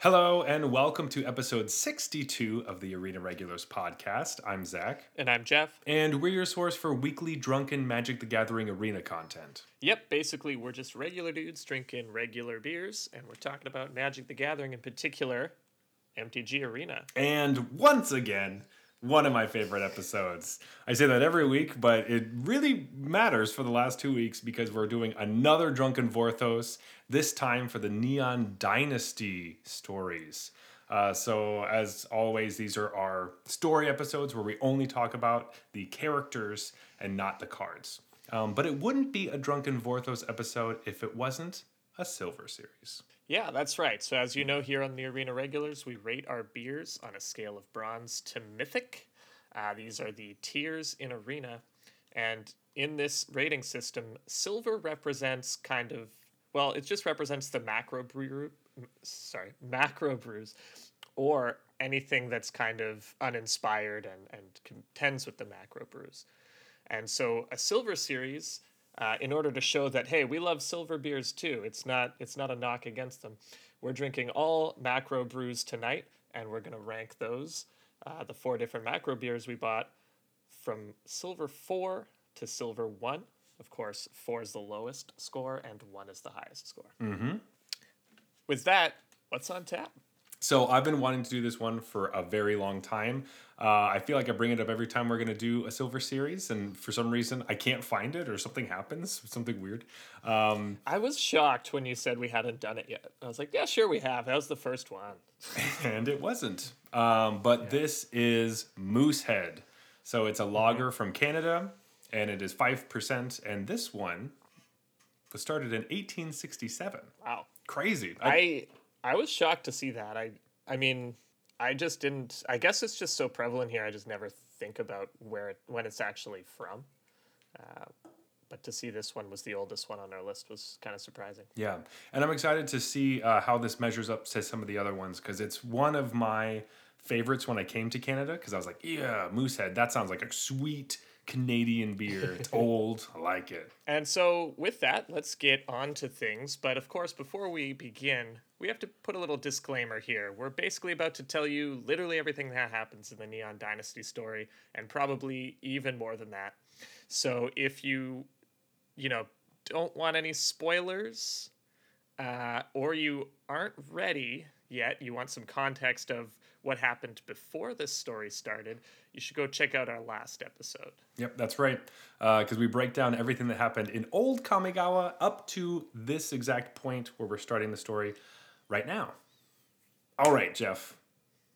Hello and welcome to episode 62 of the Arena Regulars podcast. I'm Zach, And I'm Jeff. and we're your source for weekly drunken Magic the Gathering arena content. Yep, basically, we're just regular dudes drinking regular beers, and we're talking about Magic the Gathering in particular, MTG Arena. And once again, one of my favorite episodes. I say that every week, but it really matters for the last two weeks because we're doing another Drunken Vorthos, this time for the Neon Dynasty stories. Uh, so, as always, these are our story episodes where we only talk about the characters and not the cards. Um, but it wouldn't be a Drunken Vorthos episode if it wasn't a Silver series. Yeah, that's right. So, as you know, here on the Arena Regulars, we rate our beers on a scale of bronze to mythic. Uh, these are the tiers in Arena. And in this rating system, silver represents kind of, well, it just represents the macro brew, sorry, macro brews, or anything that's kind of uninspired and, and contends with the macro brews. And so a silver series, uh, in order to show that hey, we love silver beers too. It's not it's not a knock against them. We're drinking all macro brews tonight, and we're gonna rank those. Uh, the four different macro beers we bought from silver four to silver one. Of course, four is the lowest score, and one is the highest score. Mm-hmm. With that, what's on tap? So I've been wanting to do this one for a very long time. Uh, I feel like I bring it up every time we're going to do a silver series, and for some reason I can't find it, or something happens, something weird. Um, I was shocked when you said we hadn't done it yet. I was like, yeah, sure, we have. That was the first one. and it wasn't. Um, but this is Moosehead. So it's a lager from Canada, and it is five percent. And this one was started in 1867. Wow. Crazy. I I was shocked to see that. I I mean, I just didn't. I guess it's just so prevalent here. I just never think about where it when it's actually from. Uh, but to see this one was the oldest one on our list was kind of surprising. Yeah, and I'm excited to see uh, how this measures up to some of the other ones because it's one of my favorites when I came to Canada because I was like, yeah, Moosehead, that sounds like a sweet Canadian beer. It's old, I like it. And so, with that, let's get on to things. But of course, before we begin, we have to put a little disclaimer here. We're basically about to tell you literally everything that happens in the Neon Dynasty story, and probably even more than that. So, if you, you know, don't want any spoilers, uh, or you aren't ready yet, you want some context of what happened before this story started, you should go check out our last episode. Yep, that's right. Because we break down everything that happened in old Kamigawa up to this exact point where we're starting the story right now. All right, Jeff.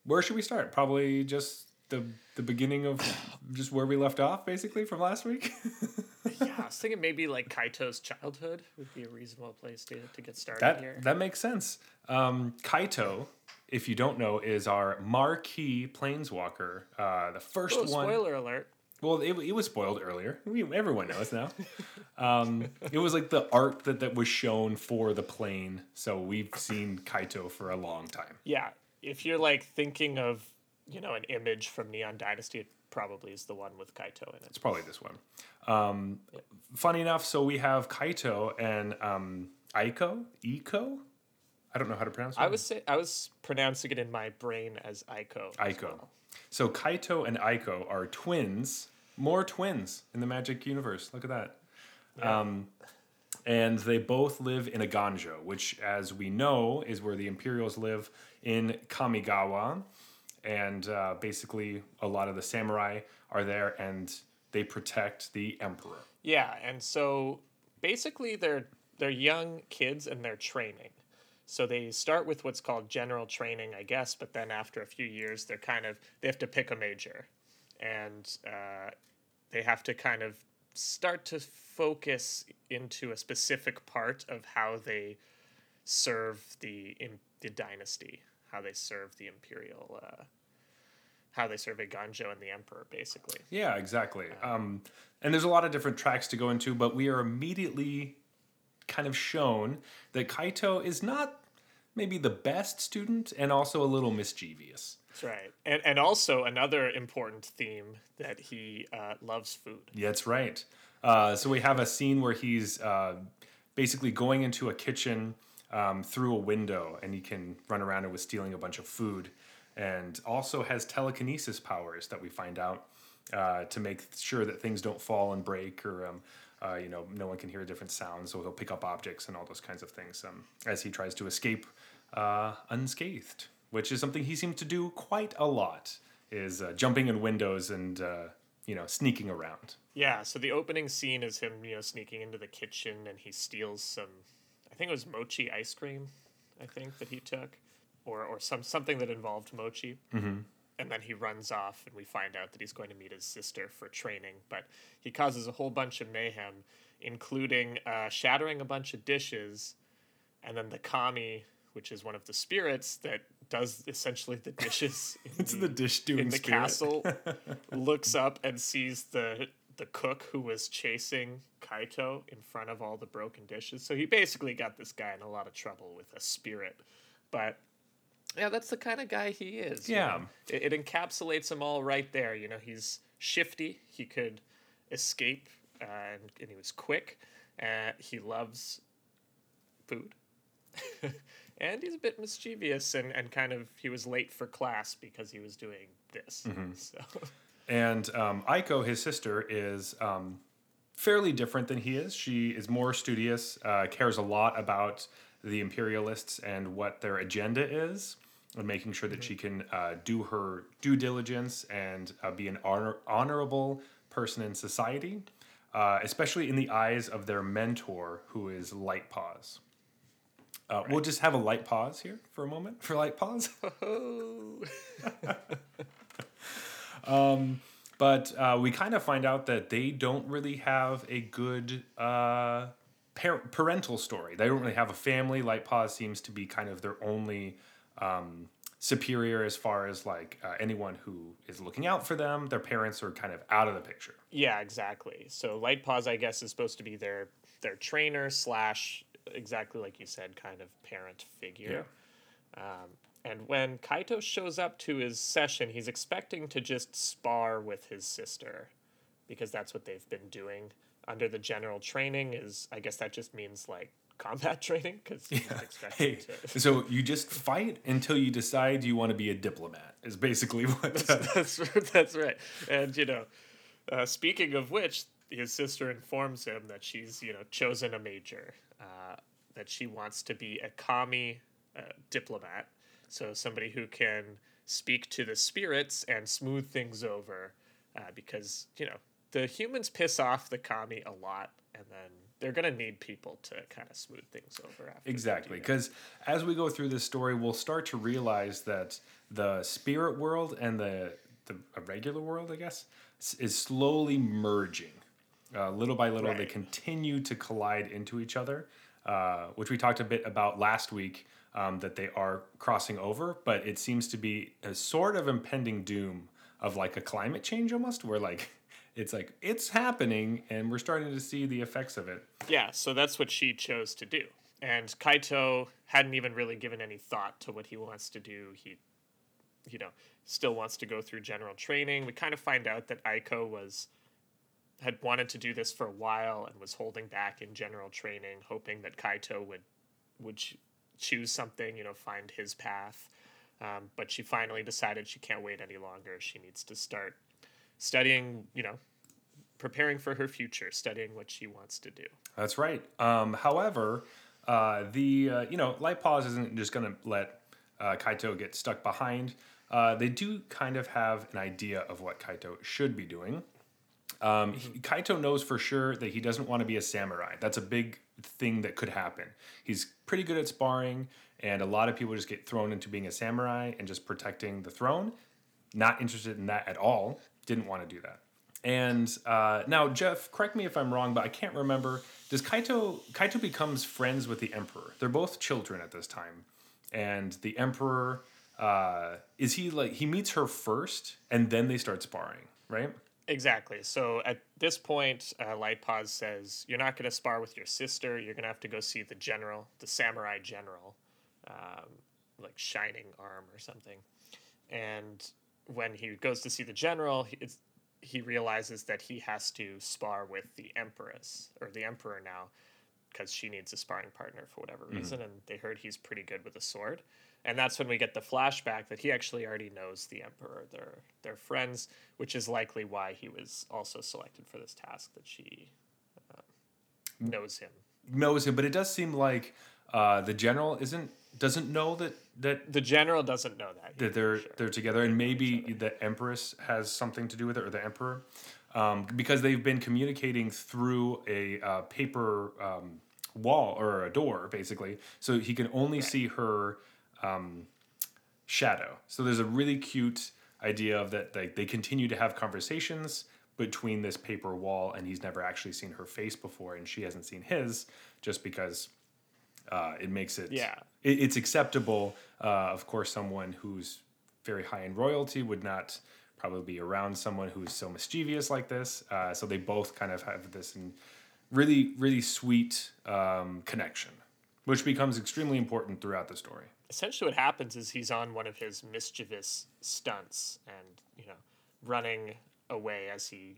Where should we start? Probably just the the beginning of just where we left off, basically from last week. yeah, I was thinking maybe like Kaito's childhood would be a reasonable place to, to get started that here. that makes sense. Um, Kaito, if you don't know, is our marquee planeswalker. Uh, the first Oh, one. spoiler alert. Well, it, it was spoiled earlier. We, everyone knows now. um, it was like the art that, that was shown for the plane. So we've seen Kaito for a long time. Yeah, if you're like thinking of, you know, an image from Neon Dynasty, it probably is the one with Kaito in it. It's probably this one. Um, Funny enough, so we have Kaito and um, Aiko. Eiko? I don't know how to pronounce it. I was say I was pronouncing it in my brain as Aiko. as Aiko. well. So Kaito and Aiko are twins, more twins in the Magic universe. Look at that. Um, and they both live in Eiganjo, which, as we know, is where the Imperials live in Kamigawa. And uh, basically, a lot of the samurai are there and they protect the Emperor. Yeah, and so basically they're they're young kids and they're training. So they start with what's called general training, I guess, but then after a few years, they're kind of they have to pick a major, and uh, they have to kind of start to focus into a specific part of how they serve the im- the dynasty, how they serve the imperial, uh, how they serve Eiganjo and the emperor, basically. Yeah, exactly. Um, and there's a lot of different tracks to go into, but we are immediately kind of shown that Kaito is not maybe the best student and also a little mischievous. That's right. And and also another important theme that he uh, loves food. Yeah, that's right. Uh, so we have a scene where he's uh, basically going into a kitchen um, through a window, and he can run around and was stealing a bunch of food, and also has telekinesis powers that we find out uh, to make sure that things don't fall and break or. Um, uh, you know, no one can hear different sounds, so he'll pick up objects and all those kinds of things um, as he tries to escape uh, unscathed, which is something he seems to do quite a lot. Is uh, jumping in windows and uh, you know sneaking around. Yeah, so the opening scene is him, you know, sneaking into the kitchen and he steals some I think it was mochi ice cream, I think that he took or or some something that involved mochi. Mm-hmm. And then he runs off and we find out that he's going to meet his sister for training, but he causes a whole bunch of mayhem including uh, shattering a bunch of dishes and then the kami which is one of the spirits that does essentially the dishes. it's the, the dish doing in the spirit. castle. looks up and sees the the cook who was chasing Kaito in front of all the broken dishes. So he basically got this guy in a lot of trouble with a spirit. But yeah, that's the kind of guy he is. Yeah. You know? it, it, encapsulates him all right there. You know, he's shifty. He could escape, uh, and, and he was quick. Uh, he loves food. and he's a bit mischievous and, and kind of he was late for class because he was doing this. Mm-hmm. So and um, Aiko, his sister, is um, fairly different than he is. She is more studious, uh, cares a lot about the imperialists and what their agenda is, and making sure that mm-hmm. she can uh, do her due diligence and uh, be an honor- honorable person in society, uh, especially in the eyes of their mentor, who is Light Paws. Uh, right. We'll just have a light pause here for a moment for light pause. um, but uh, we kind of find out that they don't really have a good uh, par- parental story. They don't really have a family. Light Paws seems to be kind of their only um, superior as far as like uh, anyone who is looking out for them. Their parents are kind of out of the picture. Yeah, exactly. So Light Paws, I guess, is supposed to be their their trainer slash exactly like you said, kind of parent figure. Yeah. Um, and when Kaito shows up to his session, he's expecting to just spar with his sister because that's what they've been doing under the general training is I guess that just means like combat training because yeah. hey, to... so you just fight until you decide you want to be a diplomat is basically what that's, that's, that's right. And you know uh, speaking of which his sister informs him that she's you know chosen a major uh, that she wants to be a kami uh, diplomat, so somebody who can speak to the spirits and smooth things over, uh, because you know the humans piss off the kami a lot, and then they're gonna need people to kind of smooth things over. After exactly, because as we go through this story, we'll start to realize that the spirit world and the the regular world, I guess, is slowly merging. Uh, little by little, right. they continue to collide into each other, uh, which we talked a bit about last week. Um, that they are crossing over, but it seems to be a sort of impending doom of like a climate change almost, where like it's like it's happening and we're starting to see the effects of it. Yeah, so that's what she chose to do. And Kaito hadn't even really given any thought to what he wants to do. He, you know, still wants to go through general training. We kind of find out that Aiko was had wanted to do this for a while and was holding back in general training, hoping that Kaito would would choose something, you know, find his path. Um, but she finally decided she can't wait any longer. She needs to start studying, you know, preparing for her future, studying what she wants to do. That's right. Um, however, uh, the uh, you know, Light Paws isn't just going to let uh, Kaito get stuck behind. Uh, they do kind of have an idea of what Kaito should be doing. Um, he, Kaito knows for sure that he doesn't want to be a samurai. That's a big thing that could happen. He's pretty good at sparring, and a lot of people just get thrown into being a samurai and just protecting the throne. Not interested in that at all. Didn't want to do that. And uh, now, Jeff, correct me if I'm wrong, but I can't remember. Does Kaito Kaito becomes friends with the Emperor? They're both children at this time, and the Emperor uh, is he like he meets her first, and then they start sparring, right? Exactly. So at this point, uh, Light Paws says, You're not going to spar with your sister. You're going to have to go see the general, the samurai general, um, like Shining Arm or something. And when he goes to see the general, he, he realizes that he has to spar with the Empress, or the Emperor now, because she needs a sparring partner for whatever reason, and they heard he's pretty good with a sword. And that's when we get the flashback that he actually already knows the emperor. They're they're friends, which is likely why he was also selected for this task. That she uh, knows him. knows him, but it does seem like uh, the general isn't doesn't know that that The general doesn't know that. that they're they're together, and maybe the empress has something to do with it, or the emperor, um, because they've been communicating through a uh, paper um, wall or a door, basically. So he can only see her um, shadow. So there's a really cute idea of that like they continue to have conversations between this paper wall, and he's never actually seen her face before, and she hasn't seen his, just because uh, it makes it Yeah. it, it's acceptable. Uh, of course, someone who's very high in royalty would not probably be around someone who's so mischievous like this. Uh, so they both kind of have this and really, really sweet um, connection, which becomes extremely important throughout the story. essentially what happens is he's on one of his mischievous stunts and you know running away as he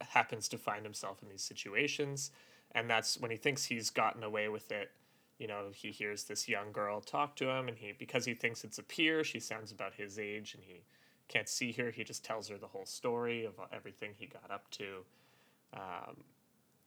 happens to find himself in these situations and that's when he thinks he's gotten away with it you know he hears this young girl talk to him and he because he thinks it's a peer she sounds about his age and he can't see her. He just tells her the whole story of everything he got up to um,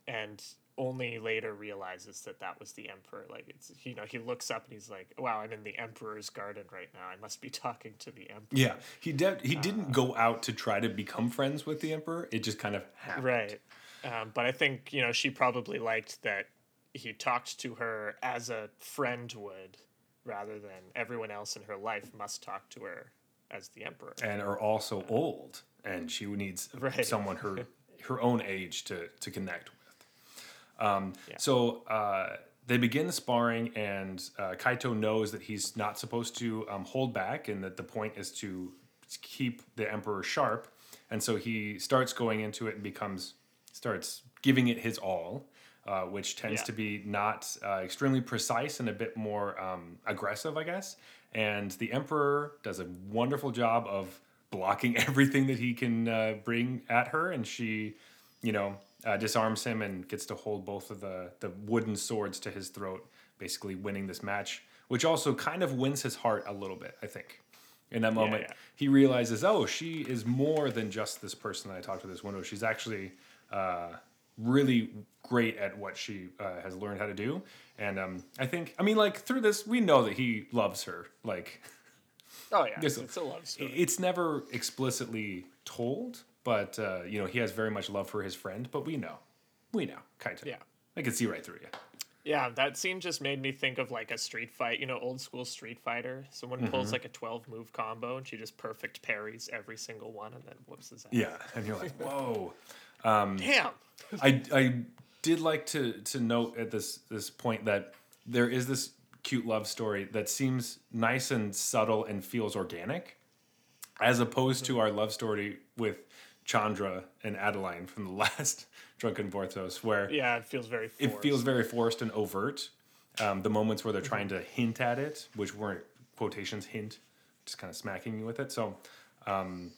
and only later realizes that that was the emperor. Like it's you know he looks up and he's like wow i'm in the emperor's garden right now. I must be talking to the emperor. Yeah, he de- he didn't go out to try to become friends with the emperor. It just kind of happened. right. Um, but i think you know she probably liked that he talked to her as a friend would rather than everyone else in her life must talk to her as the emperor and are also old, and she needs Right. someone her her own age to to connect with. Um, Yeah. So uh, they begin sparring, and uh, Kaito knows that he's not supposed to um, hold back, and that the point is to keep the emperor sharp. And so he starts going into it and becomes starts giving it his all. Uh, which tends Yeah. to be not uh, extremely precise and a bit more um, aggressive, I guess. And the Emperor does a wonderful job of blocking everything that he can uh, bring at her, and she, you know, uh, disarms him and gets to hold both of the the wooden swords to his throat, basically winning this match, which also kind of wins his heart a little bit, I think. In that moment, yeah. he realizes, oh, she is more than just this person that I talked to this window. She's actually uh, really great at what she uh, has learned how to do. And um, I think, I mean, like through this, we know that he loves her. Like, oh yeah Yes. it's a love story it's never explicitly told, but uh, you know, he has very much love for his friend. But we know, we know, Kaito. Yeah. I can see right through you. Yeah, that scene just made me think of like a street fight, you know, old school Street Fighter. Someone Mm-hmm. pulls like a 12 move combo and she just perfect parries every single one and then whoops his ass. Yeah, and you're like, whoa. Damn. I I did like to to note at this this point that there is this cute love story that seems nice and subtle and feels organic, as opposed to our love story with Chandra and Adeline from the last Drunken Vorthos, where Yeah, it feels very forced. it feels very forced and overt. Um, the moments where they're trying to hint at it, which weren't quotations, hint, just kind of smacking you with it. So um,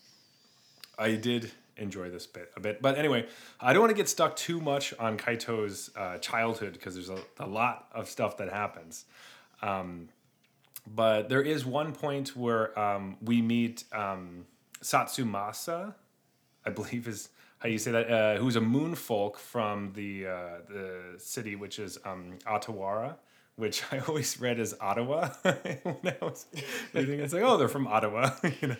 I did enjoy this bit a bit. But anyway, I don't want to get stuck too much on Kaito's uh, childhood because there's a, a lot of stuff that happens. Um, but there is one point where um, we meet um, Satsumasa, I believe is how you say that, uh, who's a moon folk from the uh, the city, which is um, Otawara, which I always read as Ottawa when I was reading. It's like, oh, they're from Ottawa, you know,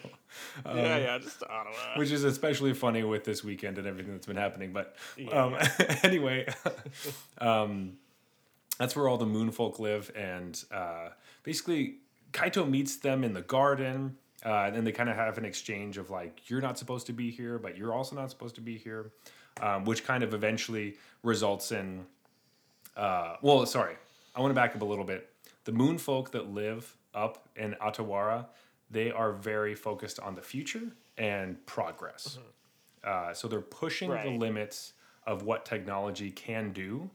yeah, yeah, just Ottawa. which is especially funny with this weekend and everything that's been happening. But um, anyway, um, that's where all the moon folk live, and uh, basically Kaito meets them in the garden. Uh, and then they kind of have an exchange of like, you're not supposed to be here, but you're also not supposed to be here, um, which kind of eventually results in. Uh, well, sorry, I want to back up a little bit. The moon folk that live up in Otawara, they are very focused on the future and progress. Uh, so they're pushing the limits of what technology can do.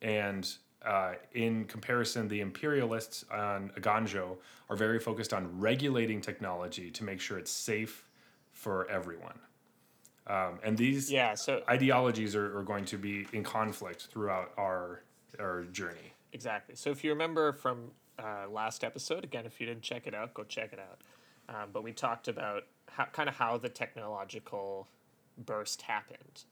And uh, in comparison, the imperialists on Eiganjo are very focused on regulating technology to make sure it's safe for everyone. Um, and these Yeah, so ideologies are, are going to be in conflict throughout our or journey. Exactly. So if you remember from uh, last episode, again, if you didn't check it out, go check it out. Um, but we talked about how, kind of how the technological burst happened.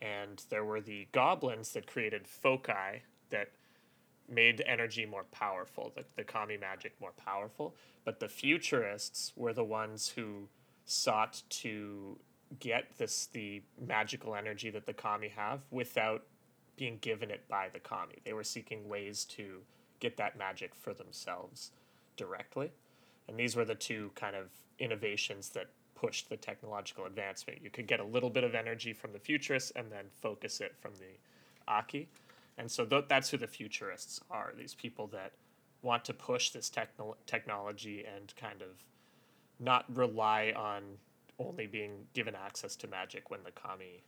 And there were the goblins that created foci that made energy more powerful, the, the kami magic more powerful. But the futurists were the ones who sought to get this the magical energy that the kami have without being given it by the kami. They were seeking ways to get that magic for themselves directly. And these were the two kind of innovations that pushed the technological advancement. You could get a little bit of energy from the futurists and then focus it from the Akki. And so th- that's who the futurists are these people that want to push this techno- technology and kind of not rely on only being given access to magic when the kami,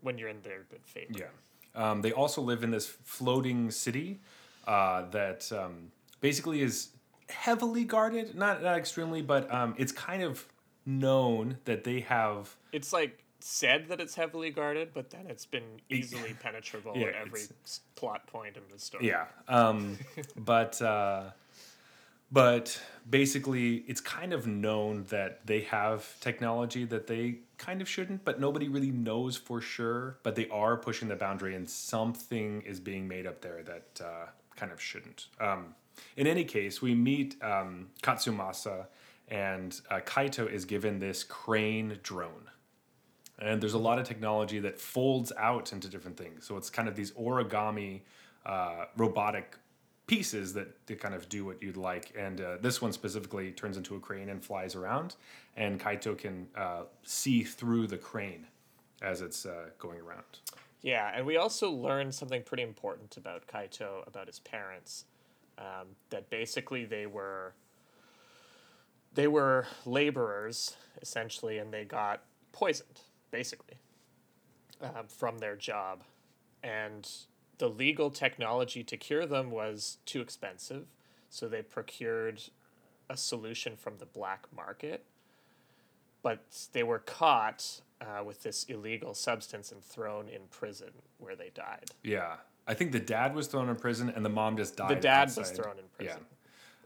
when you're in their good favor. Yeah. Um, they also live in this floating city uh, that um, basically is heavily guarded. Not not extremely, but um, it's kind of known that they have. It's like said that it's heavily guarded, but then it's been easily penetrable Yeah, at every plot point in the story. Yeah. Um, but uh, but basically, it's kind of known that they have technology that they kind of shouldn't, but nobody really knows for sure. But they are pushing the boundary, and something is being made up there that uh, kind of shouldn't. Um, in any case, we meet um, Katsumasa, and uh, Kaito is given this crane drone. And there's a lot of technology that folds out into different things. So it's kind of these origami uh, robotic pieces that, that kind of do what you'd like. And uh, this one specifically turns into a crane and flies around. And Kaito can uh, see through the crane as it's uh, going around. Yeah, and we also learned something pretty important about Kaito, about his parents. Um, that basically they were they were laborers essentially, and they got poisoned basically um, from their job, and the legal technology to cure them was too expensive, so they procured a solution from the black market. But they were caught uh, with this illegal substance and thrown in prison where they died. Yeah. I think the dad was thrown in prison and the mom just died. The dad was thrown in prison.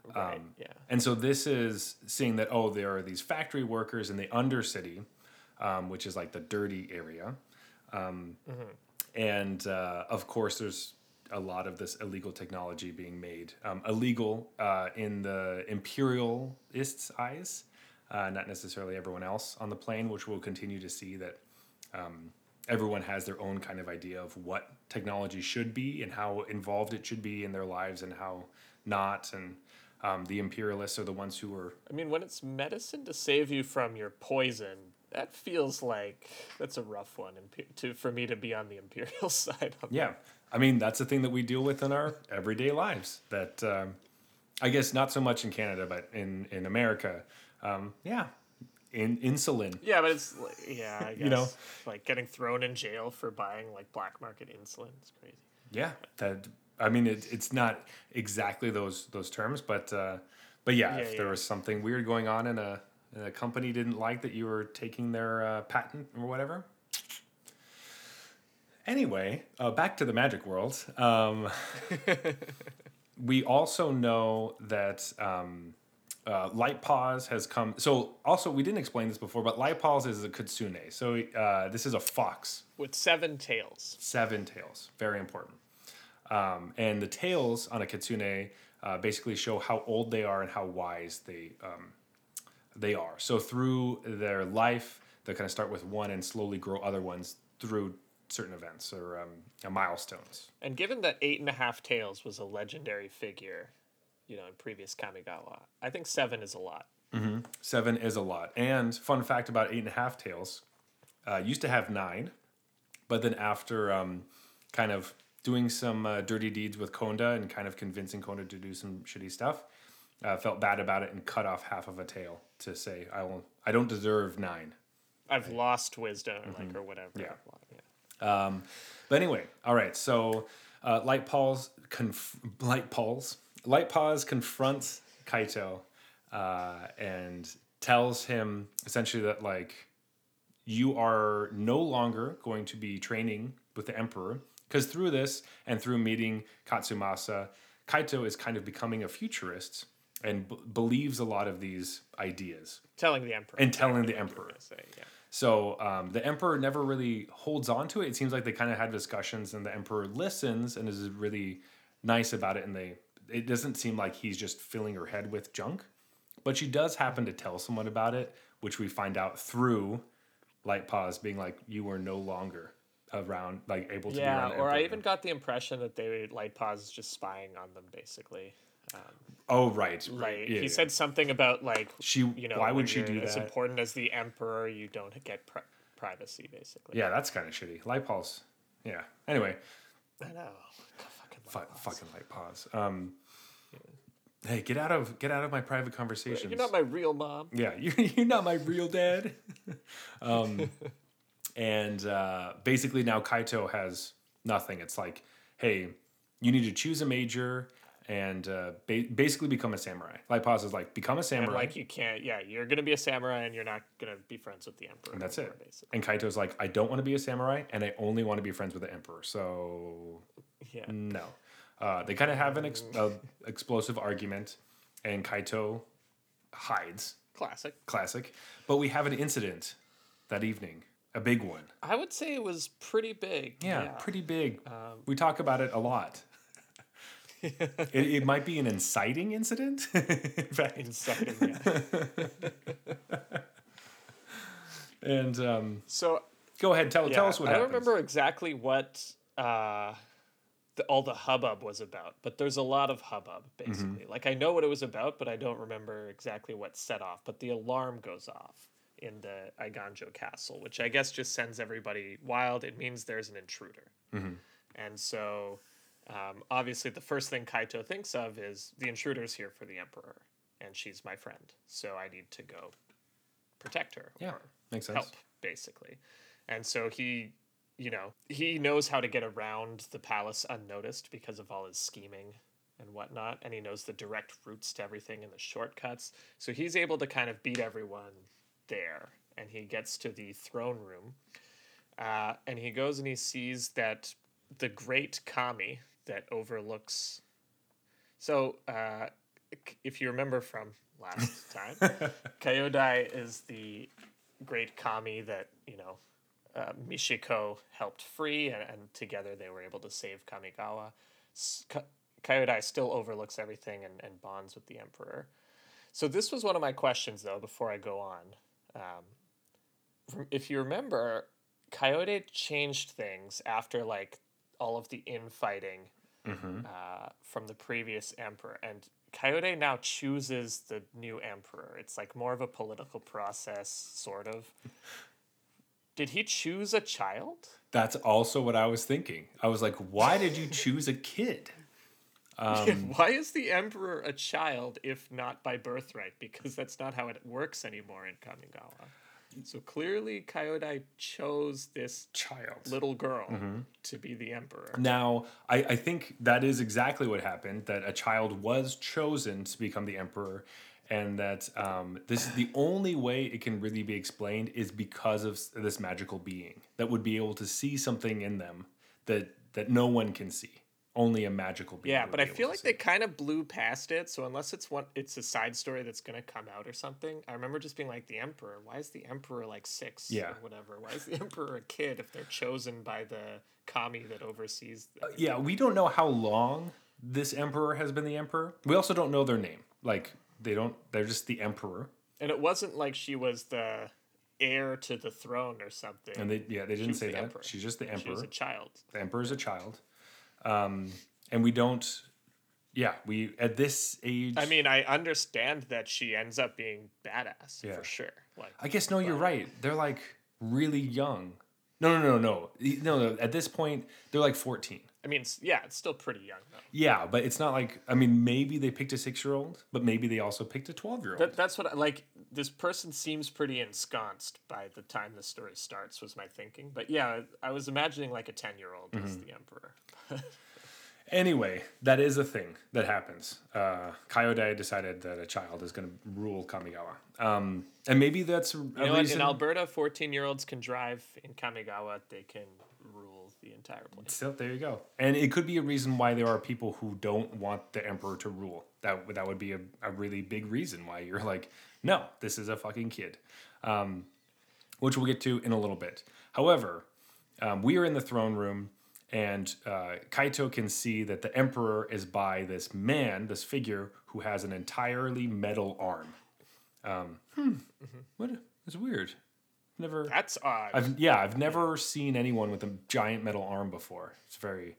Yeah. Right. Um, yeah. And so this is seeing that oh there are these factory workers in the Undercity, um, which is like the dirty area, um, and uh, of course there's a lot of this illegal technology being made um, illegal uh, in the imperialists' eyes, uh, not necessarily everyone else on the plane, which we'll continue to see that um, everyone has their own kind of idea of what technology should be and how involved it should be in their lives and how not. And um, the imperialists are the ones who are I mean, when it's medicine to save you from your poison, that feels like that's a rough one to for me to be on the imperial side. Of yeah i mean that's the thing that we deal with in our everyday lives that um, i guess not so much in canada but in in america um, yeah in insulin Yeah, but it's yeah, I guess You know? like getting thrown in jail for buying like black market insulin. It's crazy. yeah that i mean it, it's not exactly those those terms but uh, but yeah, Yeah, if there was something weird going on in a, a company didn't like that you were taking their uh, patent or whatever Anyway, uh, back to the magic world. Um, we also know that um, uh, Light Paws has come. So, also, we didn't explain this before, but Light Paws is a kitsune. So, uh, this is a fox, With seven tails. seven tails. Very important. Um, and the tails on a kitsune uh, basically show how old they are and how wise they um, they are. So through their life, they kind of start with one and slowly grow other ones through certain events or um, milestones. And given that eight and a half tails was a legendary figure, you know, in previous Kamigawa, I think seven is a lot. Seven is a lot. And fun fact about eight and a half tails, uh, used to have nine, but then after um, kind of doing some uh, dirty deeds with Konda and kind of convincing Konda to do some shitty stuff, uh, felt bad about it and cut off half of a tail to say I will. I don't deserve nine. I've lost wisdom, or like or whatever. Yeah. yeah. Um, but anyway, all right. So uh, Light Paws, conf- Light Paws, Light Paws confronts Kaito uh, and tells him essentially that like you are no longer going to be training with the Emperor. Because through this and through meeting Katsumasa, Kaito is kind of becoming a futurist and b- believes a lot of these ideas. Telling the emperor. And telling the emperor. Say, yeah. So um, the emperor never really holds on to it. It seems like they kind of had discussions, and the emperor listens and is really nice about it. And they, it doesn't seem like he's just filling her head with junk, but she does happen to tell someone about it, which we find out through Light Paws being like, "You are no longer around, like able to be Yeah, around." the or I even got the impression that they Light Paws is just spying on them, basically. Oh right, right. Yeah, he yeah. said something about like she. you know why would she do as that? important as the emperor, you don't get pri- privacy, basically. Yeah, that's kind of shitty. Light Paws. Yeah. Anyway, I know. Fucking Light Light Paws. Um. Hey, get out of get out of my private conversations. You're not my real mom. Yeah, you're, you're not my real dad. um, and uh, basically now Kaito has nothing. It's like, hey, you need to choose a major and uh, ba- basically become a samurai. Light Paws is like, become a And samurai. like you can't, yeah, you're gonna be a samurai, and you're not gonna be friends with the emperor. and that's anymore, it. Basically, And Kaito's like, I don't want to be a samurai and I only want to be friends with the emperor. So yeah. no. Uh, they kind of have an ex- explosive argument and Kaito hides. Classic. Classic. But we have an incident that evening, a big one. I would say it was pretty big. Yeah, Yeah. pretty big. Um, we talk about it a lot. It, it might be an inciting incident. In fact, Inside, yeah. and um, So go ahead, tell tell us what happened. I don't remember exactly what uh, the, all the hubbub was about, but there's a lot of hubbub Mm-hmm. basically. Like I know what it was about, but I don't remember exactly what set off. But the alarm goes off in the Eiganjo castle, which I guess just sends everybody wild. It means there's an intruder, Mm-hmm. and so um, obviously the first thing Kaito thinks of is the intruder's here for the emperor, and she's my friend, so I need to go protect her. Yeah, or makes sense. help basically and so he you know he knows how to get around the palace unnoticed because of all his scheming and whatnot and he knows the direct routes to everything and the shortcuts so he's able to kind of beat everyone there and he gets to the throne room uh, and he goes and he sees that the great kami that overlooks so uh, if you remember from last time Kyodai is the great kami that you know uh, Michiko helped free, and, and together they were able to save Kamigawa. Ka- Kyodai still overlooks everything and, and bonds with the emperor. So this was one of my questions, though. Before I go on, um, if you remember, Kyodai changed things after like all of the infighting uh, from the previous emperor, and Kyodai now chooses the new emperor. It's like more of a political process, sort of. Did he choose a child? That's also what I was thinking. I was like, why did you choose a kid? Um, Why is the emperor a child if not by birthright? Because that's not how it works anymore in Kamigawa. So clearly, Kyodai chose this Child. little girl to be the emperor. Now, I, I think that is exactly what happened. That a child was chosen to become the emperor, and that um, this is the only way it can really be explained is because of this magical being that would be able to see something in them that that no one can see. Only a magical being. Yeah, but I feel like they kind of blew past it. So unless it's one, it's a side story that's gonna come out or something. I remember just being like, the emperor. Why is the emperor like six? Yeah. or whatever. Why is the emperor a kid if they're chosen by the kami that oversees? The, uh, Yeah, we don't know how long this emperor has been the emperor. We also don't know their name. Like they don't. They're just the emperor, and it wasn't like she was the heir to the throne or something. and they yeah they didn't say the that. emperor. She's just the emperor. She's a child. the emperor's a child um and we don't yeah we at this age I mean, I understand that she ends up being badass Yeah. for sure. Like, i guess no you're right they're like really young no no no no no no at this point they're like 14 I mean, it's, yeah, it's still pretty young though. yeah but it's not like i mean maybe they picked a six year old but maybe they also picked a 12 year old That, that's what I like. This person seems pretty ensconced by the time the story starts. Was my thinking, but yeah, I was imagining like a ten year old as Mm-hmm. the emperor. anyway that is a thing that happens uh decided that a child is going to rule kamigawa um and maybe that's a You know what? In Alberta, fourteen year olds can drive. In Kamigawa, they can rule the entire place. So there you go. And it could be a reason why there are people who don't want the emperor to rule. That would- that would be a, a really big reason why you're like, no, this is a fucking kid, um, which we'll get to in a little bit. However, um, we are in the throne room, and uh, Kaito can see that the emperor is by this man, this figure who has an entirely metal arm. Um, hmm. What? It's weird. Never. That's odd. I've yeah, I've never seen anyone with a giant metal arm before. It's very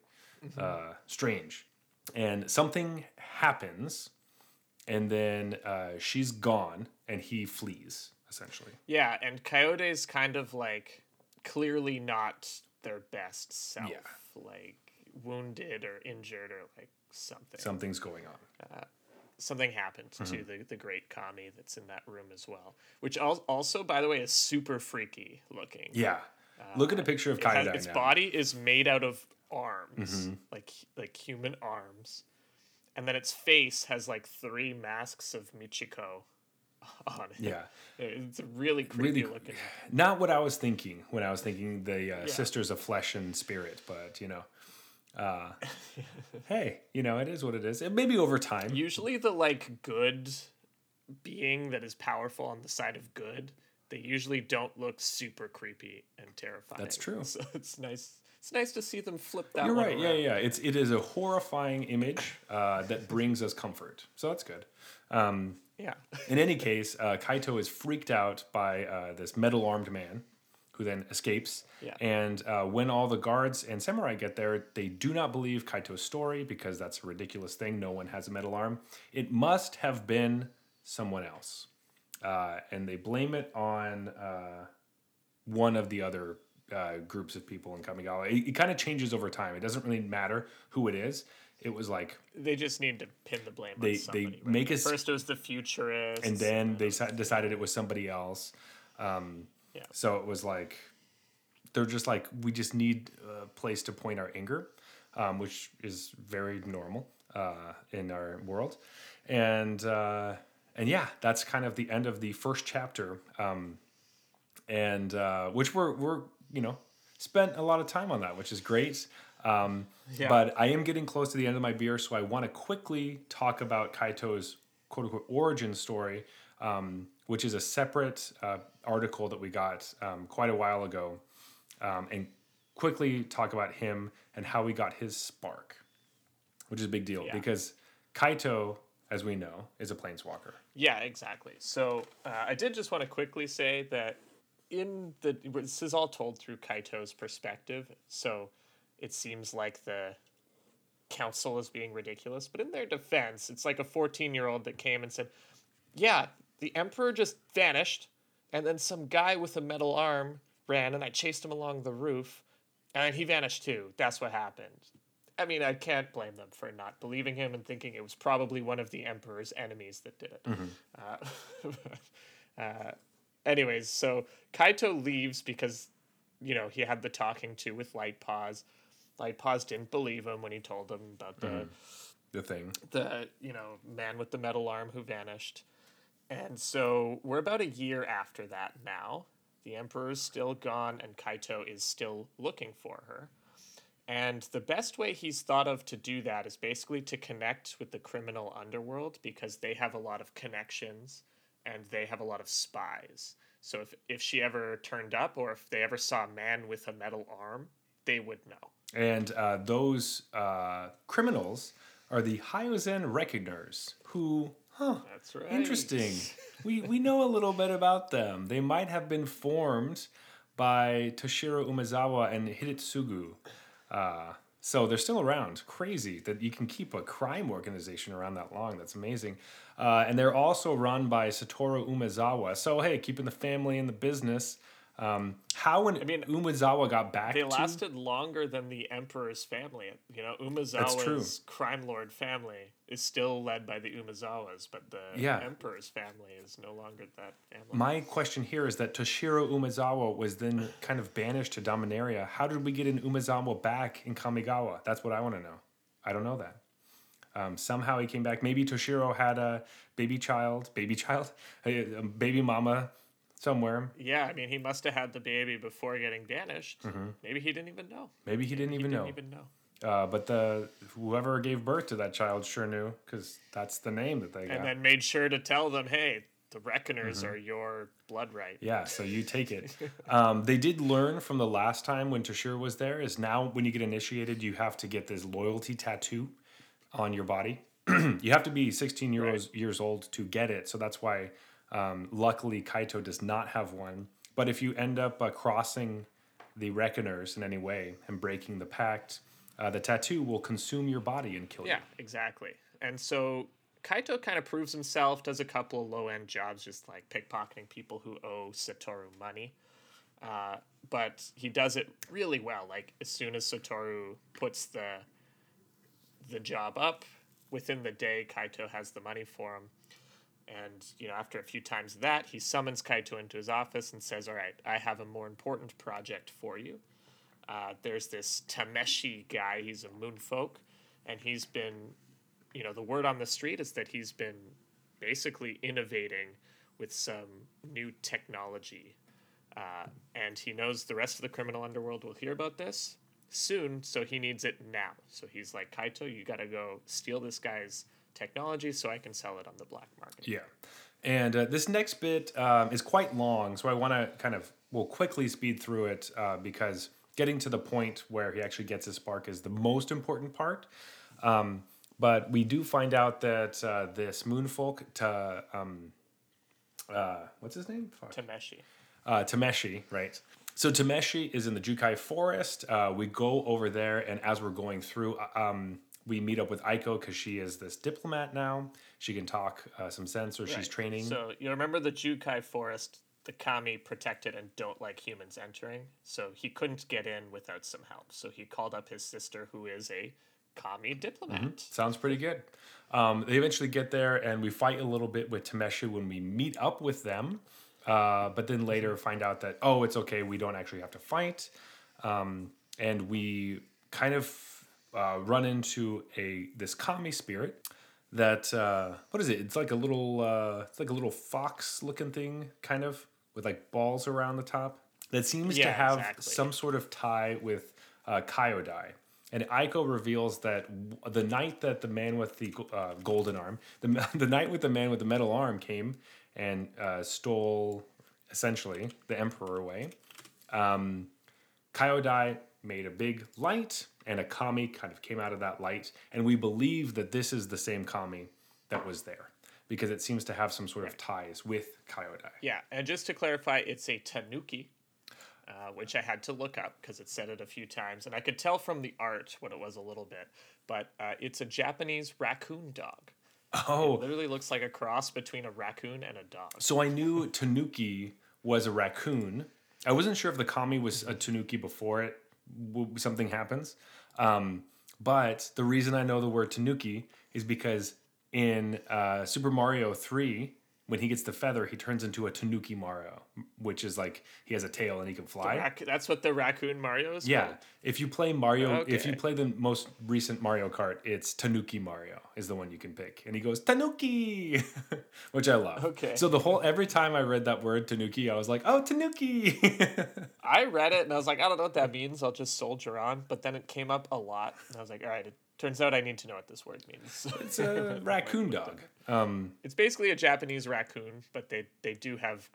uh, strange. And something happens, and then uh, she's gone, and he flees essentially. yeah, and Kyodai's kind of like clearly not their best self. Yeah. Like wounded or injured or like something. Something's going on. something happened Mm-hmm. to the, the great kami that's in that room as well which al- also by the way is super freaky looking Yeah. Look at a picture of It its now. body is made out of arms Mm-hmm. like like human arms and then its face has like three masks of michiko on it Yeah. it's really creepy Really- looking Not what I was thinking when I was thinking the uh, sisters of flesh and spirit, but you know, uh, hey, you know, it is what it is. It maybe over time. usually the like good being that is powerful on the side of good they usually don't look super creepy and terrifying That's true. so it's nice it's nice to see them flip that You're right. Yeah, around. yeah. It's it is a horrifying image uh, that brings us comfort. So that's good. Um, yeah in any case, uh, Kaito is freaked out by uh, this metal armed man, who then escapes. Yeah. And uh, when all the guards and samurai get there, they do not believe Kaito's story because that's a ridiculous thing. No one has a metal arm. It must have been someone else, uh, and they blame it on uh, one of the other uh, groups of people in Kamigawa. It, it kind of changes over time. It doesn't really matter who it is. It was like they just need to pin the blame They- on somebody they right? make us- first it was the futurists and then they decided it was somebody else. Um, Yeah. So it was like they're just like we just need a place to point our anger, um, which is very normal uh, in our world, and uh, and yeah, that's kind of the end of the first chapter, um, and uh, which we're we're you know spent a lot of time on that, which is great. Um, Yeah. But I am getting close to the end of my beer, so I want to quickly talk about Kaito's quote unquote origin story, um, which is a separate uh, article that we got um, quite a while ago, um, and quickly talk about him and how he got his spark, which is a big deal Yeah. because Kaito, as we know, is a planeswalker. Yeah, exactly. So uh, I did just want to quickly say that in the this is all told through Kaito's perspective, so it seems like the council is being ridiculous. But in their defense, it's like a fourteen year old that came and said, "Yeah, the emperor just vanished, and then some guy with a metal arm ran, and I chased him along the roof, and he vanished too. That's what happened." I mean, I can't blame them for not believing him and thinking it was probably one of the emperor's enemies that did it. Uh, uh, anyways, so Kaito leaves because, you know, he had the talking to with Light Paws. Light Paws didn't believe him when he told him about the mm-hmm. The thing. the you know man with the metal arm who vanished. And so we're about a year after that now. The emperor is still gone and kaito is still looking for her. And the best way he's thought of to do that is basically to connect with the criminal underworld because they have a lot of connections and they have a lot of spies so if, if she ever turned up or if they ever saw a man with a metal arm they would know And uh, those uh, criminals are the Hyozan Reckoners, who, huh, that's right interesting. we, we know a little bit about them. They might have been formed by Toshiro Umezawa and Hidetsugu. Uh, so they're still around. Crazy that you can keep a crime organization around that long. That's amazing. Uh, and they're also run by Satoru Umezawa. So, hey, keeping the family in the business. Um, how when I mean, Umezawa got back They to lasted longer than the emperor's family. You know. Umezawa's crime lord family is still led by the Umezawas, but the Yeah. emperor's family is no longer that family. My question here is that Toshiro Umezawa was then kind of banished to Dominaria. How did we get an Umezawa back in Kamigawa? That's what I want to know. I don't know that. Um, somehow he came back. Maybe Toshiro had a baby child, baby child, a, baby mama somewhere. Yeah, I mean, he must have had the baby before getting banished. Maybe he didn't even know. Maybe he didn't even didn't know. even know. Uh, but the whoever gave birth to that child sure knew because that's the name that they got. And then made sure to tell them, hey, the Reckoners Mm-hmm. are your blood right. Yeah, so you take it. Um, they did learn from the last time when Tashir was there is now when you get initiated, you have to get this loyalty tattoo on your body. you have to be 16 years years old to get it. So that's why, um, luckily, Kaito does not have one. But if you end up uh, crossing the Reckoners in any way and breaking the pact, uh, the tattoo will consume your body and kill Yeah, you. exactly. And so Kaito kind of proves himself, does a couple of low end jobs, just like pickpocketing people who owe Satoru money. Uh, but he does it really well. Like as soon as Satoru puts the the job up, within the day Kaito has the money for him. And you know, after a few times of that, he summons Kaito into his office and says, "All right, I have a more important project for you." Uh, there's this Tameshi guy. He's a moonfolk, and he's been, you know, the word on the street is that he's been basically innovating with some new technology, uh, and he knows the rest of the criminal underworld will hear about this soon. So he needs it now. So he's like, Kaito, you got to go steal this guy's technology so I can sell it on the black market. Yeah. And uh, this next bit um, is quite long, so I want to kind of, we'll quickly speed through it uh, because getting to the point where he actually gets his spark is the most important part. Um, but we do find out that uh, this moonfolk, to, um, uh, what's his name? Fuck. Tameshi. uh, Tameshi, right? So Tameshi is in the Jukai forest. Uh, we go over there, and as we're going through, uh, um, we meet up with Aiko because she is this diplomat now. She can talk uh, some sense, or she's training. So you remember the Jukai forest, the kami protected and don't like humans entering. So he couldn't get in without some help. So he called up his sister, who is a kami diplomat. Sounds pretty good. Um, they eventually get there, and we fight a little bit with Tameshi when we meet up with them. Uh, but then later find out that oh, it's okay. We don't actually have to fight, um, and we kind of uh, run into a this kami spirit that uh, what is it? It's like a little uh, it's like a little fox looking thing, kind of with like balls around the top. That seems to have exactly. some sort of tie with uh, Kyodai. And Aiko reveals that w- the night that the man with the uh, golden arm, the, the night with the man with the metal arm came and uh, stole essentially the emperor away, um, Kyodai made a big light, and a kami kind of came out of that light. And we believe that this is the same kami that was there because it seems to have some sort of ties with Kyodai. Yeah, and just to clarify, it's a tanuki, uh, which I had to look up because it said it a few times, and I could tell from the art what it was a little bit. But uh, it's a Japanese raccoon dog. Oh, Literally looks like a cross between a raccoon and a dog. So I knew Tanuki was a raccoon. I wasn't sure if the kami was a Tanuki before it w- something happens. Um, but the reason I know the word Tanuki is because in uh, Super Mario Three, when he gets the feather, he turns into a Tanuki Mario, which is like he has a tail and he can fly. Rac- that's what the raccoon Mario is Yeah, called? if you play Mario, if you play the most recent Mario Kart, it's Tanuki Mario is the one you can pick, and he goes Tanuki, which I love. Okay. So the whole every time I read that word Tanuki, I was like, oh Tanuki. I read it and I was like, I don't know what that means. I'll just soldier on. But then it came up a lot, and I was like, all right. It turns out I need to know what this word means. it's a raccoon dog. Um, It's basically a Japanese raccoon, but they they do have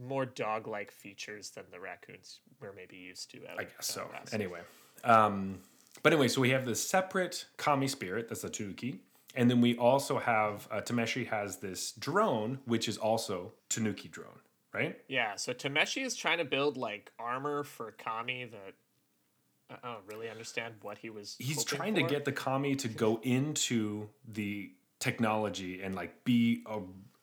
more dog-like features than the raccoons we're maybe used to. Out, I guess so. out. Anyway, um, but anyway, so we have this separate kami spirit that's the Tanuki, and then we also have uh, Tameshi has this drone, which is also Tanuki drone, right? Yeah, so Tameshi is trying to build like armor for Kami that I don't really understand what he was. he's trying for. to get the kami to go into the technology and like be a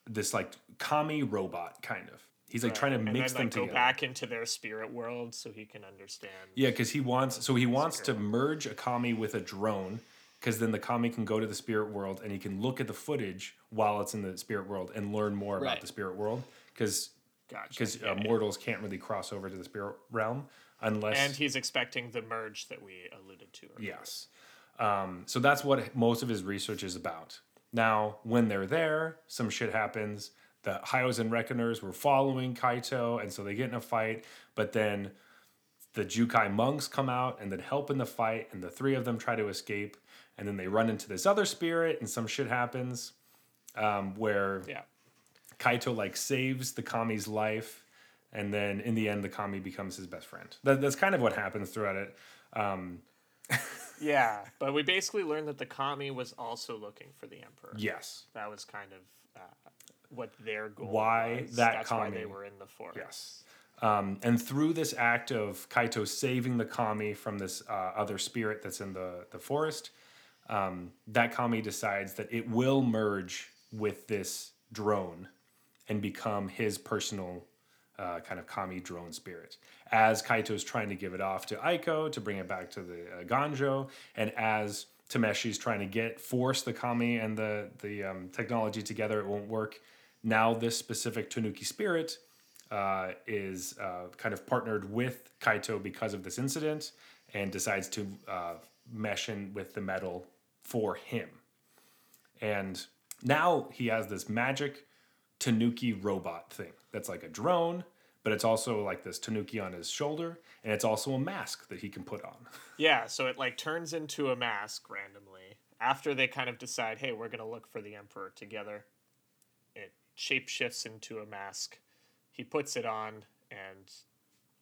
this like kami robot kind of he's like trying to and mix then, them like, go together back into their spirit world so he can understand. yeah because he wants so he wants to merge a kami with a drone because then the kami can go to the spirit world and he can look at the footage while it's in the spirit world and learn more about the spirit world because because Yeah, uh, yeah. mortals can't really cross over to the spirit realm unless And he's expecting the merge that we alluded to. earlier. Yes. Um, so that's what most of his research is about. Now, when they're there, some shit happens. the Hyozan Reckoners were following Kaito, and so they get in a fight. But then the Jukai monks come out and then help in the fight, and the three of them try to escape. And then they run into this other spirit, and some shit happens um, where Yeah. Kaito like saves the Kami's life, and then in the end, the Kami becomes his best friend. That, that's kind of what happens throughout it. Yeah, but we basically learned that the kami was also looking for the emperor. Yes, That was kind of uh, what their goal Why was. that That's why they were in the forest. yes. Um, and through this act of Kaito saving the Kami from this uh, other spirit that's in the, the forest, um, that Kami decides that it will merge with this drone and become his personal uh, kind of Kami drone spirit. As Kaito is trying to give it off to Aiko to bring it back to the uh, Ganjo, and as Tameshi's trying to get force the Kami and the the um, technology together, it won't work. Now this specific Tanuki spirit uh, is uh, kind of partnered with Kaito because of this incident, and decides to uh, mesh in with the metal for him. And now he has this magic Tanuki robot thing that's like a drone, but it's also like this Tanuki on his shoulder, and it's also a mask that he can put on. Yeah, so it like turns into a mask randomly after they kind of decide, hey, we're gonna look for the emperor together. It shapeshifts into a mask. He puts it on, and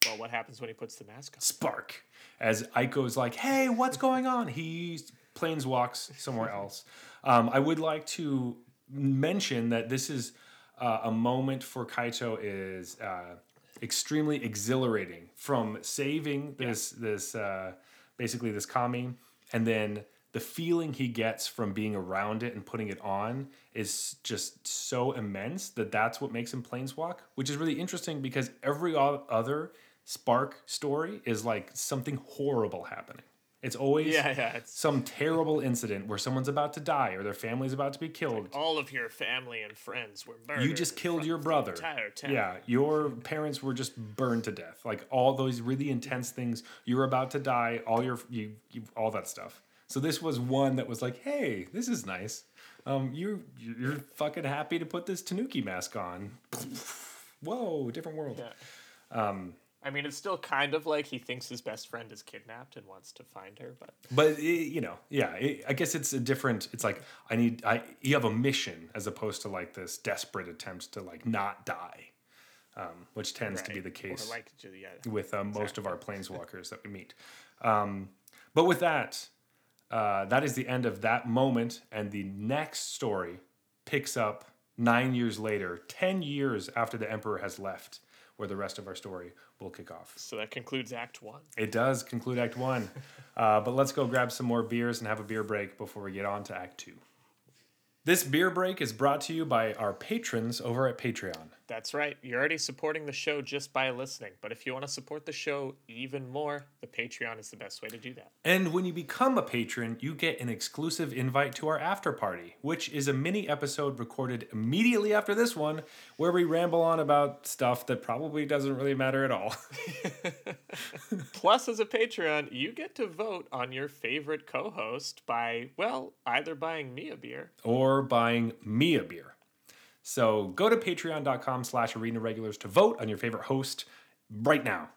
well, what happens when he puts the mask on? Spark. As Aiko's like, hey, what's going on? He planes walks somewhere else. Um, I would like to mention that this is uh, a moment for Kaito is uh, extremely exhilarating from saving this this uh, basically this kami and then the feeling he gets from being around it and putting it on is just so immense that that's what makes him planeswalk, which is really interesting because every other Spark story is like something horrible happening. It's always Yeah, yeah, it's some terrible incident where someone's about to die or their family's about to be killed. all of your family and friends were murdered. You just killed your brother. entire town. Yeah, your parents were just burned to death. Like all those really intense things. You're about to die. All your you, you all that stuff. So this was one that was like, hey, this is nice. Um, you you're fucking happy to put this Tanuki mask on. Whoa, different world. Yeah. Um, I mean, it's still kind of like he thinks his best friend is kidnapped and wants to find her, but But you know, yeah, I guess it's a different. It's like I need. I you have a mission as opposed to like this desperate attempt to like not die, um, which tends to be the case like, yeah, with uh, most of our planeswalkers that we meet. Um, but with that, uh, that is the end of that moment, and the next story picks up nine years later, ten years after the Emperor has left, where the rest of our story will kick off. So that concludes Act One. It does conclude Act One, uh, but let's go grab some more beers and have a beer break before we get on to Act Two. This beer break is brought to you by our patrons over at Patreon. That's right. You're already supporting the show just by listening, but if you want to support the show even more, the Patreon is the best way to do that. And when you become a patron, you get an exclusive invite to our after party, which is a mini episode recorded immediately after this one, where we ramble on about stuff that probably doesn't really matter at all. Plus, as a Patreon, you get to vote on your favorite co-host by, well, either buying me a beer or buying me a beer. So go to patreon.com slash arena regulars to vote on your favorite host right now.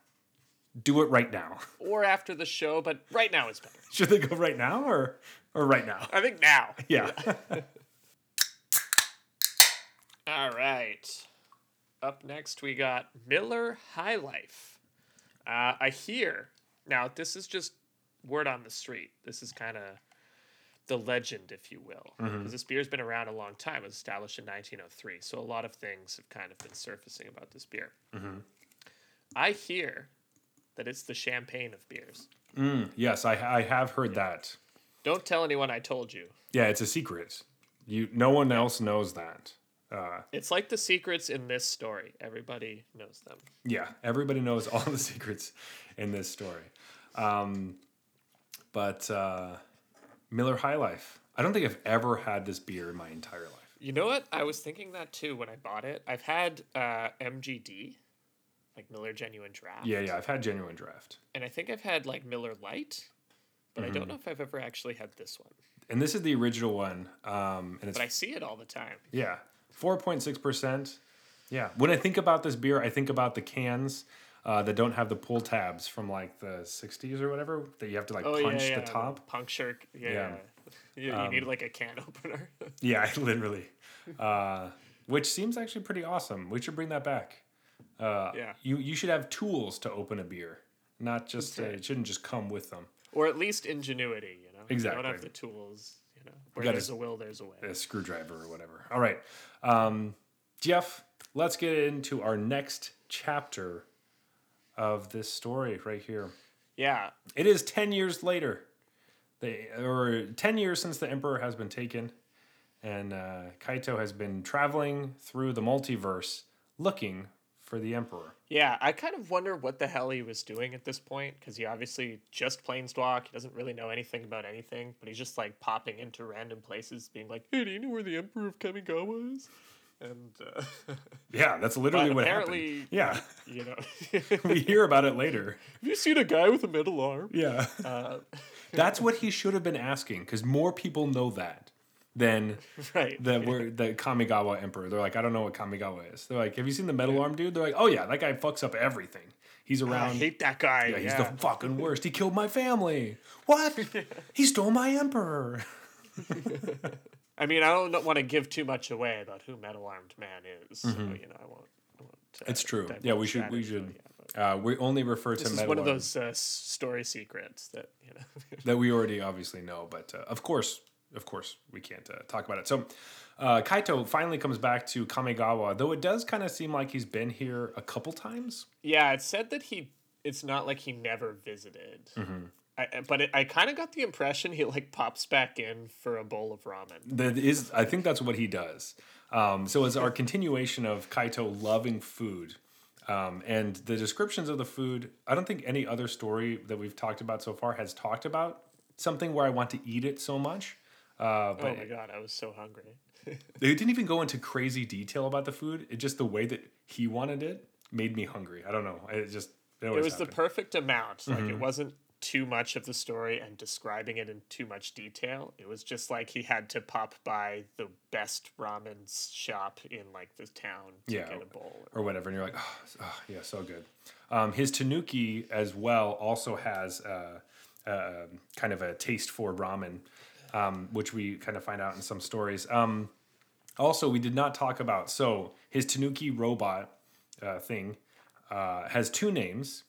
Do it right now. or after the show, but right now is better. Should they go right now or or right now? I think now. Yeah. All right. Up next, we got Miller High Life. Uh, I hear now. This is just word on the street. This is kind of the legend, if you will, because this beer's been around a long time. It was established in 1903, so a lot of things have kind of been surfacing about this beer. I hear that it's the champagne of beers. yes, I I have heard that. Don't tell anyone I told you. Yeah, it's a secret. You no one else knows that. Uh, It's like the secrets in this story. Everybody knows them. yeah, everybody knows all the secrets in this story. Um, but uh, Miller High Life. I don't think I've ever had this beer in my entire life. You know what? I was thinking that too when I bought it. I've had uh, MGD, like Miller Genuine Draft. Yeah, yeah, I've had genuine draft. And I think I've had like Miller Lite, but I don't know if I've ever actually had this one. And this is the original one. Um, and it's But I see it all the time. yeah. Four point six percent. Yeah. When I think about this beer, I think about the cans uh, that don't have the pull tabs from like the '60s or whatever that you have to like Oh punch yeah, yeah. the top. puncture. Yeah. Yeah. Um, You, you need like a can opener. Yeah, literally. Uh, which seems actually pretty awesome. We should bring that back. Uh, Yeah. You you should have tools to open a beer, not just uh, right. it shouldn't just come with them. or at least ingenuity. You know. If You don't have the tools. You know. Where gotta there's a, will, there's a way. a screwdriver or whatever. All right. Um, Jeff, let's get into our next chapter of this story right here. Yeah. It is 10 years later. They, or 10 years since the Emperor has been taken, and uh, Kaito has been traveling through the multiverse looking for the Emperor. Yeah, I kind of wonder what the hell he was doing at this point because he obviously just planeswalk. He doesn't really know anything about anything, but he's just like popping into random places, being like, "Hey, do you know where the Emperor of Kamigawa is?" And uh, Yeah, that's literally what apparently- happened. Yeah, you know, we hear about it later. Have you seen a guy with a metal arm? Yeah. Uh, That's what he should have been asking because more people know that than right. the word the Kamigawa Emperor. They're like, I don't know what Kamigawa is. They're like, Have you seen the metal arm dude? They're like, Oh yeah, that guy fucks up everything. He's around. I hate that guy. yeah, Yeah, he's the fucking worst. He killed my family. What? he stole my emperor. I mean, I don't want to give too much away about who Metal Armed Man is. So, you know, I won't. I won't uh, Mm-hmm. It's true. Yeah, we should- we should- yet, Uh, we only refer to This is metal one of those uh, story secrets that you know. that we already obviously know, but uh, of course, of course, we can't uh, talk about it. So, uh, Kaito finally comes back to Kamigawa, though it does kind of seem like he's been here a couple times. Yeah, it said that he. It's not like he never visited. Mm-hmm. I, but it, I kind of got the impression he like pops back in for a bowl of ramen. That is, I think that's what he does. Um, so it's our continuation of Kaito loving food. Um, and the descriptions of the food, I don't think any other story that we've talked about so far has talked about something where I want to eat it so much. Uh, but Oh my god, I was so hungry. they didn't even go into crazy detail about the food. It just the way that he wanted it made me hungry. I don't know. It just it, It was the perfect amount. Like Mm-hmm. it wasn't too much of the story and describing it in too much detail. It was just like he had to pop by the best ramen shop in like the town to Yeah. get a bowl. or whatever, and you're like, oh, oh, yeah, so good. Um, his Tanuki as well also has uh, uh, kind of a taste for ramen, um, which we kind of find out in some stories. Um, also, we did not talk about so his Tanuki robot uh, thing uh, has two names.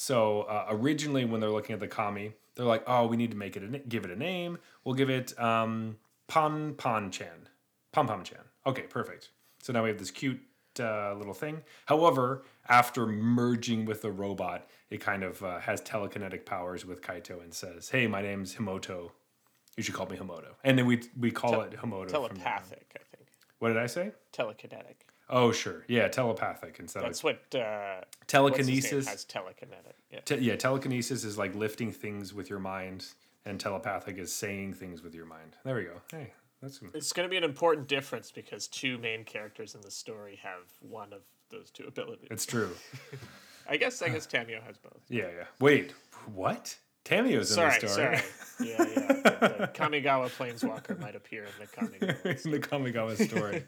So uh, originally, when they're looking at the kami, they're like, "Oh, we need to make it a, give it a name. We'll give it um, Pon Pan Chan, Pom Pom Chan." Okay, perfect. So now we have this cute uh, little thing. However, after merging with the robot, it kind of uh, has telekinetic powers with Kaito and says, "Hey, my name's Himoto. You should call me Himoto." And then we we call it Himoto. Telepathic, I think. What did I say? Telekinetic. Oh, sure. Yeah, telepathic instead That's of what uh, what's his name telekinesis. has telekinetic. Yeah. Te- yeah, telekinesis is like lifting things with your mind, and telepathic is saying things with your mind. There we go. Hey, that's It's going to be an important difference because two main characters in the story have one of those two abilities. it's true. I guess I guess Tamiyo has both. Yeah, yeah. Wait, what? Tamiyo's in Sorry, the story. sorry. Yeah, yeah. The, the Kamigawa Planeswalker might appear in the Kamigawa. in the Kamigawa story.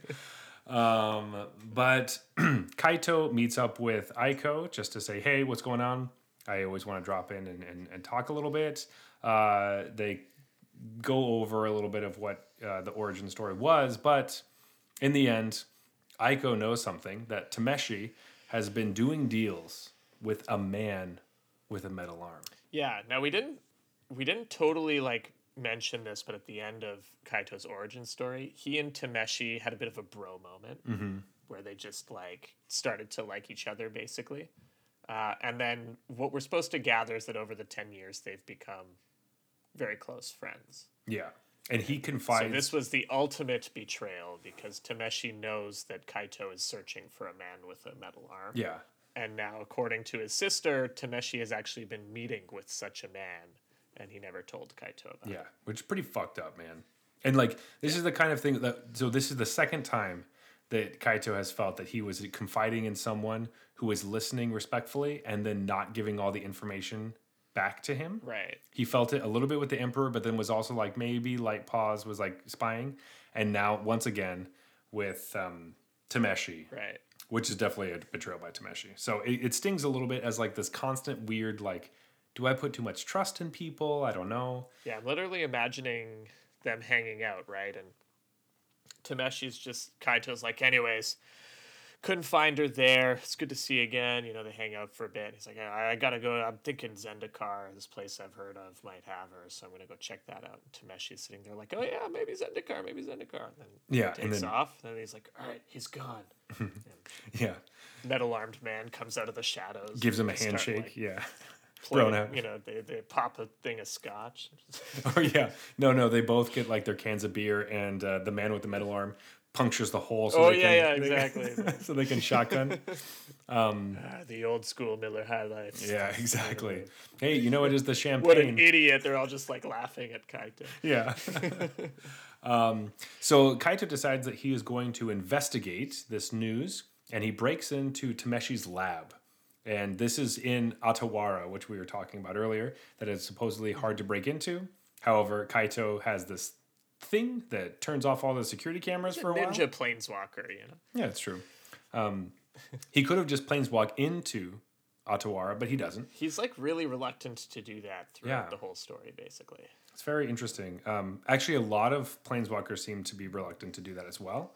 Um, but Kaito meets up with Aiko just to say, hey, what's going on? I always want to drop in and, and, and talk a little bit. Uh, they go over a little bit of what uh, the origin story was, but in the end, Aiko knows something that Tameshi has been doing deals with a man with a metal arm. Yeah. Now we didn't we didn't totally like mention this, but at the end of Kaito's origin story, he and Tameshi had a bit of a bro moment where they just like started to like each other basically. Uh, and then what we're supposed to gather is that over the 10 years they've become very close friends. Yeah. And he confides. So this was the ultimate betrayal because Tameshi knows that Kaito is searching for a man with a metal arm. yeah. And now, according to his sister, Tameshi has actually been meeting with such a man, and he never told Kaito about it. Yeah, which is pretty fucked up, man. And like this is the kind of thing that so this is the second time that Kaito has felt that he was confiding in someone who was listening respectfully and then not giving all the information back to him. Right. He felt it a little bit with the emperor, but then was also like maybe Light Paws was like spying, and now once again with um, Tameshi, Right. which is definitely a betrayal by Tameshi. So it, it stings a little bit as like this constant weird like, do I put too much trust in people? I don't know. Yeah, I'm literally imagining them hanging out, right? And Tameshi's just Kaito's like, anyways, couldn't find her there. It's good to see you again. You know, they hang out for a bit. He's like, I, I gotta go. I'm thinking Zendikar, this place I've heard of, might have her, so I'm gonna go check that out. And Tameshi's sitting there like, oh yeah, maybe Zendikar, maybe Zendikar. And then Yeah, he and takes then- off. And then he's like, all right, he's gone. Yeah, metal armed man comes out of the shadows. gives him a and they start, handshake. like, yeah. Thrown out. You know, they, they pop a thing of scotch. Oh yeah, no, no, they both get like their cans of beer, and uh, the man with the metal arm punctures the hole. So Oh, they yeah, can, yeah, exactly. so they can shotgun. Ah, the old school Miller highlights. Yeah, exactly. Hey, you know what is the champagne? What an idiot! They're all just like laughing at Kaito. Yeah. um, so Kaito decides that he is going to investigate this news, and he breaks into Tameshi's lab. And this is in Otawara, which we were talking about earlier, that is supposedly hard to break into. However, Kaito has this thing that turns off all the security cameras for a while. Ninja planeswalker, you know. Yeah, it's true. Um, he could have just planeswalk into Otawara, but he doesn't. He's like really reluctant to do that throughout Yeah. the whole story, basically. It's very interesting. Um, actually, a lot of planeswalkers seem to be reluctant to do that as well.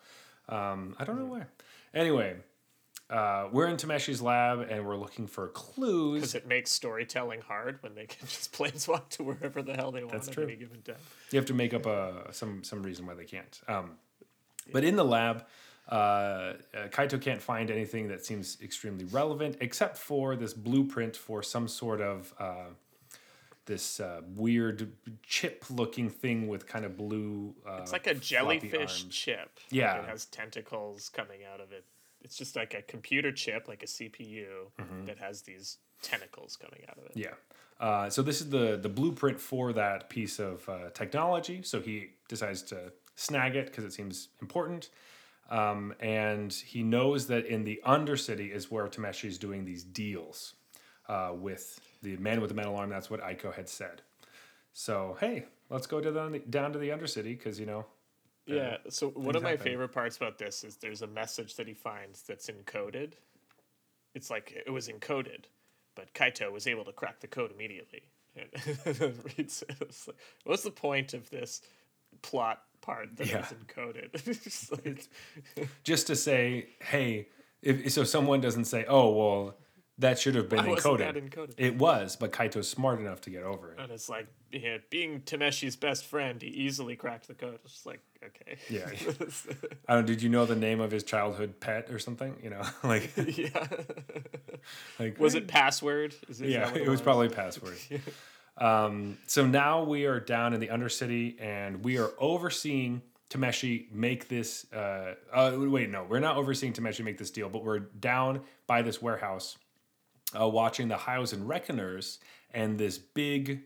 Um, I don't know why. Anyway, uh, we're in Tameshi's lab and we're looking for clues. Because it makes storytelling hard when they can just planeswalk to wherever the hell they want That's at true. any given time. You have to make up a some some reason why they can't. Um, but in the lab, uh, uh, Kaito can't find anything that seems extremely relevant except for this blueprint for some sort of uh, this uh, weird chip-looking thing with kind of blue. Uh, It's like a jellyfish chip. Like, Yeah. it has tentacles coming out of it. It's just like a computer chip, like a CPU, Mm-hmm. that has these tentacles coming out of it. Yeah. Uh, so this is the the blueprint for that piece of uh, technology. So he decides to snag it because it seems important. Um, and he knows that in the Undercity is where Tameshi is doing these deals uh, with the man with the metal arm. That's what Aiko had said. So hey, let's go to the down to the Undercity because you know. Yeah. So one of my happen. favorite parts about this is there's a message that he finds that's encoded. It's like it was encoded, but Kaito was able to crack the code immediately. And reads it. It's like, what's the point of this plot part that is Yeah. encoded? Just like, Just to say, hey, if so, someone doesn't say, oh well, that should have been encoded. encoded? It was, but Kaito's smart enough to get over it. and it's like, yeah, being Tameshi's best friend, he easily cracked the code. It's like, okay. Yeah. I don't. Did you know the name of his childhood pet or something? You know, like yeah. like Was it password? Is, is Yeah, it was probably password. um, so now we are down in the Undercity, and we are overseeing Tameshi make this. Uh, uh, wait, no, we're not overseeing Tameshi make this deal, but we're down by this warehouse, uh, watching the and Reckoners and this big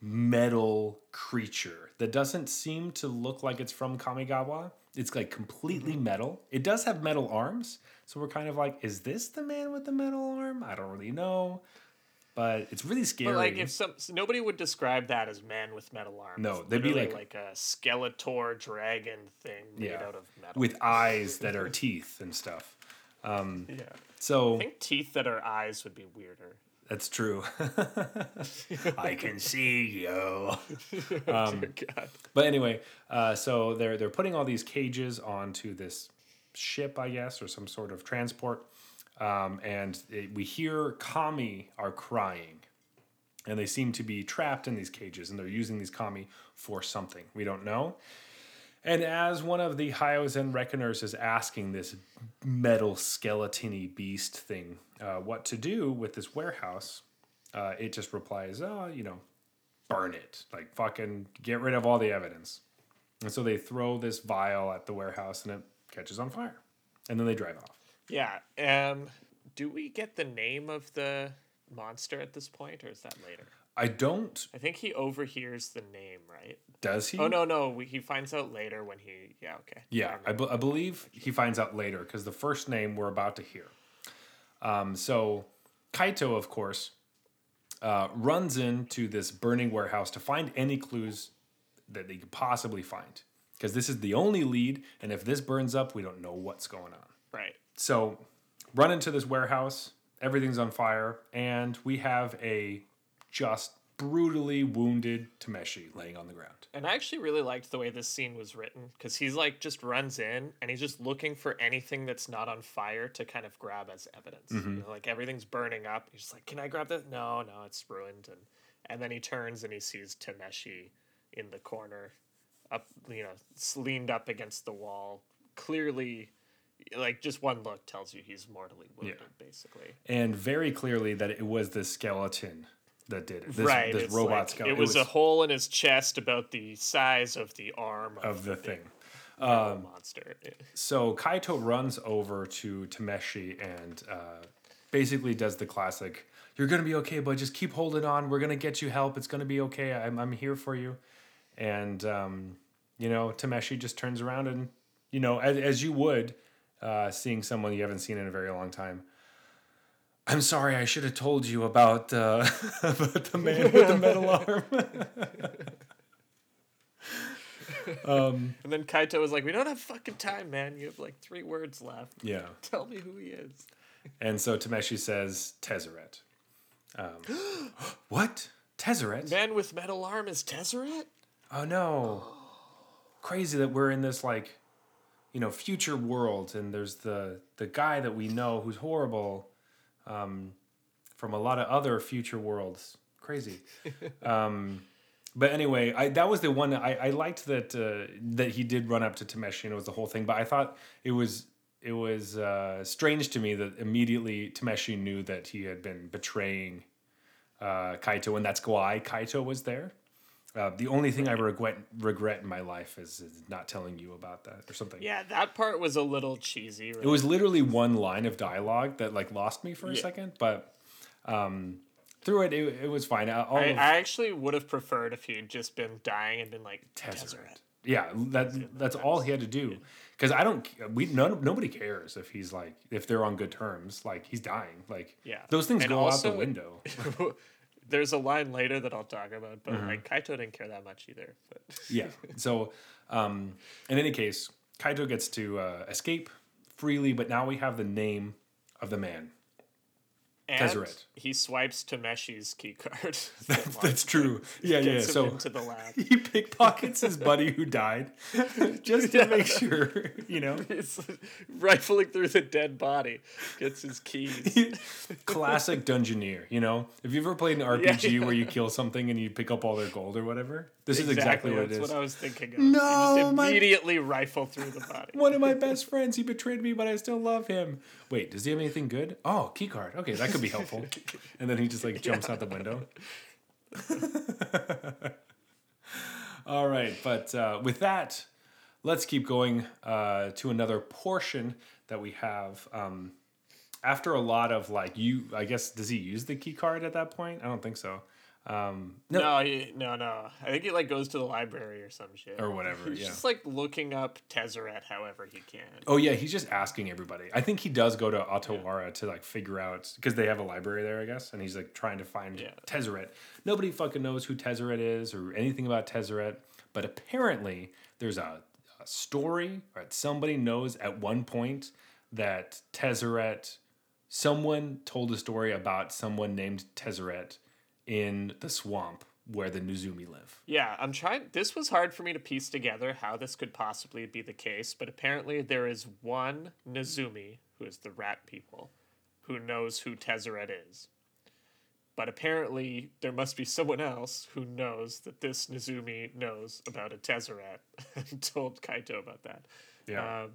metal creature that doesn't seem to look like it's from Kamigawa. It's like completely metal. It does have metal arms, so we're kind of like, is this the man with the metal arm? I don't really know, but it's really scary. But like, if some nobody would describe that as man with metal arms. No, they'd be literally like- a Skeletor dragon thing made Yeah. out of metal. with eyes that are teeth and stuff. yeah, So I think teeth that are eyes would be weirder. that's true. I can see you. Um, Dear God. But anyway, uh, so they're they're putting all these cages onto this ship, I guess, or some sort of transport, um, and it, we hear Kami are crying, and they seem to be trapped in these cages, and they're using these Kami for something we don't know. And as one of the Hyozan Reckoners is asking this metal skeleton beast thing uh, what to do with this warehouse, uh, it just replies, oh, you know, burn it. Like, fucking get rid of all the evidence. And so they throw this vial at the warehouse and it catches on fire. And then they drive off. Yeah. Um. Do we get the name of the monster at this point, or is that later? I don't. I think he overhears the name, right? Does he? Oh no, no. We, he finds out later when he. Yeah. Okay. Yeah, I, be- I believe he finds out later because the first name we're about to hear. Um, so Kaito, of course, uh, runs into this burning warehouse to find any clues that they could possibly find because this is the only lead, and if this burns up, we don't know what's going on. Right. So, run into this warehouse. Everything's on fire, and we have a just brutally wounded Tameshi laying on the ground. And I actually really liked the way this scene was written because he's like just runs in and he's just looking for anything that's not on fire to kind of grab as evidence. You mm-hmm. know, like everything's burning up. He's just like, "Can I grab that?" No, no, it's ruined. And and then he turns and he sees Tameshi in the corner, up you know, leaned up against the wall. Clearly, like just one look tells you he's mortally wounded, basically. And very clearly that it was the skeleton that did it. This, right. this robot like- skeleton. It was, a hole in his chest about the size of the arm of, of the thing. Um, monster. So Kaito runs over to Tameshi and uh, basically does the classic, "You're gonna be okay, but just keep holding on. We're gonna get you help. It's gonna be okay. I'm I'm here for you." And um, you know, Tameshi just turns around and you know, as, as you would, uh, seeing someone you haven't seen in a very long time. I'm sorry, I should have told you about uh, about the man with the metal arm. And then Kaito was like, "We don't have fucking time, man. You have like three words left. yeah. Tell me who he is." And so Tameshi says Tezzeret. Um, what? Tezzeret? Man with metal arm is Tezzeret. Oh no. Crazy that we're in this like, you know, future world and there's the the guy that we know who's horrible um, from a lot of other future worlds. Crazy. um, but anyway, I that was the one I, I liked that uh, that he did run up to Tameshi and it was the whole thing. But I thought it was it was uh, strange to me that immediately Tameshi knew that he had been betraying uh, Kaito, and that's why Kaito was there. Uh, the only thing I regret regret in my life is, is not telling you about that or something. Yeah, that part was a little cheesy. Right? It was literally one line of dialogue that like lost me for a Yeah. second, but um, through it, it, it was fine. Uh, All I, of I actually would have preferred if he'd just been dying and been like Tezzeret. Tezzeret. Yeah, that that's all he had to do. Because I don't, we none, nobody cares if he's like if they're on good terms. Like he's dying. Like Yeah. those things And go out the window. There's a line later that I'll talk about, but Mm-hmm. like Kaito didn't care that much either. But yeah. So, um, in any case, Kaito gets to uh, escape freely, but now we have the name of the man. And Tezzeret. he swipes Tameshi's key card. That's true. Yeah, yeah. So into the lab. he pickpockets his buddy who died, just to make sure, you know. He's rifling through the dead body, gets his keys. Classic Dungeoneer, you know. Have you ever played an RPG yeah. where you kill something and you pick up all their gold or whatever? This is exactly what it is. that's what I was thinking of. No, you just my- immediately rifle through the body. One of my best friends, he betrayed me, but I still love him. Wait, does he have anything good? Oh, key card. Okay, that could be helpful. And then he just like jumps out the window. All right, but uh, with that, let's keep going uh, to another portion that we have. Um, after a lot of like you, I guess, does he use the key card at that point? I don't think so. Um, no, No, he, no, no. I think he like goes to the library or some shit. or whatever. He's yeah. just like looking up Tezzeret however he can. Oh yeah, he's just asking everybody. I think he does go to Otawara to like figure out because they have a library there, I guess, and he's like trying to find Yeah. Tezzeret. Nobody fucking knows who Tezzeret is or anything about Tezzeret, but apparently there's a, a story or somebody knows at one point that Tezzeret. Someone told a story about someone named Tezzeret in the swamp where the Nezumi live. Yeah, I'm trying. This was hard for me to piece together how this could possibly be the case, but apparently there is one Nezumi, who is the rat people, who knows who Tezzeret is. But apparently there must be someone else who knows that this Nezumi knows about a Tezzeret and told Kaito about that. Yeah. Um,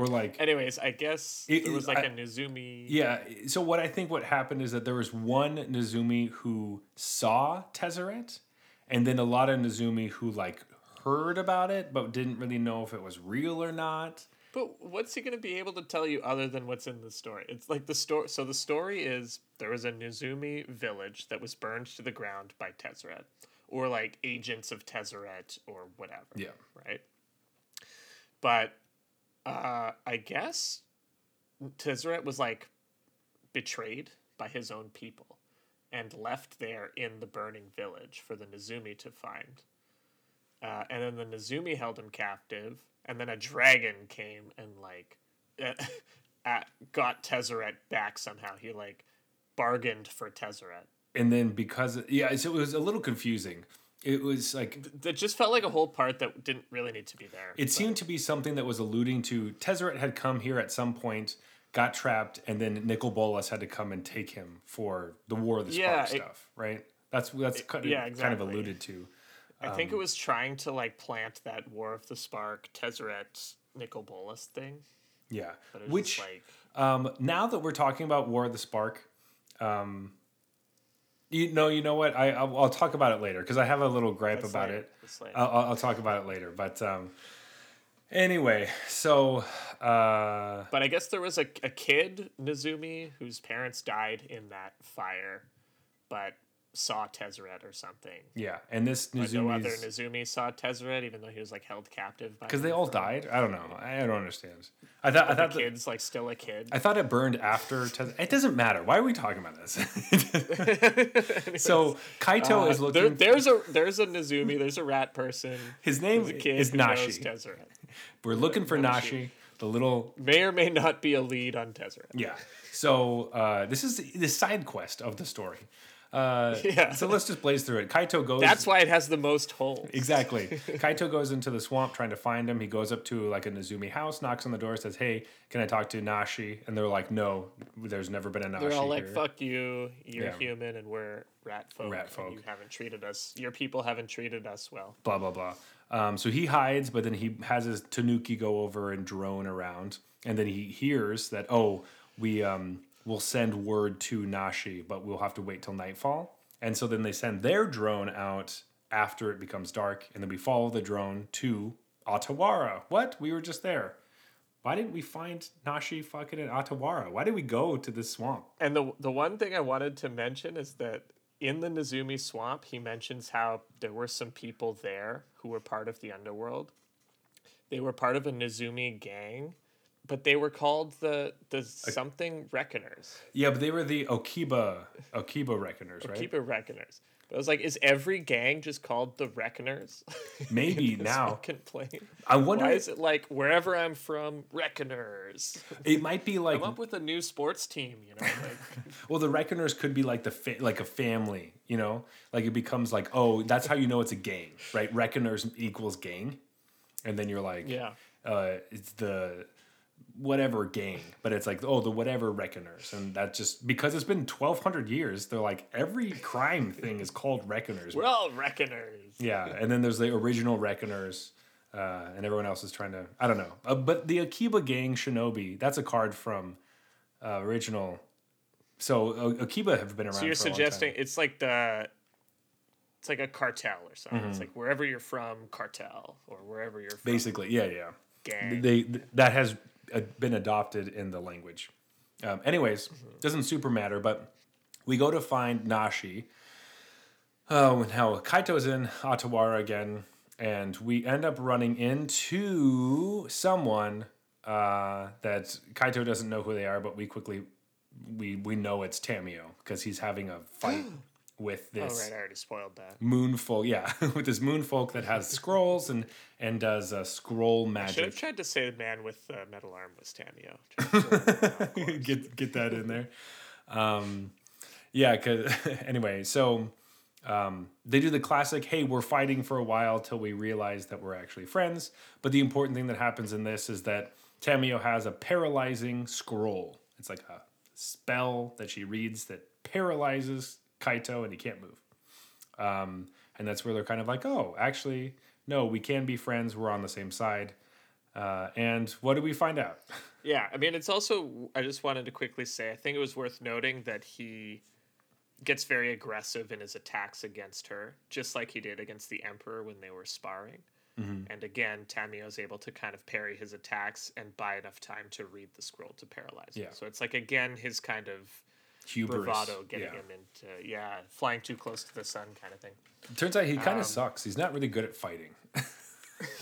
Or like anyways, I guess It- there was like I- a Nezumi. Yeah. So what I think what happened is that there was one Nezumi who saw Tezzeret, and then a lot of Nezumi who like heard about it but didn't really know if it was real or not. But what's he going to be able to tell you other than what's in the story? It's like the story. So the story is there was a Nezumi village that was burned to the ground by Tezzeret, or like agents of Tezzeret, or whatever. Yeah. Right. But uh, I guess Tezzeret was like betrayed by his own people and left there in the burning village for the Nezumi to find. uh, and then the Nezumi held him captive, and then a dragon came and like uh, got Tezzeret back somehow. He like bargained for Tezzeret. And then because yeah, so it was a little confusing. It was like That just felt like a whole part that didn't really need to be there. it seemed to be something that was alluding to Tezzeret had come here at some point, got trapped, and then Nicol Bolas had to come and take him for the War of the Spark it- stuff, right? That's that's kind of, yeah, kind of alluded to. I think it was trying to like plant that War of the Spark, Tezzeret, Nicol Bolas thing. Yeah, But it which like Um, now that we're talking about War of the Spark, um, you know, you know what? I I'll, I'll talk about it later because I have a little gripe That's about it. I'll, I'll talk about it later. But um, anyway, so uh, But I guess there was a, a kid, Nezumi, whose parents died in that fire, but saw Tezzeret or something. yeah, and this But no other Nezumi saw Tezzeret, even though he was like held captive because they all died. I don't know. I don't understand. I thought I The thought that, kid's like still a kid. I thought it burned after. Tez- it doesn't matter. Why are we talking about this? so Kaito Uh, is there- looking. there's a there's a Nezumi, there's a rat person, his name a kid is Nashi. Tezzeret. We're looking for Nashi, the little May or may not be a lead on Tezzeret. Yeah. So uh, this is the side quest of the story. Uh, Yeah. So let's just blaze through it. Kaito goes. That's why it has the most holes. exactly. Kaito goes into the swamp trying to find him. He goes up to like a Nezumi house, knocks on the door, says, "Hey, can I talk to Nashi?" And they're like, "No, there's never been a Nashi They're all like, here." "Fuck you! You're Yeah. human, and we're rat folk. Rat and folk. You haven't treated us. Your people haven't treated us well." blah blah blah. Um, so he hides, but then he has his Tanuki go over and drone around, and then he hears that oh, we um, will send word to Nashi, but we'll have to wait till nightfall. And so then they send their drone out after it becomes dark, and then we follow the drone to Otawara. What? We were just there. Why didn't we find Nashi fucking in Otawara? Why did we go to this swamp? And the the one thing I wanted to mention is that in the Nezumi swamp, he mentions how there were some people there who were part of the underworld. They were part of a Nezumi gang, but they were called the the something Reckoners. Yeah, but they were the Okiba Okiba Reckoners, right? It Reckoners. But I was like, is every gang just called the Reckoners? Maybe now. I wonder. Why is it like wherever I'm from, Reckoners? It might be like I'm up with a new sports team, you know. Like, Well, the Reckoners could be like the fa- like a family, you know, like it becomes like oh, that's how you know it's a gang, right? Reckoners equals gang, and then you're like, yeah. uh, it's the whatever gang, but it's like oh, the whatever Reckoners, and that just because it's been twelve hundred years, they're like every crime thing is called Reckoners. We're all Reckoners. Yeah, and then there's the original Reckoners, uh, and everyone else is trying to I don't know, uh, but the Akiba Gang Shinobi, that's a card from uh, original. So uh, Akiba have been around. So you're for a long suggesting it's like the it's like a cartel or something. Mm-hmm. It's like wherever you're from, cartel, or wherever you're from, basically, yeah, yeah. gang. They that has been adopted in the language. Um, anyways, doesn't super matter, but we go to find Nashi. Oh, now Kaito's in Otawara again, and we end up running into someone uh, that Kaito doesn't know who they are, but we quickly we we know it's Tamiyo because he's having a fight with oh this right, I already spoiled that. moon folk. Yeah, with this moon folk that has scrolls and and does uh, scroll magic. I Should have tried to say the man with the metal arm was Tamiyo. get get that in there. Um, yeah, cause anyway, so um, they do the classic. Hey, we're fighting for a while till we realize that we're actually friends. But the important thing that happens in this is that Tamiyo has a paralyzing scroll. It's like a spell that she reads that paralyzes Kaito, and he can't move. Um, and that's where they're kind of like, oh, actually, no, we can be friends. We're on the same side. Uh, and what do we find out? Yeah, I mean, it's also. I just wanted to quickly say, I think it was worth noting that he gets very aggressive in his attacks against her, just like he did against the Emperor when they were sparring. Mm-hmm. And again, Tamiyo is able to kind of parry his attacks and buy enough time to read the scroll to paralyze him. So it's like again his kind of Hubris. bravado getting yeah. him into yeah, flying too close to the sun kind of thing. Turns out he kind Um, of sucks. He's not really good at fighting.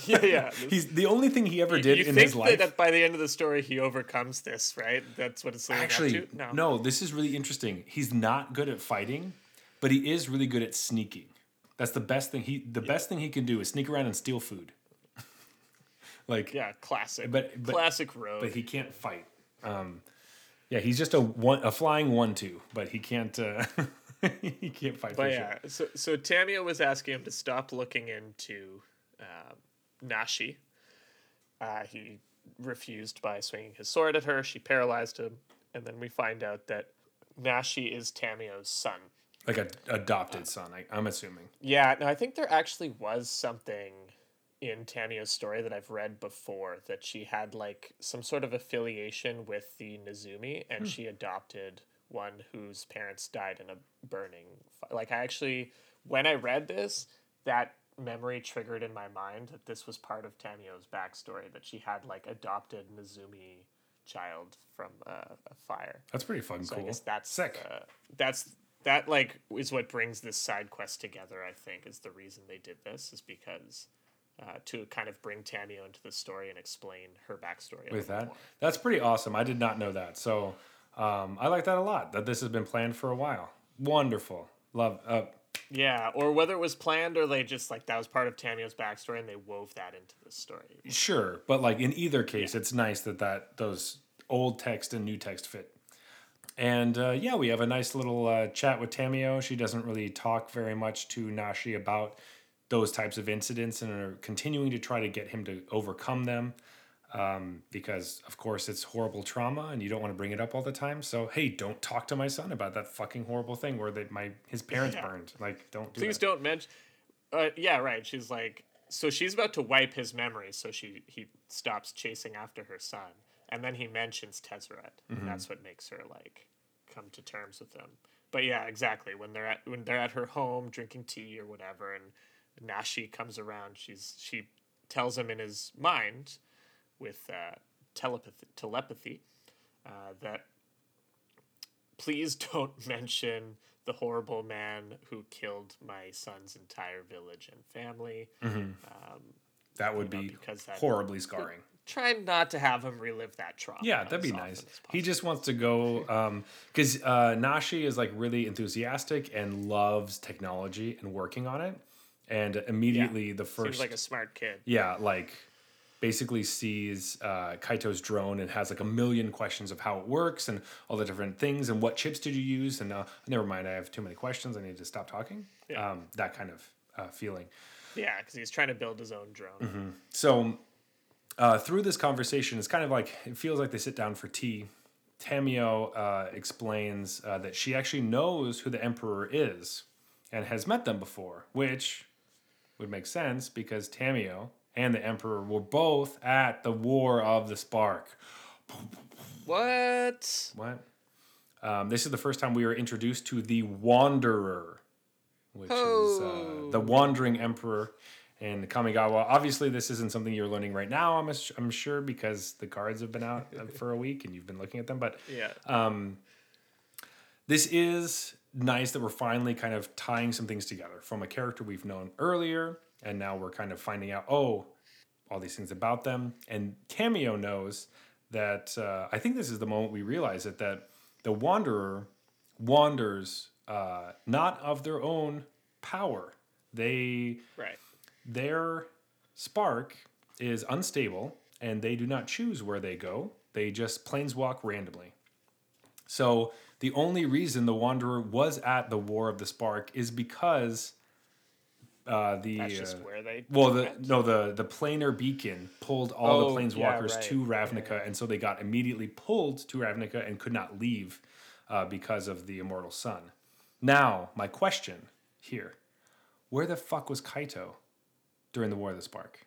Yeah, yeah. He's the only thing he ever did you in his life. that, that by the end of the story he overcomes this, right? That's what it's leading Actually, up to. no. this is really interesting. He's not good at fighting, but he is really good at sneaking. That's the best thing he. The best thing he can do is sneak around and steal food. like, Yeah, classic. But- but- classic rogue. but he can't fight. Um, yeah, he's just a one, a flying one-two, but he can't. Uh, he can't fight. But yeah, so so Tamiyo was asking him to stop looking into uh, Nashi. Uh, he refused by swinging his sword at her. She paralyzed him, and then we find out that Nashi is Tamiyo's son. like a adopted son. I, I'm assuming. Yeah, no, I think there actually was something in Tamiyo's story that I've read before that she had like some sort of affiliation with the Nezumi and she adopted one whose parents died in a burning fi- like I actually when I read this that memory triggered in my mind that this was part of Tamiyo's backstory that she had like adopted Nezumi child from uh, a fire. That's pretty fun. So cool. I guess that's sick. Uh, that's that like is what brings this side quest together. I think is the reason they did this is because uh, to kind of bring Tamiyo into the story and explain her backstory a with that. more. That's pretty awesome. I did not know that. So um, I like that a lot. That this has been planned for a while. Wonderful. Love. Uh, Yeah, or whether it was planned or they just like that was part of Tamiyo's backstory and they wove that into the story. sure, but like in either case, it's nice that that those old text and new text fit. And uh, yeah, we have a nice little uh, chat with Tamiyo. She doesn't really talk very much to Nashi about those types of incidents and are continuing to try to get him to overcome them. Um, because of course it's horrible trauma and you don't want to bring it up all the time. So hey, don't talk to my son about that fucking horrible thing where they, my his parents Yeah. burned. Like don't do Please that. don't mention. Uh, yeah, right. She's like, so she's about to wipe his memory, so she he stops chasing after her son, and then he mentions Tezzeret, Mm-hmm. and that's what makes her like come to terms with him. But yeah, exactly. When they're at when they're at her home drinking tea or whatever, and Nashi comes around, she's she tells him in his mind with uh, telepathy telepathy uh, that please don't mention the horrible man who killed my son's entire village and family. That would know, be because that- horribly scarring. Try not to have him relive that trauma. Yeah, that'd be nice. He just wants to go because uh, Nashi is like really enthusiastic and loves technology and working on it. And immediately the first, seems like a smart kid. yeah, like basically sees uh, Kaito's drone and has like a million questions of how it works and all the different things and what chips did you use and uh, never mind, I have too many questions. I need to stop talking. Yeah. Um, that kind of uh, feeling. Yeah, because he's trying to build his own drone. Mm-hmm. So uh, through this conversation, it's kind of like it feels like they sit down for tea. Tamiyo uh, explains uh, that she actually knows who the emperor is and has met them before, which would make sense because Tamiyo and the emperor were both at the War of the Spark. What? What? Um, this is the first time we were introduced to the Wanderer, which is uh, Oh. the Wandering Emperor in Kamigawa. Obviously, this isn't something you're learning right now, I'm, I'm sure, because the cards have been out uh, for a week and you've been looking at them. But Yeah. this is nice that we're finally kind of tying some things together from a character we've known earlier, and now we're kind of finding out, oh, all these things about them. And Cameo knows that uh, I think this is the moment we realize it that the Wanderer wanders uh, not of their own power. They right. their spark is unstable and they do not choose where they go. They just planeswalk randomly. So the only reason the Wanderer was at the War of the Spark is because uh, the That's just uh, where they. well the went. no the the planar beacon pulled all Oh, the yeah, planeswalkers right. to Ravnica, and so they got immediately pulled to Ravnica and could not leave uh, because of the immortal sun. Now my question here: Where the fuck was Kaito during the War of the Spark?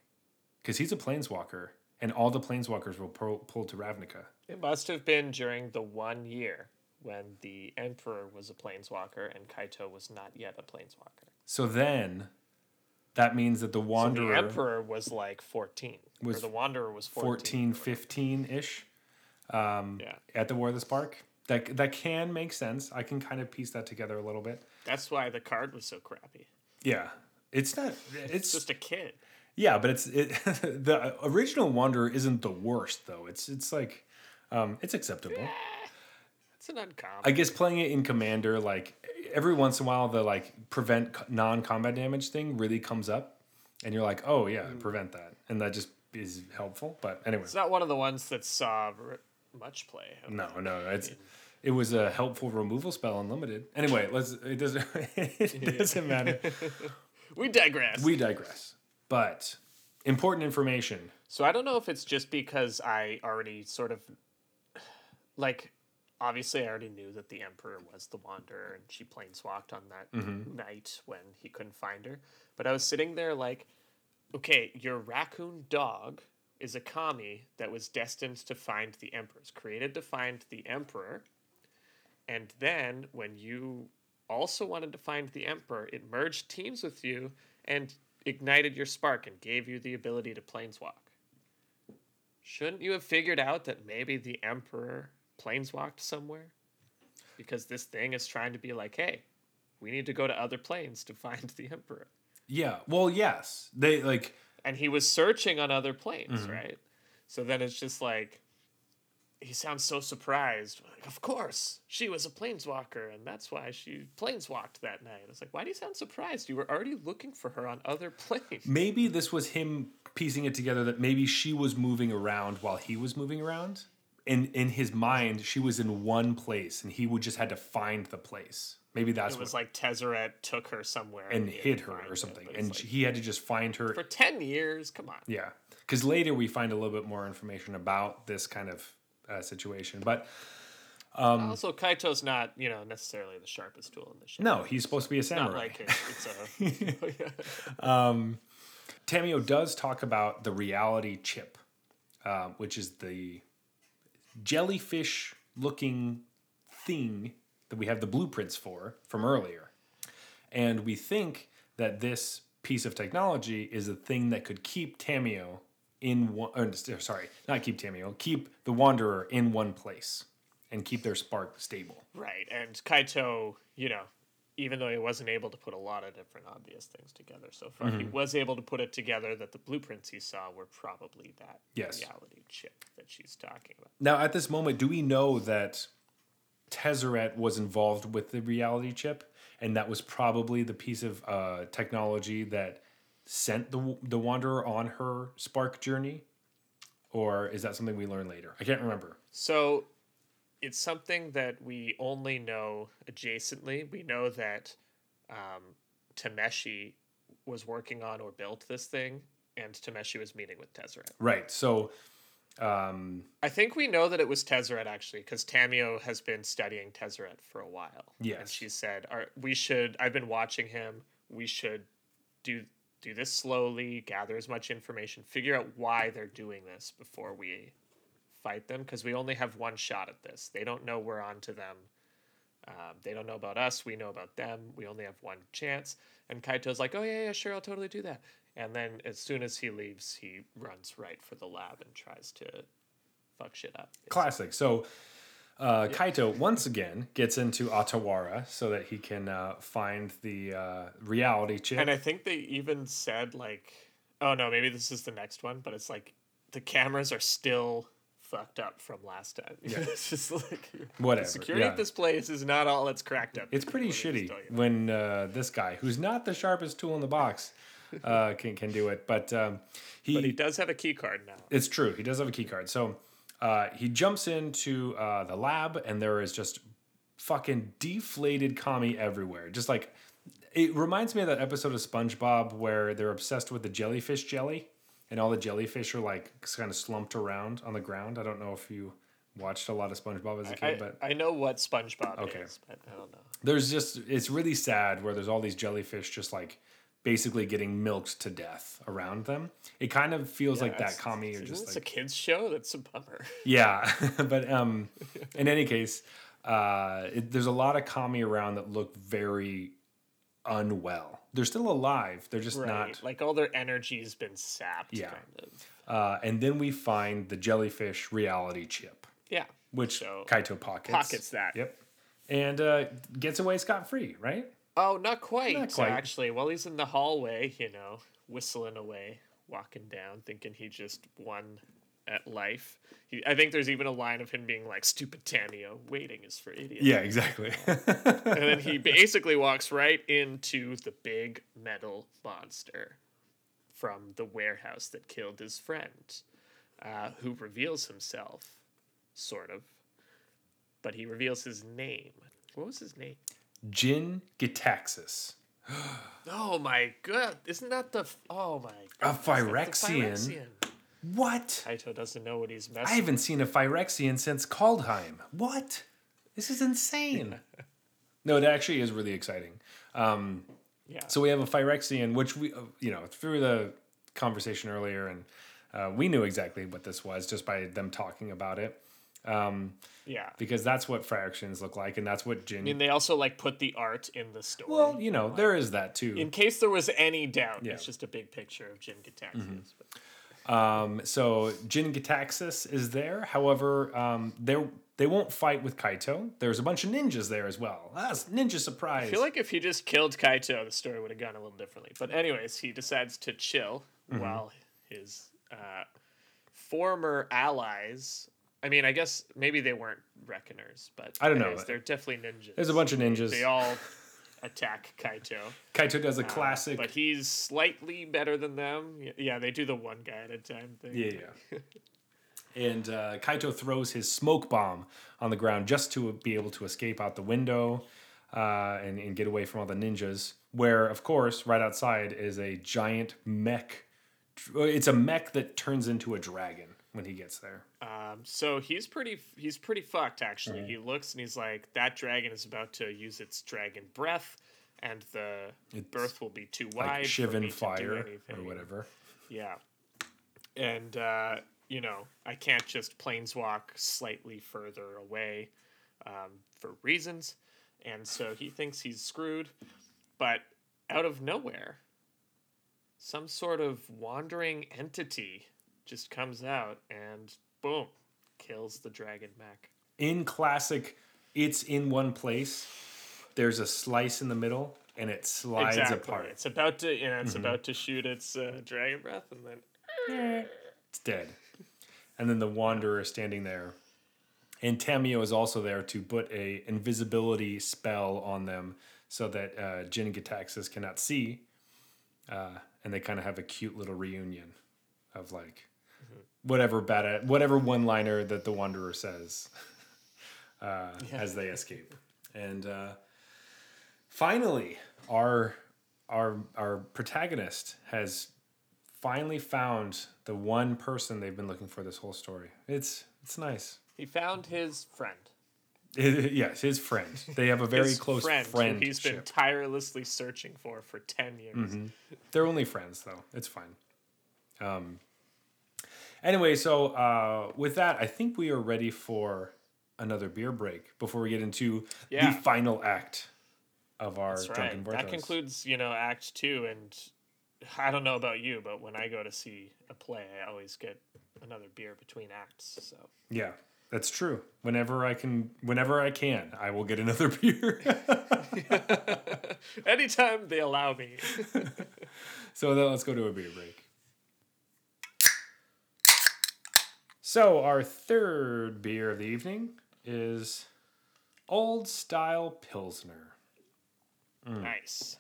Because he's a planeswalker, and all the planeswalkers were pu- pulled to Ravnica. It must have been during the one year when the Emperor was a planeswalker and Kaito was not yet a planeswalker. So then, that means that the So Wanderer the Emperor was like 14. Was or the Wanderer was 14. 14, 15 ish. Yeah. at the War of the Spark. That that can make sense. I can kind of piece that together a little bit. That's why the card was so crappy. Yeah, it's not. It's, It's just a kid. yeah, but it's it. the original Wanderer isn't the worst though. It's it's like, um, it's acceptable. An uncommon. I guess playing it in Commander, like every once in a while, the like prevent non-combat damage thing really comes up, and you're like, oh yeah, mm. prevent that, and that just is helpful. But anyway, it's not one of the ones that saw much play. no, no, it's it was a helpful removal spell unlimited. Anyway, let's it doesn't it doesn't matter. We digress. We digress. But important information. So I don't know if it's just because I already sort of like obviously I already knew that the Emperor was the Wanderer and she planeswalked on that mm-hmm. night when he couldn't find her. But I was sitting there like, okay, your raccoon dog is a kami that was destined to find the Emperors, created to find the Emperor. And then when you also wanted to find the Emperor, it merged teams with you and ignited your spark and gave you the ability to planeswalk. Shouldn't you have figured out that maybe the Emperor planeswalked somewhere? Because this thing is trying to be like, hey, we need to go to other planes to find the Emperor. Yeah. Well, yes. They like And he was searching on other planes, mm-hmm. right? So then it's just like, he sounds so surprised. Like, of course, she was a planeswalker, and that's why she planeswalked that night. It's like, why do you sound surprised? You were already looking for her on other planes. maybe this was him piecing it together that maybe she was moving around while he was moving around. In in his mind, she was in one place and he would just had to find the place. Maybe that's It was what like Tezzeret took her somewhere and hid her or something. it's And like, he had to just find her for 10 years, come on. Yeah, because later we find a little bit more information about this kind of uh, situation. But Um, also, Kaito's not, you know, necessarily the sharpest tool in the show. no, he's supposed to be a samurai. Not like it, it's a. Tamiyo does talk about the reality chip, um, which is the jellyfish looking thing that we have the blueprints for from earlier. And we think that this piece of technology is a thing that could keep Tamiyo in one, uh, or, uh, sorry, not keep Tamiyo, keep the Wanderer in one place and keep their spark stable. right. And Kaito, you know, even though he wasn't able to put a lot of different obvious things together so far, he Mm-hmm. was able to put it together that the blueprints he saw were probably that Yes. reality chip that she's talking about. Now, at this moment, do we know that Tezzeret was involved with the reality chip, and that was probably the piece of uh, technology that sent the the Wanderer on her spark journey, or is that something we learn later? I can't remember. So it's something that we only know adjacently. We know that um, Tameshi was working on or built this thing, and Tameshi was meeting with Tezzeret. Right. So, um, I think we know that it was Tezzeret actually, because Tamiyo has been studying Tezzeret for a while. Yes. And she said, "Our- "We should." I've been watching him. We should do do this slowly, gather as much information, figure out why they're doing this before we fight them, because we only have one shot at this. They don't know we're on to them. Um, they don't know about us. We know about them. We only have one chance. And Kaito's like, "Oh yeah, yeah, sure, I'll totally do that." And then as soon as he leaves, he runs right for the lab and tries to fuck shit up. classic. So, uh, Kaito once again gets into Otawara so that he can uh, find the uh, reality chip. And I think they even said like, oh no, maybe this is the next one, but it's like the cameras are still fucked up from last time. Yeah. it's just like Whatever, The security yeah. at this place is not all it's cracked up. It's pretty let me just shitty when uh, this guy, who's not the sharpest tool in the box, uh, can can do it. But um, he, But he does have a key card now. it's true. He does have a key card. So uh, he jumps into uh, the lab, and there is just fucking deflated kami everywhere. Just like it reminds me of that episode of SpongeBob where they're obsessed with the jellyfish jelly, and all the jellyfish are like kind of slumped around on the ground. I don't know if you watched a lot of SpongeBob as a kid, I, but I know what SpongeBob Okay. is, but I don't know. there's just it's really sad where there's all these jellyfish just like basically getting milked to death around them. It kind of feels like that It's- kami Isn't just this like a kids show? That's a bummer. yeah, but um, in any case, uh, it, there's a lot of kami around that look very unwell. They're still alive. They're just Right. not. Like all their energy's been sapped. Yeah. Kind of. Uh, and then we find the jellyfish reality chip, Yeah. which So, Kaito pockets. Pockets that. Yep. And uh, gets away scot free, right? Oh, not quite. Not quite. Actually, while he's in the hallway, you know, whistling away, walking down, thinking he just won at life. He, I think there's even a line of him being like, "Stupid Tamiyo, waiting is for idiots." Yeah, exactly. and then he basically walks right into the big metal monster from the warehouse that killed his friend, uh, who reveals himself, sort of, but he reveals his name. What was his name? Jin Gitaxias. Oh my god! Isn't that the? Oh my. god! A Phyrexian? What? Kaito doesn't know what he's I haven't seen a Phyrexian since Kaldheim. What? This is insane. no, it actually is really exciting. Um, Yeah. so we have a Phyrexian, which we, uh, you know, through the conversation earlier, and uh, we knew exactly what this was just by them talking about it, um, yeah. because that's what Phyrexians look like, and that's what Jin. I mean, they also like put the art in the story. well, you know, there is that too. in case there was any doubt, Yeah. it's just a big picture of Jin Gitaxias. but- Um, so Jin Gitaxias is there. However, um, they they won't fight with Kaito. There's a bunch of ninjas there as well. That's ninja surprise. I feel like if he just killed Kaito, the story would have gone a little differently. But anyways, he decides to chill Mm-hmm. while his uh, former allies. I mean, I guess maybe they weren't reckoners, but I don't know. They're definitely ninjas. There's a bunch of ninjas. They all attack Kaito. Kaito does a Uh, classic. but he's slightly better than them. Yeah, they do the one guy at a time thing. yeah, yeah. and uh, Kaito throws his smoke bomb on the ground just to be able to escape out the window uh, and, and get away from all the ninjas. Where, of course, right outside is a giant mech. It's a mech that turns into a dragon when he gets there. Um, so he's pretty he's pretty fucked actually. Mm-hmm. He looks and he's like that dragon is about to use its dragon breath, and the It's birth will be too wide. Like Shivan fire or whatever. Yeah, and uh, you know I can't just planeswalk slightly further away um, for reasons, and so he thinks he's screwed. But out of nowhere, some sort of wandering entity just comes out and boom, kills the dragon mech. in classic it's in one place. There's a slice in the middle and it slides apart. It's about to, you know, it's about to shoot its uh, dragon breath, and then it's dead. And then the wanderer is standing there. And Tamiyo is also there to put a invisibility spell on them so that uh, jin Gitaxias cannot see uh, and they kind of have a cute little reunion of like whatever bad whatever one liner that the wanderer says uh, as they escape. And uh, finally our our our protagonist has finally found the one person they've been looking for this whole story. It's it's nice. He found his friend. yes his friend. They have a very close friend, friend he's been tirelessly searching for for ten years. Mm-hmm. they're only friends though. It's fine. Um anyway so uh with that i think we are ready for another beer break before we get into Yeah. the final act of our That's drunken right. That concludes, you know, Act Two, and I don't know about you, but when I go to see a play, I always get another beer between acts. So Yeah, that's true. Whenever I can, whenever I can, I will get another beer. anytime they allow me. so then let's go to a beer break. So our third beer of the evening is Old Style Pilsner. Mm. nice.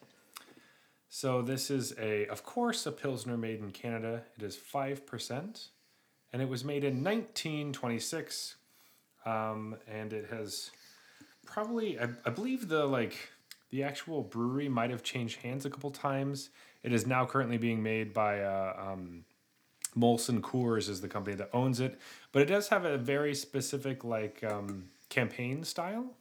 So this is a, of course, a Pilsner made in Canada. It is 5%, and it was made in 1926. Um, and it has probably, I, I believe the, like, the actual brewery might have changed hands a couple times. It is now currently being made by, uh, um, Molson Coors is the company that owns it, but it does have a very specific, like, um, campaign style.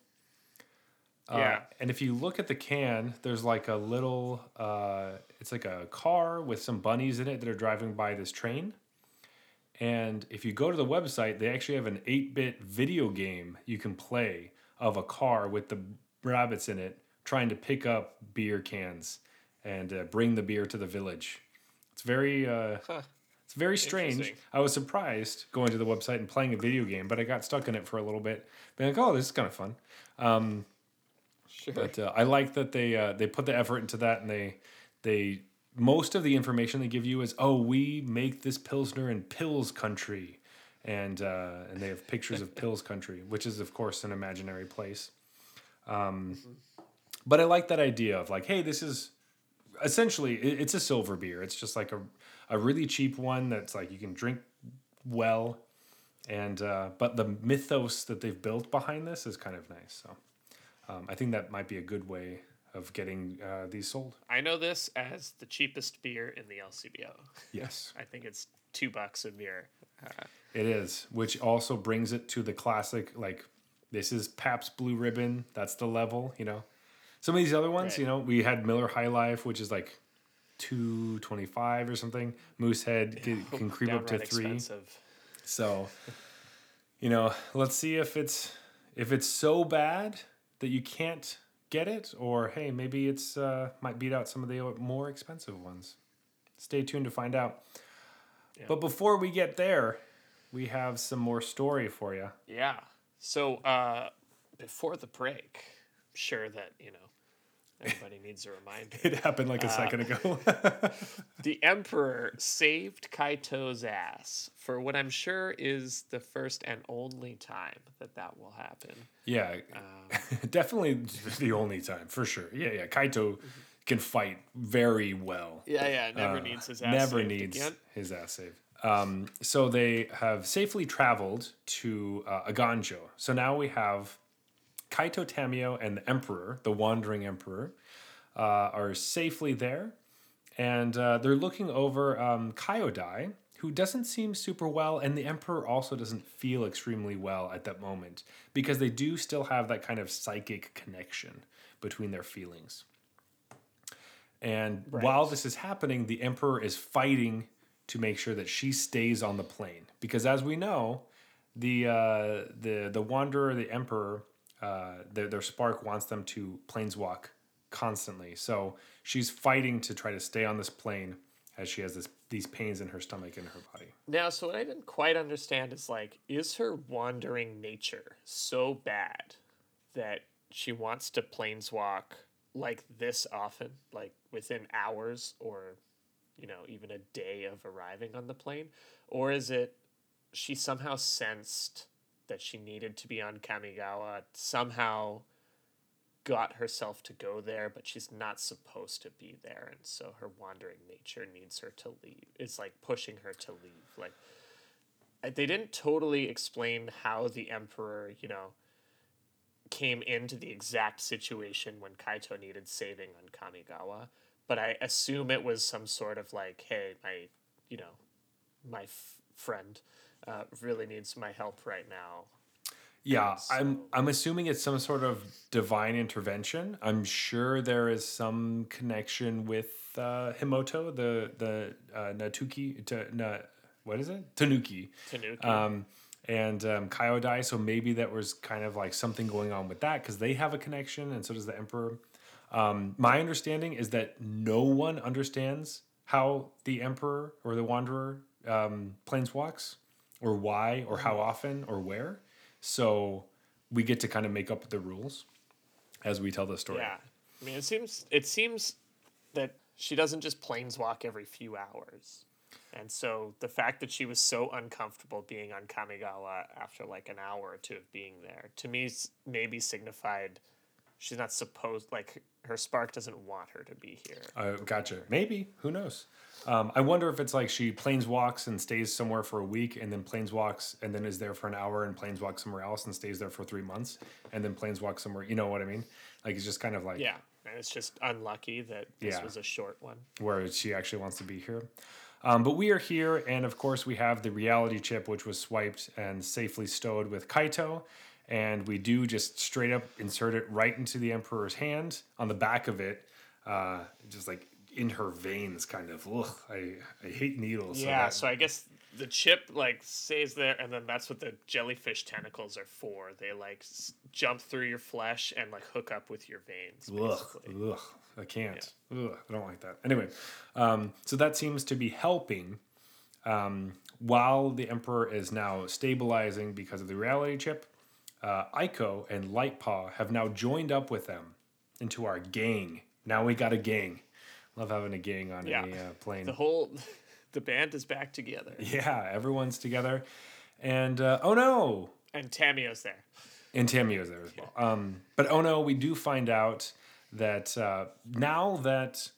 Uh, Yeah. and if you look at the can, there's like a little, uh, it's like a car with some bunnies in it that are driving by this train. And if you go to the website, they actually have an 8 bit video game you can play of a car with the rabbits in it trying to pick up beer cans and uh, bring the beer to the village. It's very. Uh, Huh. It's very strange. I was surprised going to the website and playing a video game, but I got stuck in it for a little bit. Being like, oh, this is kind of fun. Um, Sure. but uh, I like that they uh, they put the effort into that, and they they most of the information they give you is, oh, we make this pilsner in Pills country, and uh, and they have pictures of Pills Country, which is of course an imaginary place. Um, but I like that idea of like, hey, this is essentially it's a silver beer. It's just like a a really cheap one that's like you can drink well, and uh, but the mythos that they've built behind this is kind of nice. So um, I think that might be a good way of getting uh, these sold. I know this as the cheapest beer in the LCBO. Yes, I think it's two bucks a beer. Uh, it is, which also brings it to the classic like this is Pabst Blue Ribbon. That's the level, you know. Some of these other ones, Right. you know, we had Miller High Life, which is like two twenty five or something. Moosehead can, can creep up to three. expensive. So, you know, let's see if it's if it's so bad that you can't get it, or hey, maybe it's uh, might beat out some of the more expensive ones. Stay tuned to find out. Yeah. But before we get there, we have some more story for you. Yeah. So uh, before the break, I'm sure that you know everybody needs a reminder. It happened like a Uh, second ago. the Emperor saved Kaito's ass for what I'm sure is the first and only time that that will happen. yeah, definitely the only time for sure. Yeah, yeah. Kaito can fight very well. Yeah, yeah. Never Uh, needs his ass. never needs again. his ass saved. Um, so they have safely traveled to uh, Eiganjo. So now we have Kaito Tamiyo and the Emperor, the Wandering Emperor, uh, are safely there, and uh, they're looking over um, Kyodai, who doesn't seem super well, and the Emperor also doesn't feel extremely well at that moment because they do still have that kind of psychic connection between their feelings. And while this is happening, the Emperor is fighting to make sure that she stays on the plane because, as we know, the uh, the the Wanderer, the Emperor, uh, their their spark wants them to planeswalk constantly. So she's fighting to try to stay on this plane as she has this these pains in her stomach and her body. Now, so what I didn't quite understand is like, is her wandering nature so bad that she wants to planeswalk like this often, like within hours or, you know, even a day of arriving on the plane? Or is it she somehow sensed that she needed to be on Kamigawa, somehow got herself to go there, but she's not supposed to be there, and so her wandering nature needs her to leave. It's like pushing her to leave. Like they didn't totally explain how the emperor, you know, came into the exact situation when Kaito needed saving on Kamigawa, but I assume it was some sort of like, hey, my, you know, my f- friend uh, really needs my help right now. Yeah, so- I'm I'm assuming it's some sort of divine intervention. I'm sure there is some connection with uh, Himoto, the the uh, Natuki, ta, na, what is it? Tanuki. Tanuki. Um, and um, Kyodai, so maybe that was kind of like something going on with that because they have a connection, and so does the Emperor. Um, my understanding is that no one understands how the Emperor or the Wanderer um, planeswalks, or why, or how often, or where. So we get to kind of make up the rules as we tell the story. Yeah, I mean, it seems it seems that she doesn't just planeswalk every few hours, and so the fact that she was so uncomfortable being on Kamigawa after like an hour or two of being there, to me, maybe signified she's not supposed like her spark doesn't want her to be here. Uh, gotcha. Maybe. Who knows? Um, I wonder if it's like she planeswalks and stays somewhere for a week and then planeswalks and then is there for an hour and planeswalks somewhere else and stays there for three months and then planeswalks somewhere. You know what I mean? Like it's just kind of like Yeah, and it's just unlucky that this Yeah. was a short one. where she actually wants to be here. Um, but we are here, and of course, we have the reality chip, which was swiped and safely stowed with Kaito. And we do just straight up insert it right into the Emperor's hand on the back of it, uh, just like in her veins, kind of. Ugh, I, I hate needles. Yeah, that- so I guess the chip like stays there, and then that's what the jellyfish tentacles are for. They like s- jump through your flesh and like hook up with your veins. Basically. Ugh, ugh, I can't. Ugh, I don't like that. Anyway, um, so that seems to be helping um, while the Emperor is now stabilizing because of the reality chip. Uh, Aiko and Lightpaw have now joined up with them into our gang. Now we got a gang. Love having a gang on Yeah. a uh, plane. The whole the band is back together. Yeah, everyone's together. And uh, oh no, And Tamiyo's there. and Tamiyo's there as well. Um, but oh no, we do find out that uh, now that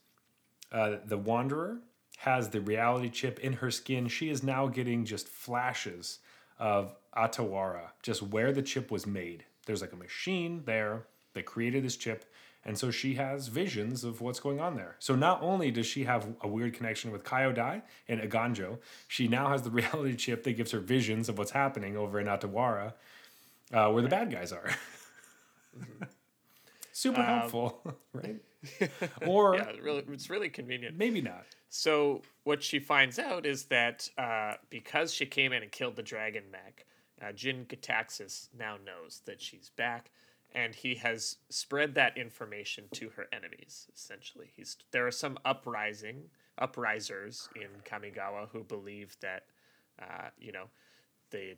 uh, the Wanderer has the reality chip in her skin, she is now getting just flashes of Otawara, just where the chip was made. There's like a machine there that created this chip. And so she has visions of what's going on there. So not only does she have a weird connection with Kyodai and Eiganjo, she now has the reality chip that gives her visions of what's happening over in Otawara, uh, where the bad guys are. Super helpful, right? or Yeah, really, it's really convenient. maybe not. So what she finds out is that uh, because she came in and killed the dragon mech, uh, Jin Gitaxias now knows that she's back, and he has spread that information to her enemies. Essentially, he's there are some uprising uprisers in Kamigawa who believe that uh, you know the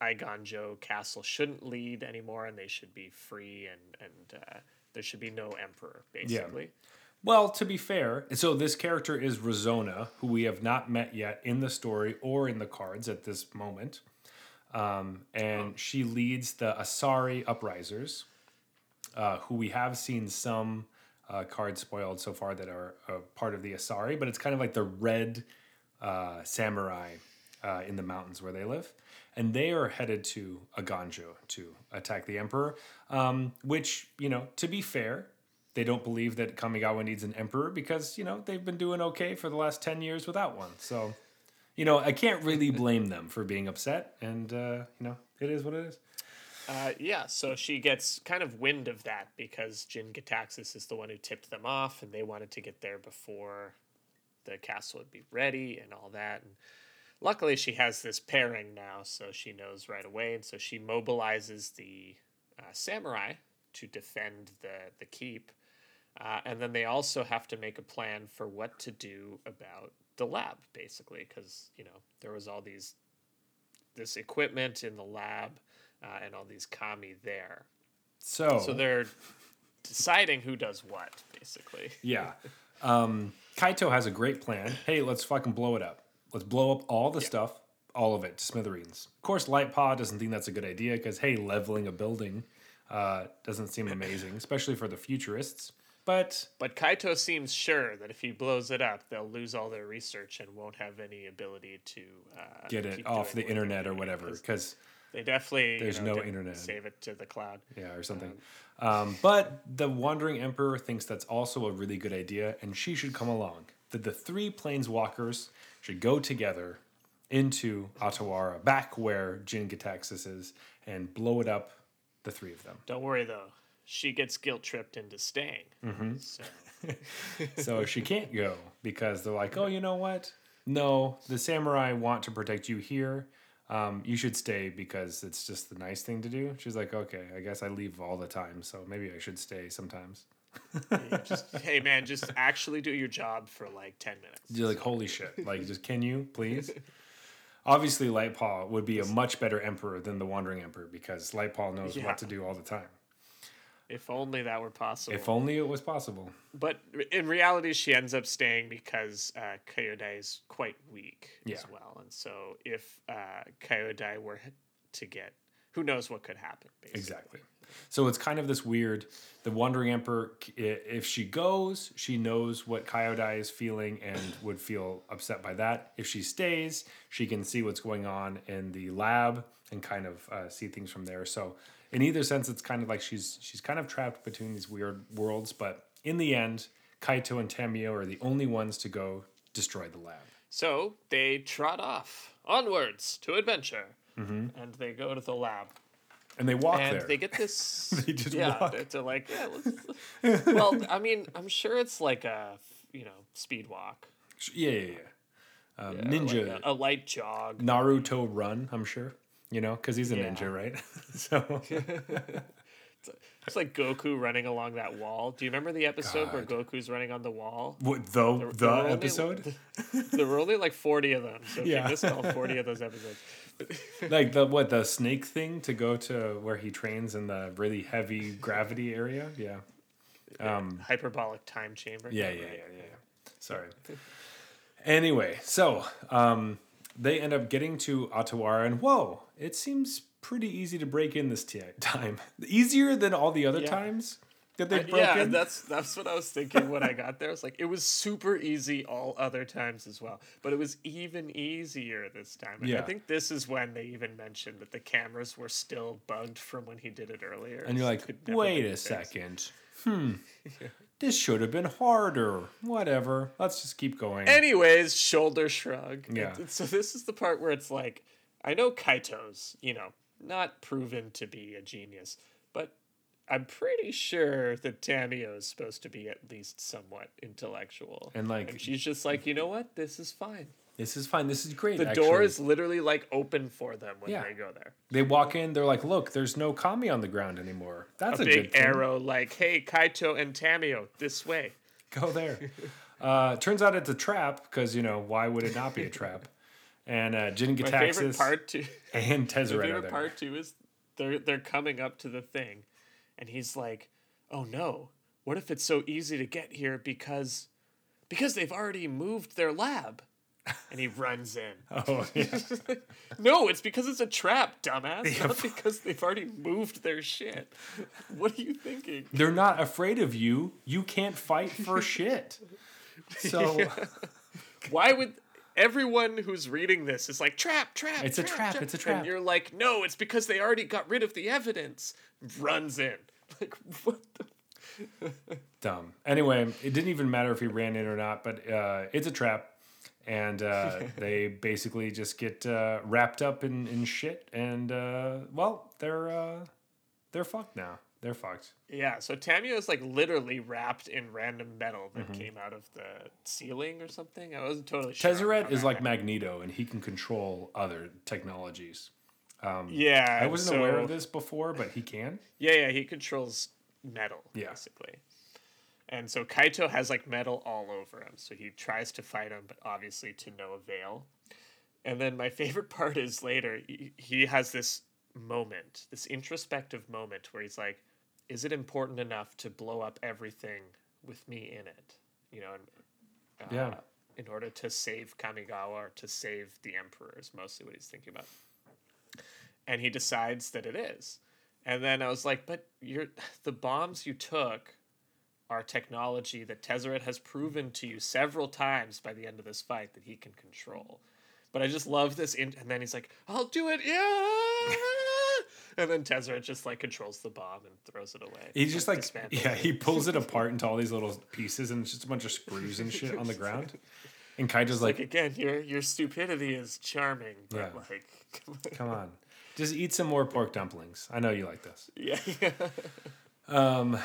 Eiganjo castle shouldn't lead anymore, and they should be free, and and uh, there should be no emperor, basically. Yeah. Well, to be fair, so this character is Risona, who we have not met yet in the story or in the cards at this moment. Um, and she leads the Asari Uprisers, uh, who we have seen some uh, cards spoiled so far that are a part of the Asari, but it's kind of like the red uh, samurai uh, in the mountains where they live. And they are headed to Eiganjo to attack the Emperor, um, which, you know, to be fair, they don't believe that Kamigawa needs an emperor because, you know, they've been doing okay for the last 10 years without one. So, you know, I can't really blame them for being upset. And, uh, you know, it is what it is. Uh, yeah, so she gets kind of wind of that because Jin Gitaxias is the one who tipped them off, and they wanted to get there before the castle would be ready and all that. And luckily, she has this pairing now, so she knows right away, and so she mobilizes the uh, samurai to defend the the keep, uh, and then they also have to make a plan for what to do about the lab, basically, because you know there was all these this equipment in the lab uh, and all these kami there. So, So they're deciding who does what, basically. yeah. Um, Kaito has a great plan. Hey, let's fucking blow it up. Let's blow up all the stuff, all of it, to smithereens. Of course, Light Lightpaw doesn't think that's a good idea because, hey, leveling a building uh, doesn't seem amazing, especially for the futurists. But But Kaito seems sure that if he blows it up, they'll lose all their research and won't have any ability to uh, get it off the internet or whatever. because They definitely you There's know, no internet. Save it to the cloud. yeah or something um, but the wandering emperor thinks that's also a really good idea and she should come along that the three planeswalkers should go together into Otawara, back where Jin Gitaxias is, and blow it up, the three of them. Don't worry though, she gets guilt tripped into staying. Mm-hmm. So So she can't go because they're like, oh, you know what? No, the samurai want to protect you here. Um, you should stay because it's just the nice thing to do. She's like, okay, I guess I leave all the time, so maybe I should stay sometimes. Just, hey man, just actually do your job for like ten minutes. You're like, holy shit! Like, just can you please? Obviously, Light Lightpaw would be a much better emperor than the Wandering Emperor because Light Lightpaw knows Yeah. what to do all the time. If only that were possible. If only it was possible. But in reality, she ends up staying because uh, Kyodai is quite weak Yeah. as well. And so if uh, Kyodai were to get, who knows what could happen, basically. Exactly. So it's kind of this weird. The Wandering Emperor, if she goes, she knows what Kyodai is feeling and would feel upset by that. If she stays, she can see what's going on in the lab and kind of uh, see things from there. So in either sense, it's kind of like she's she's kind of trapped between these weird worlds. But in the end, Kaito and Tamiyo are the only ones to go destroy the lab. So they trot off onwards to adventure. Mm-hmm. And they go to the lab. And they walk and there. they get this. They just yeah, walk. they're, they're like, yeah, let's. well, I mean, I'm sure it's like a, you know, speed walk. yeah, yeah, yeah. Um, Yeah, ninja. like a, a light jog. Naruto run, I'm sure. You know, because he's a Yeah. ninja, right? so It's like Goku running along that wall. Do you remember the episode where Goku's running on the wall? what the There- the there were only- episode? there were only like 40 of them. So if Yeah. you missed all 40 of those episodes. like the what the snake thing to go to where he trains in the really heavy gravity area? Yeah. Um Hyperbolic time chamber. yeah, yeah, yeah, yeah. yeah. Sorry. Anyway, so um they end up getting to Otawara, and whoa, it seems pretty easy to break in this t- time. Easier than all the other Yeah. times that they've yeah, that's that's what I was thinking when I got there. It's like it was super easy all other times as well, but it was even easier this time. And I think this is when they even mentioned that the cameras were still bugged from when he did it earlier. and you're like, it wait a fixed." second. Hmm. This should have been harder. Whatever. Let's just keep going. Anyways, shoulder shrug. Yeah. And So this is the part where it's like, I know Kaito's, you know, not proven to be a genius, I'm pretty sure that Tamiyo is supposed to be at least somewhat intellectual. And, like- and she's just like, you know what? This is fine. this is fine. This is great. The actually. door is literally like open for them when Yeah. they go there. They walk in. They're like, look, there's no Kami on the ground anymore. That's A, a, big good thing. arrow, like, hey, Kaito and Tamiyo, this way. Go there. uh, turns out it's a trap because you know why would it not be a trap? And uh, Jin My favorite part two, and My Tezzeret are favorite part two is they're they're coming up to the thing, and he's like, "Oh no! What if it's so easy to get here because because they've already moved their lab?" And he runs in. Oh yeah. No, it's because it's a trap, dumbass. Not because they've already moved their shit. What are you thinking? They're not afraid of you. You can't fight for shit. So Why would everyone who's reading this is like trap, trap? It's a trap, it's a trap. And you're like, no, it's because they already got rid of the evidence. Runs in. Like what the dumb. Anyway, it didn't even matter if he ran in or not, but uh, it's a trap. And uh, they basically just get uh, wrapped up in, in shit, and uh, well, they're uh, they're fucked now. They're fucked. Yeah, so Tamiyo is like literally wrapped in random metal Mm-hmm. that came out of the ceiling or something. I wasn't totally sure. Tezzeret is like happened. Magneto, and he can control other technologies. Yeah, I wasn't aware of this before, but he can. Yeah, yeah, he controls metal Yeah. basically. And so Kaito has like metal all over him. So he tries to fight him, but obviously to no avail. And then my favorite part is later, he, he has this moment, this introspective moment where he's like, is it important enough to blow up everything with me in it? You know, and, uh, Yeah. in order to save Kamigawa or to save the Emperor is mostly what he's thinking about. And he decides that it is. And then I was like, but you're the bombs you took are technology that Tezzeret has proven to you several times by the end of this fight that he can control. But I just love this. In- and then he's like, I'll do it. Yeah. and then Tezzeret just like controls the bomb and throws it away. He just like yeah, it. he pulls it apart into all these little pieces, and it's just a bunch of screws and shit on the ground. And Kaito's like like, again, your your stupidity is charming, but Yeah. like, "Come on, just eat some more pork dumplings. I know you like this." yeah, um,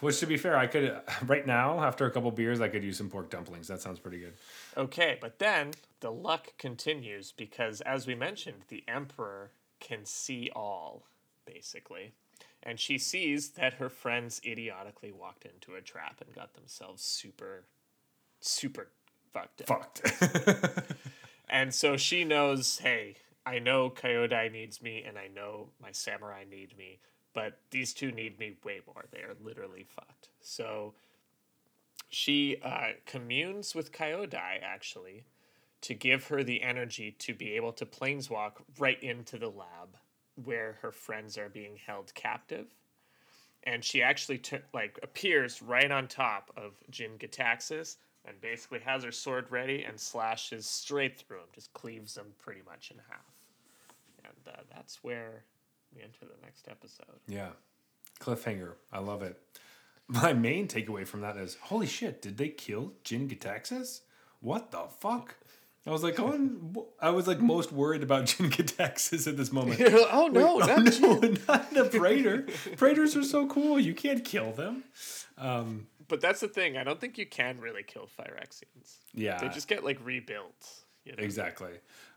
Which, to be fair, I could right now after a couple beers, I could use some pork dumplings. That sounds pretty good. Okay, but then the luck continues because, as we mentioned, the Emperor can see all, basically. And she sees that her friends idiotically walked into a trap and got themselves super, super fucked up. Fucked. And so she knows, hey, I know Kyodai needs me and I know my samurai need me, but these two need me way more. They are literally fucked. So she uh, communes with Kyodai actually to give her the energy to be able to planeswalk right into the lab where her friends are being held captive. And she actually t- like appears right on top of Jin Gitaxias and basically has her sword ready and slashes straight through him, just cleaves him pretty much in half. That's where we enter the next episode. yeah, cliffhanger. I love it. My main takeaway from that is, holy shit, did they kill Jin Gitaxias? What the fuck? I was like, oh, I was like most worried about Jin Gitaxias at this moment. oh no, oh, not no, not the Praetor. Praetors are so cool. You can't kill them. But that's the thing. I don't think you can really kill Phyrexians. Yeah. They just get like rebuilt. You know? Exactly.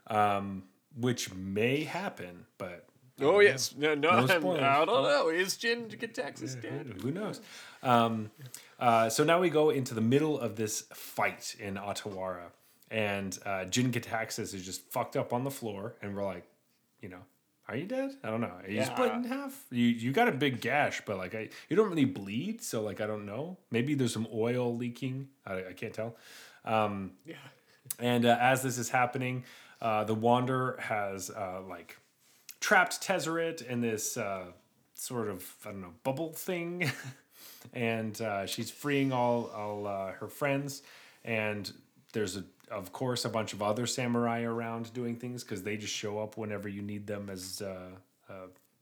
Um, which may happen, but Oh yes, no, no, No. I don't know. Is Jin Gitaxias dead? who knows? Um, uh, so now we go into the middle of this fight in Otawara, and uh, Jin Gitaxias is just fucked up on the floor, and we're like, you know, are you dead? I don't know. Are you Yeah. split in half? You you got a big gash, but like I, you don't really bleed, so like I don't know. Maybe there's some oil leaking. I, I can't tell. Yeah. And uh, as this is happening, uh, the Wanderer has uh, like trapped Tezzeret in this uh, sort of I don't know bubble thing, and uh, she's freeing all all uh, her friends, and there's a of course a bunch of other samurai around doing things because they just show up whenever you need them as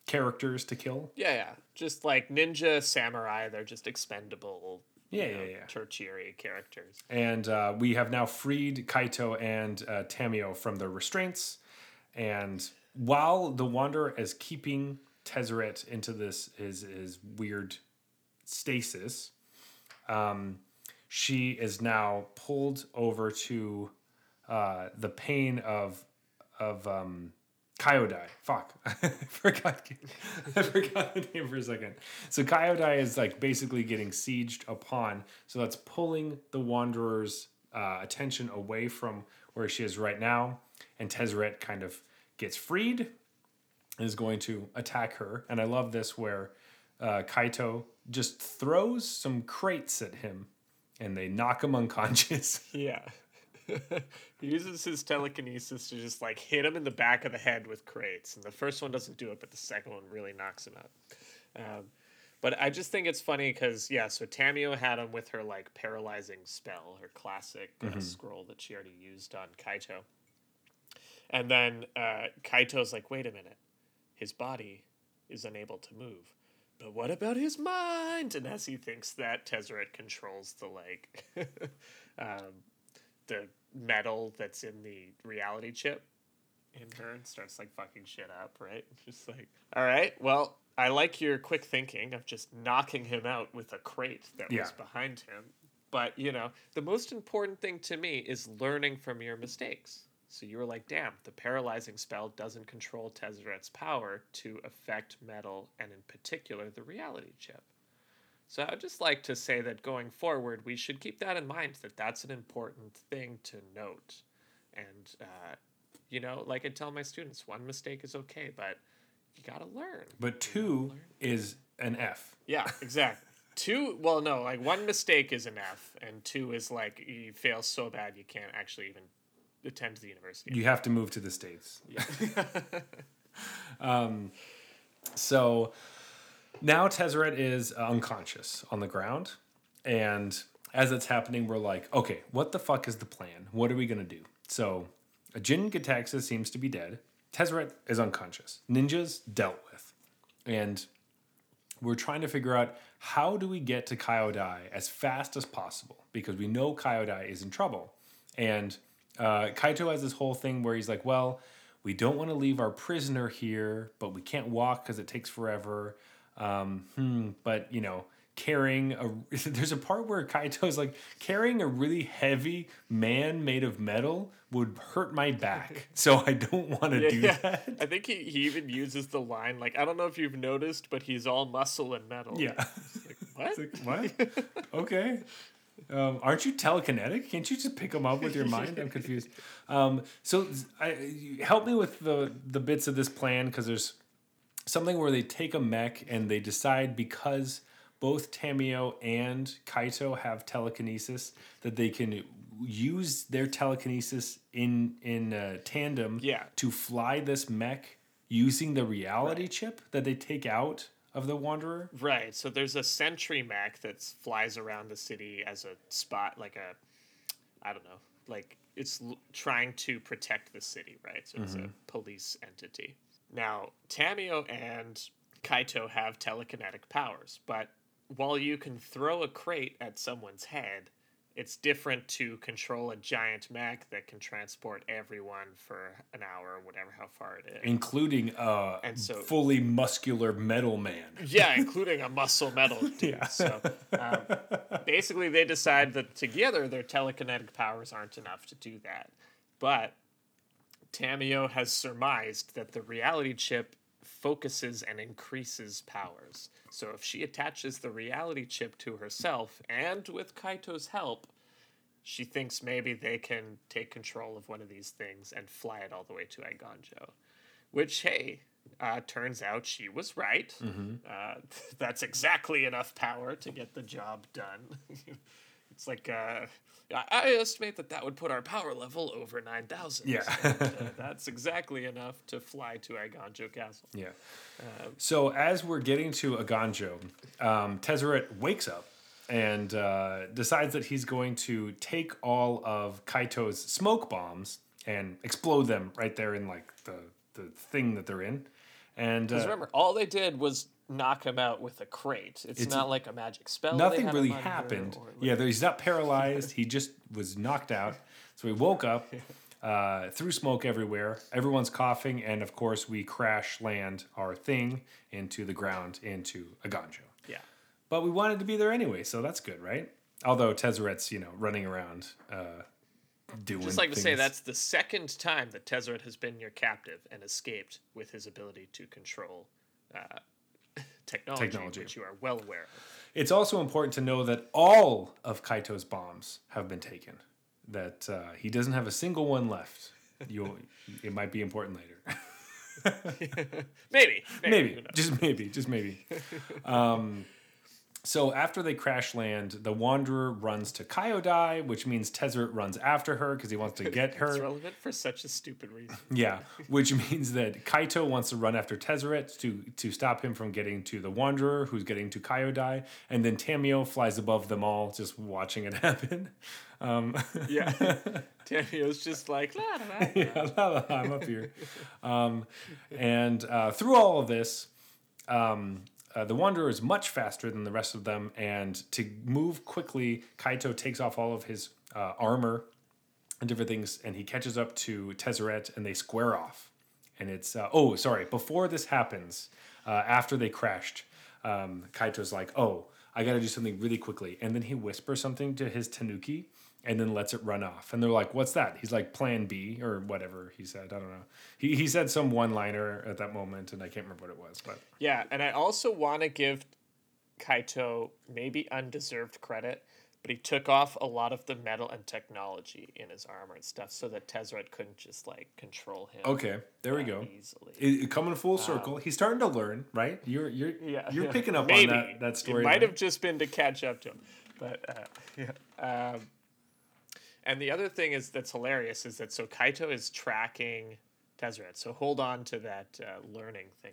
characters to kill. Yeah, yeah. Just like ninja samurai, they're just expendable. Yeah, you know, yeah, yeah. Tertiary characters. And uh, we have now freed Kaito and uh, Tamiyo from their restraints. And while the Wanderer is keeping Tezzeret into this his, his weird stasis, um, she is now pulled over to uh, the pain of of um, Kyodai. Fuck, I forgot. I forgot the name for a second. So Kyodai is like basically getting sieged upon. So that's pulling the Wanderer's uh, attention away from where she is right now, and Tezzeret kind of gets freed and is going to attack her. And I love this where uh, Kaito just throws some crates at him, and they knock him unconscious. Yeah. He uses his telekinesis to just like hit him in the back of the head with crates. And the first one doesn't do it, but the second one really knocks him out. Um, but I just think it's funny because, yeah, so Tamiyo had him with her like paralyzing spell, her classic uh, scroll that she already used on Kaito. And then uh, Kaito's like, wait a minute, his body is unable to move. But what about his mind? And as he thinks that, Tezzeret controls the like um, the metal that's in the reality chip in her and starts like fucking shit up, right? Just like, all right, well, I like your quick thinking of just knocking him out with a crate that Yeah. was behind him. But, you know, the most important thing to me is learning from your mistakes. So you were like, damn, the paralyzing spell doesn't control Tezzeret's power to affect metal and, in particular, the reality chip. So I'd just like to say that going forward, we should keep that in mind that that's an important thing to note. And, uh, you know, like I tell my students, one mistake is okay, but you got to learn. But two is an F. Yeah, exactly. two, well, no, like one mistake is an F, and two is like you fail so bad you can't actually even attend the university. You have to move to the States. Yeah. um, So now Tezzeret is uh, unconscious on the ground. And as it's happening, we're like, okay, what the fuck is the plan? What are we to do? So Jin Gitaxias seems to be dead. Tezzeret is unconscious. Ninjas dealt with. And we're trying to figure out how do we get to Kyodai as fast as possible because we know Kyodai is in trouble. And uh, Kaito has this whole thing where he's like, well, we don't want to leave our prisoner here, but we can't walk because it takes forever. Um, hmm, but you know, carrying a there's a part where Kaito is like carrying a really heavy man made of metal would hurt my back, so I don't want to do yeah. that. I think he, he even uses the line, like, I don't know if you've noticed, but he's all muscle and metal. Yeah. What? Like, what? okay. Um, aren't you telekinetic? Can't you just pick them up with your mind? I'm confused. Um, so I, help me with the the bits of this plan because there's something where they take a mech and they decide because both Tamiyo and Kaito have telekinesis that they can use their telekinesis in in uh, tandem Yeah. to fly this mech using the reality chip that they take out of the Wanderer. Right. So there's a sentry mech that flies around the city as a spot, like a, I don't know, like it's l- trying to protect the city, right? So it's a police entity. Now, Tamiyo and Kaito have telekinetic powers, but while you can throw a crate at someone's head, it's different to control a giant mech that can transport everyone for an hour or whatever, how far it is. including a And so- fully muscular metal man. Yeah, including a muscle metal dude. Yeah. So um, basically, they decide that together their telekinetic powers aren't enough to do that. But Tamiyo has surmised that the reality chip focuses and increases powers. So if she attaches the reality chip to herself and with Kaito's help, she thinks maybe they can take control of one of these things and fly it all the way to Eiganjo. Which, hey, uh, turns out she was right. Uh, that's exactly enough power to get the job done. It's like uh, I- estimate that that would put our power level over nine thousand. Yeah. uh, that's exactly enough to fly to Eiganjo Castle. Yeah. So as we're getting to Eiganjo, um, Tezzeret wakes up and uh, decides that he's going to take all of Kaito's smoke bombs and explode them right there in like the the thing that they're in. And uh, remember, all they did was knock him out with a crate. It's, It's- not like a magic spell. nothing really happened. like- Yeah, he's not paralyzed. he just was knocked out. So he woke up, uh, threw smoke everywhere. Everyone's coughing, and of course, we crash land our thing into the ground into Eiganjo. yeah. But we wanted to be there anyway, so that's good, right? Although Tezzeret's, you know, running around uh, doing. Just like to say, that's the second time that Tezzeret has been your captive and escaped with his ability to control uh, technology, Technology. which you are well aware of. It's also important to know that all of Kaito's bombs have been taken. That uh, he doesn't have a single one left. You, it might be important later. Maybe. Maybe. maybe, just maybe, just maybe. Um, so after they crash land, the Wanderer runs to Kyodai, which means Tezzeret runs after her because he wants to get her. It's relevant for such a stupid reason. Yeah, which means that Kaito wants to run after Tezzeret to to stop him from getting to the Wanderer, who's getting to Kyodai, and then Tamiyo flies above them all, just watching it happen. Um, Yeah. Tamiyo's just like, la, la, la. yeah, la, la, I'm up here. Um, and uh, through all of this, um, uh, the Wanderer is much faster than the rest of them, and to move quickly, Kaito takes off all of his uh, armor and different things, and he catches up to Tezzeret, and they square off. And it's uh, oh, sorry. Before this happens, uh, after they crashed, um, Kaito's like, "Oh, I got to do something really quickly," and then he whispers something to his Tanuki, and then lets it run off. And they're like, "What's that?" He's like, "Plan B" or whatever he said. I don't know. He he said some one liner at that moment, and I can't remember what it was, but Yeah, and I also want to give Kaito maybe undeserved credit, but he took off a lot of the metal and technology in his armor and stuff so that Tezzeret couldn't just like control him. okay, there we go. Easily. It, coming full circle. He's starting to learn, right? You're you're yeah, you're picking up maybe. on that that story. It might have just been to catch up to him, but uh, yeah. Um, and the other thing is that's hilarious is that so Kaito is tracking Tezzeret. So hold on to that uh, learning thing.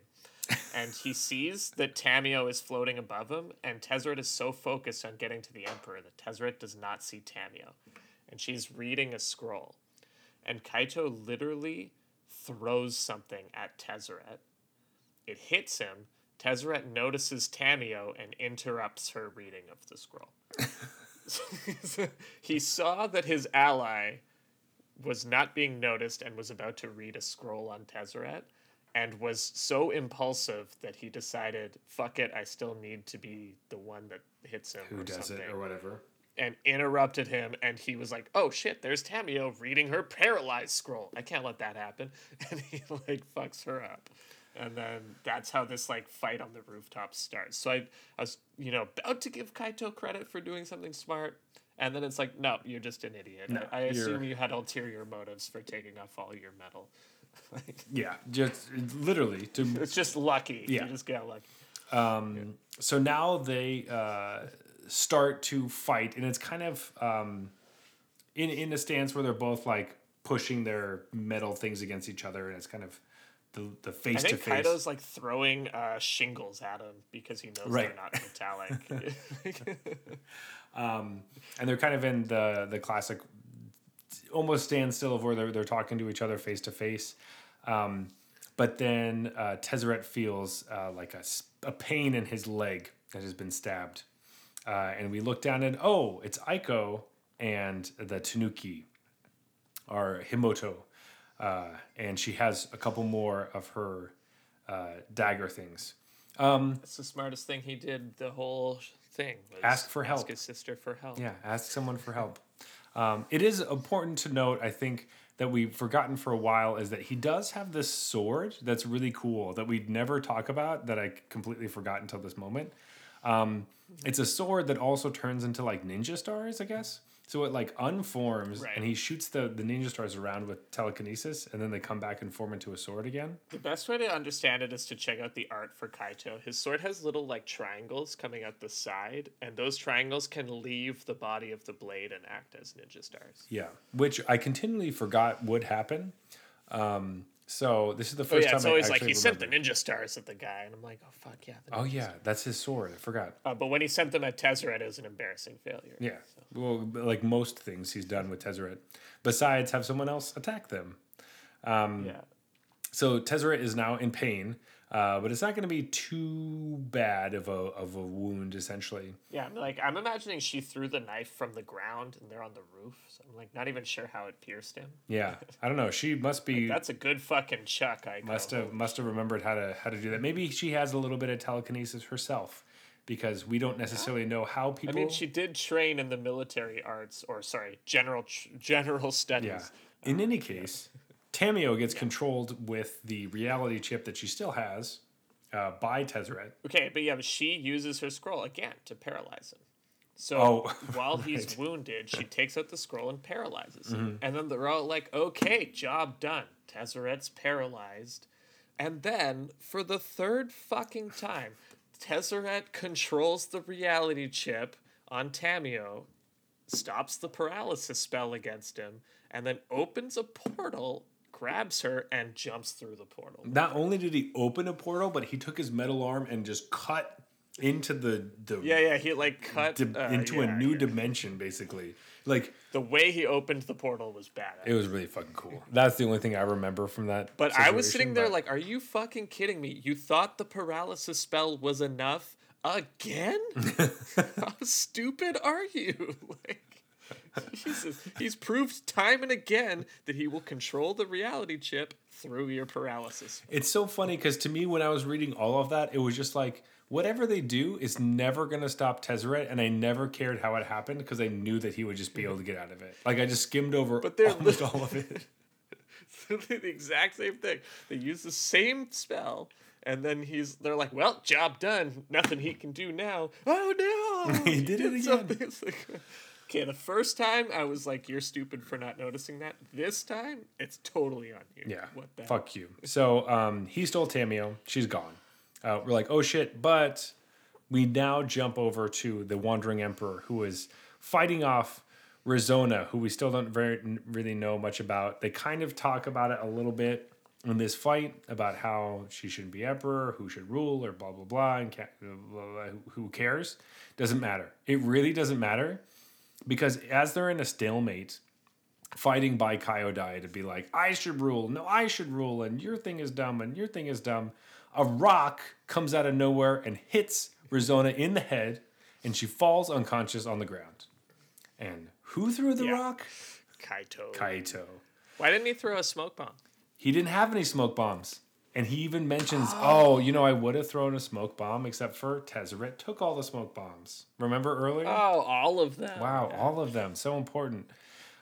and he sees that Tamiyo is floating above him, and Tezzeret is so focused on getting to the Emperor that Tezzeret does not see Tamiyo. And she's reading a scroll. And Kaito literally throws something at Tezzeret. It hits him. Tezzeret notices Tamiyo and interrupts her reading of the scroll. he saw that his ally was not being noticed and was about to read a scroll on Tezzeret and was so impulsive that he decided, fuck it, I still need to be the one that hits him Who or does something. it or whatever? and interrupted him and he was like, Oh shit, there's Tamiyo reading her paralyzed scroll. I can't let that happen. And he like fucks her up. And then that's how this like fight on the rooftop starts. So I, I was, you know, about to give Kaito credit for doing something smart. And then it's like, no, you're just an idiot. No, I, I assume you're- had ulterior motives for taking off all your metal. like, Yeah, just literally to it's just lucky. Yeah. You just got lucky. Um, so now they uh, start to fight, and it's kind of um, in in a stance where they're both like pushing their metal things against each other, and it's kind of the the face to think face. Kaito's like throwing uh, shingles at him because he knows Right. they're not metallic. Um, and they're kind of in the the classic almost standstill of where they're they're talking to each other face to face. Um, But then uh, Tezzeret feels uh, like a pain in his leg that has been stabbed. Uh, and we look down and oh, it's Eiko and the Tanuki, or Himoto. Uh, and she has a couple more of her uh, dagger things. That's the smartest thing he did. The whole thing. Was Ask for help. Ask his sister for help. Yeah, ask someone for help. Um, it is important to note, I think, that we've forgotten for a while is that he does have this sword that's really cool that we'd never talk about that I completely forgot until this moment. Um, it's a sword that also turns into like ninja stars, I guess. So it like unforms, Right. and he shoots the the ninja stars around with telekinesis, and then they come back and form into a sword again. The best way to understand it is to check out the art for Kaito. His sword has little like triangles coming out the side, and those triangles can leave the body of the blade and act as ninja stars. Yeah, which I continually forgot would happen. Um, so this is the first Oh yeah, time it's I always like actually he sent the ninja stars at the guy, and I'm like, oh fuck yeah. the Oh yeah, that's his sword. I forgot. Uh, but when he sent them at Tezzeret, it was an embarrassing failure. Yeah. Well, like most things he's done with Tezzeret, besides have someone else attack them. Yeah. So Tezzeret is now in pain, uh, but it's not going to be too bad of a of a wound. Essentially, Yeah, I'm like I'm imagining she threw the knife from the ground and they're on the roof. So I'm like not even sure how it pierced him. yeah. I don't know. She must be That's a good fucking chuck. I must have must have remembered how to how to do that. Maybe she has a little bit of telekinesis herself, because we don't necessarily know how people. I mean, she did train in the military arts, or sorry, general tr- general studies. Yeah. In any case, Tamiyo gets controlled with the reality chip that she still has uh, by Tezzeret. Okay, but yeah, but she uses her scroll again to paralyze him. So Oh, while he's wounded, she takes out the scroll and paralyzes him. Mm-hmm. And then they're all like, okay, job done. Tezzeret's paralyzed. And then, for the third fucking time, Tezzeret controls the reality chip on Tamiyo, stops the paralysis spell against him, and then opens a portal, grabs her, and jumps through the portal. Not only did he open a portal, but he took his metal arm and just cut into the the Yeah, yeah, he like cut di- uh, into a new yeah. dimension, basically. Like The way he opened the portal was badass. it was really fucking cool. That's the only thing I remember from that. But I was sitting there but- like, are you fucking kidding me? You thought the paralysis spell was enough again? How stupid are you? like, Jesus, he's proved time and again that he will control the reality chip through your paralysis. It's so funny because to me, when I was reading all of that, it was just like whatever they do is never gonna stop Tezzeret, and I never cared how it happened because I knew that he would just be able to get out of it. Like I just skimmed over But they're almost li- all of it. the exact same thing. They use the same spell. And then he's, they're like, well, job done. Nothing he can do now. Oh no! He did it again. something." It's like, okay, the first time I was like, you're stupid for not noticing that. This time, it's totally on you. Yeah. What the Fuck you. So um, he stole Tamiyo. She's gone. Uh, we're like, oh shit. But we now jump over to the Wandering Emperor, who is fighting off Risona, who we still don't very really know much about. They kind of talk about it a little bit in this fight about how she shouldn't be emperor, who should rule, or blah blah blah, and ca- blah, blah, blah, who- who cares? Doesn't matter. It really doesn't matter because as they're in a stalemate, fighting by Kyodai to be like, I should rule, no, I should rule, and your thing is dumb, and your thing is dumb. A rock comes out of nowhere and hits Risona in the head, and she falls unconscious on the ground. And who threw the Yeah. rock? Kaito. Kaito. Why didn't he throw a smoke bomb? He didn't have any smoke bombs. And he even mentions, oh, you know, I would have thrown a smoke bomb, except for Tezzeret took all the smoke bombs. Remember earlier? Oh, all of them. Wow, all of them. So important.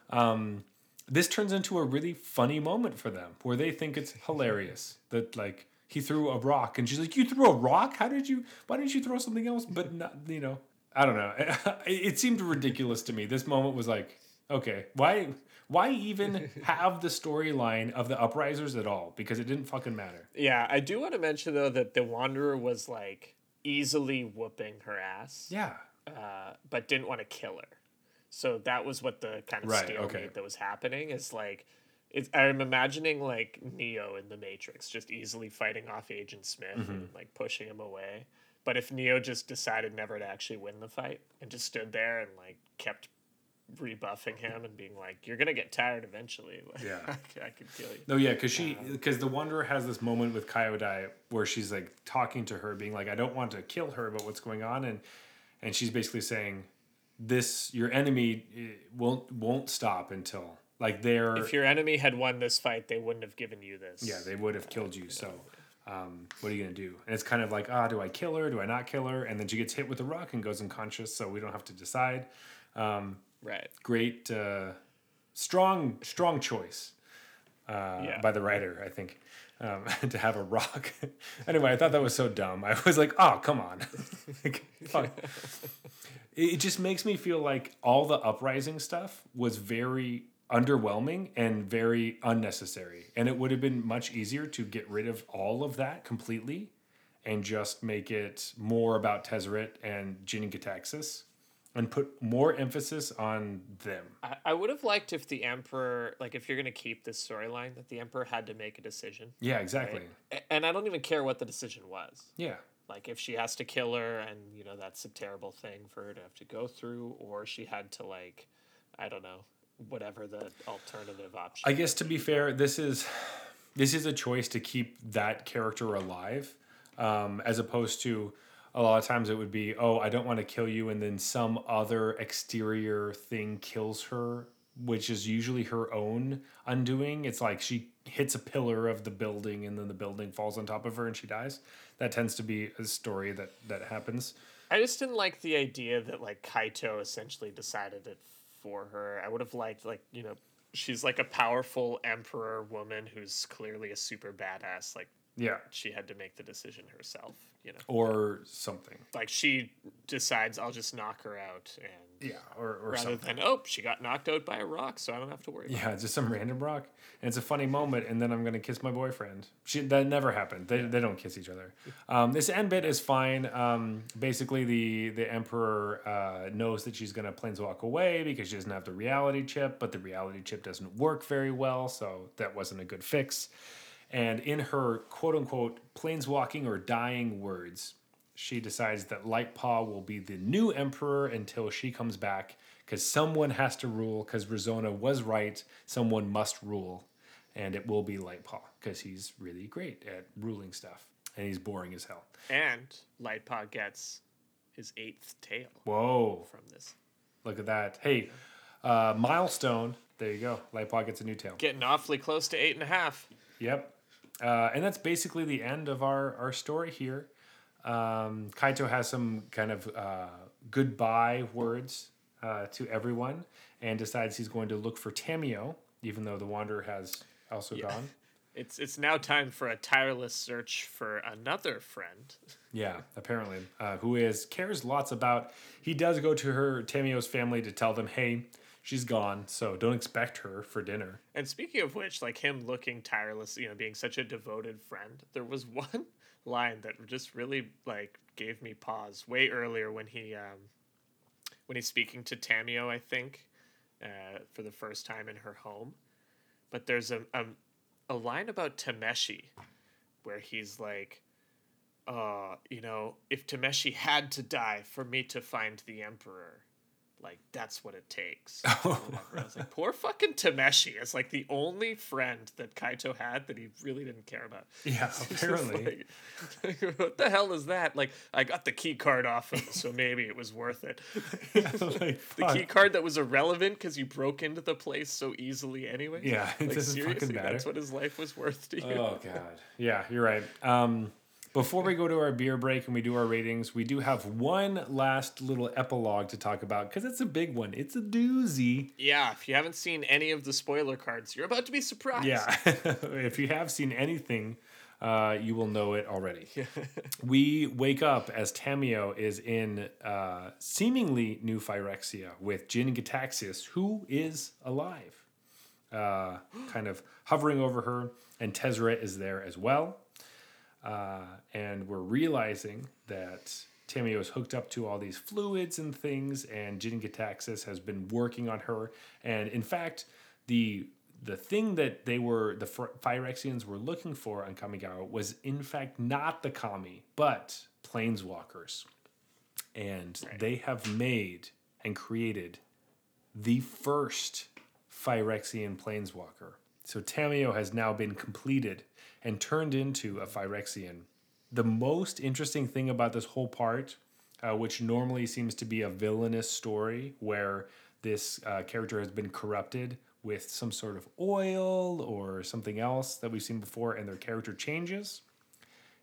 Um, this turns into a really funny moment for them where they think it's hilarious that, like, he threw a rock and she's like, You threw a rock? How did you, why didn't you throw something else? But, not, you know, I don't know. It, it seemed ridiculous to me. This moment was like, okay, why, why even have the storyline of the uprisers at all? Because it didn't fucking matter. Yeah, I do want to mention though that the Wanderer was like easily whooping her ass. Yeah. uh, but didn't want to kill her. So that was what the kind of Right, stalemate okay. that was happening. Is like, it's, I'm imagining like Neo in the Matrix, just easily fighting off Agent Smith Mm-hmm. and like pushing him away. But if Neo just decided never to actually win the fight and just stood there and like kept rebuffing him and being like, "You're gonna get tired eventually." Like, Yeah. I could kill you. No, yeah, because she, because the Wanderer has this moment with Kyodai where she's like talking to her, being like, "I don't want to kill her, but what's going on?" and and she's basically saying, "This your enemy eh, won't won't stop until like they're If your enemy had won this fight, they wouldn't have given you this. yeah they would have killed you. So." Um, what are you gonna do? And it's kind of like, ah, do I kill her? Do I not kill her? And then she gets hit with a rock and goes unconscious, so we don't have to decide. Right. Great, uh, strong, strong choice uh, Yeah. by the writer, I think. um, to have a rock. anyway, I thought that was so dumb. I was like, oh, come on. like. It it just makes me feel like all the uprising stuff was very underwhelming and very unnecessary. And it would have been much easier to get rid of all of that completely and just make it more about Tezzeret and Jin and Gitaxias and put more emphasis on them. I, I would have liked if the Emperor, like, if you're going to keep this storyline, that the Emperor had to make a decision. Yeah, exactly. A- And I don't even care what the decision was. Yeah. Like, if she has to kill her, and, you know, that's a terrible thing for her to have to go through, or she had to, like, I don't know, whatever the alternative option I guess to be fair, this is this is a choice to keep that character alive, um, as opposed to a lot of times it would be, oh, I don't want to kill you, and then some other exterior thing kills her, which is usually her own undoing. It's like she hits a pillar of the building, and then the building falls on top of her, and she dies. That tends to be a story that that happens. I just didn't like the idea that like Kaito essentially decided it for her. I would have liked like you know she's like a powerful emperor woman who's clearly a super badass. Like Yeah, she had to make the decision herself. You know, or something. like she decides I'll just knock her out, and Yeah, or or rather something. than oh she got knocked out by a rock, so I don't have to worry. About Yeah, just some random rock, and it's a funny moment, and then I'm gonna kiss my boyfriend. She that never happened. They, they don't kiss each other. Um, this end bit is fine. Um, basically, the the emperor uh, knows that she's gonna planeswalk away because she doesn't have the reality chip, but the reality chip doesn't work very well, so that wasn't a good fix. And in her quote unquote planeswalking or dying words, she decides that Lightpaw will be the new emperor until she comes back because someone has to rule because Risona was right. Someone must rule. And it will be Lightpaw because he's really great at ruling stuff and he's boring as hell. And Lightpaw gets his eighth tail Whoa, from this. look at that. Hey, uh, milestone. There you go. Lightpaw gets a new tail. Getting awfully close to eight and a half. Yep. Uh, and that's basically the end of our, our story here. Um, Kaito has some kind of uh, goodbye words uh, to everyone and decides he's going to look for Tamiyo, even though the Wanderer has also gone. It's it's now time for a tireless search for another friend. Yeah, apparently. Uh, who is cares lots about. He does go to her Tamiyo's family to tell them, hey, she's gone, so don't expect her for dinner. And speaking of which, like him looking tireless, you know, being such a devoted friend, there was one line that just really like gave me pause way earlier when he um when he's speaking to Tamiyo, I think, uh, for the first time in her home. But there's a a, a line about Tameshi where he's like uh, you know, if Tameshi had to die for me to find the Emperor, like that's what it takes. I was like, poor fucking Tameshi. is like the only friend that Kaito had that he really didn't care about. Yeah, apparently. like, what the hell is that? Like, I got the key card off him, so maybe it was worth it. like, the key card that was irrelevant because you broke into the place so easily anyway. Yeah, like seriously, that's what his life was worth to you. Oh god. Yeah, you're right. Um, before we go to our beer break and we do our ratings, we do have one last little epilogue to talk about because it's a big one. It's a doozy. Yeah, if you haven't seen any of the spoiler cards, you're about to be surprised. Yeah. if you have seen anything, uh, you will know it already. we wake up as Tamiyo is in uh, seemingly new Phyrexia with Jin Gitaxias, who is alive, uh, kind of hovering over her, and Tezzeret is there as well. Uh, and we're realizing that Tamiyo is hooked up to all these fluids and things, and Jin Gitaxias has been working on her. And in fact, the the thing that they were the Ph- Phyrexians were looking for on Kamigawa was in fact not the Kami, but planeswalkers. And they have made and created the first Phyrexian planeswalker. So Tamiyo has now been completed and turned into a Phyrexian. The most interesting thing about this whole part, uh, which normally seems to be a villainous story where this uh, character has been corrupted with some sort of oil or something else that we've seen before, and their character changes.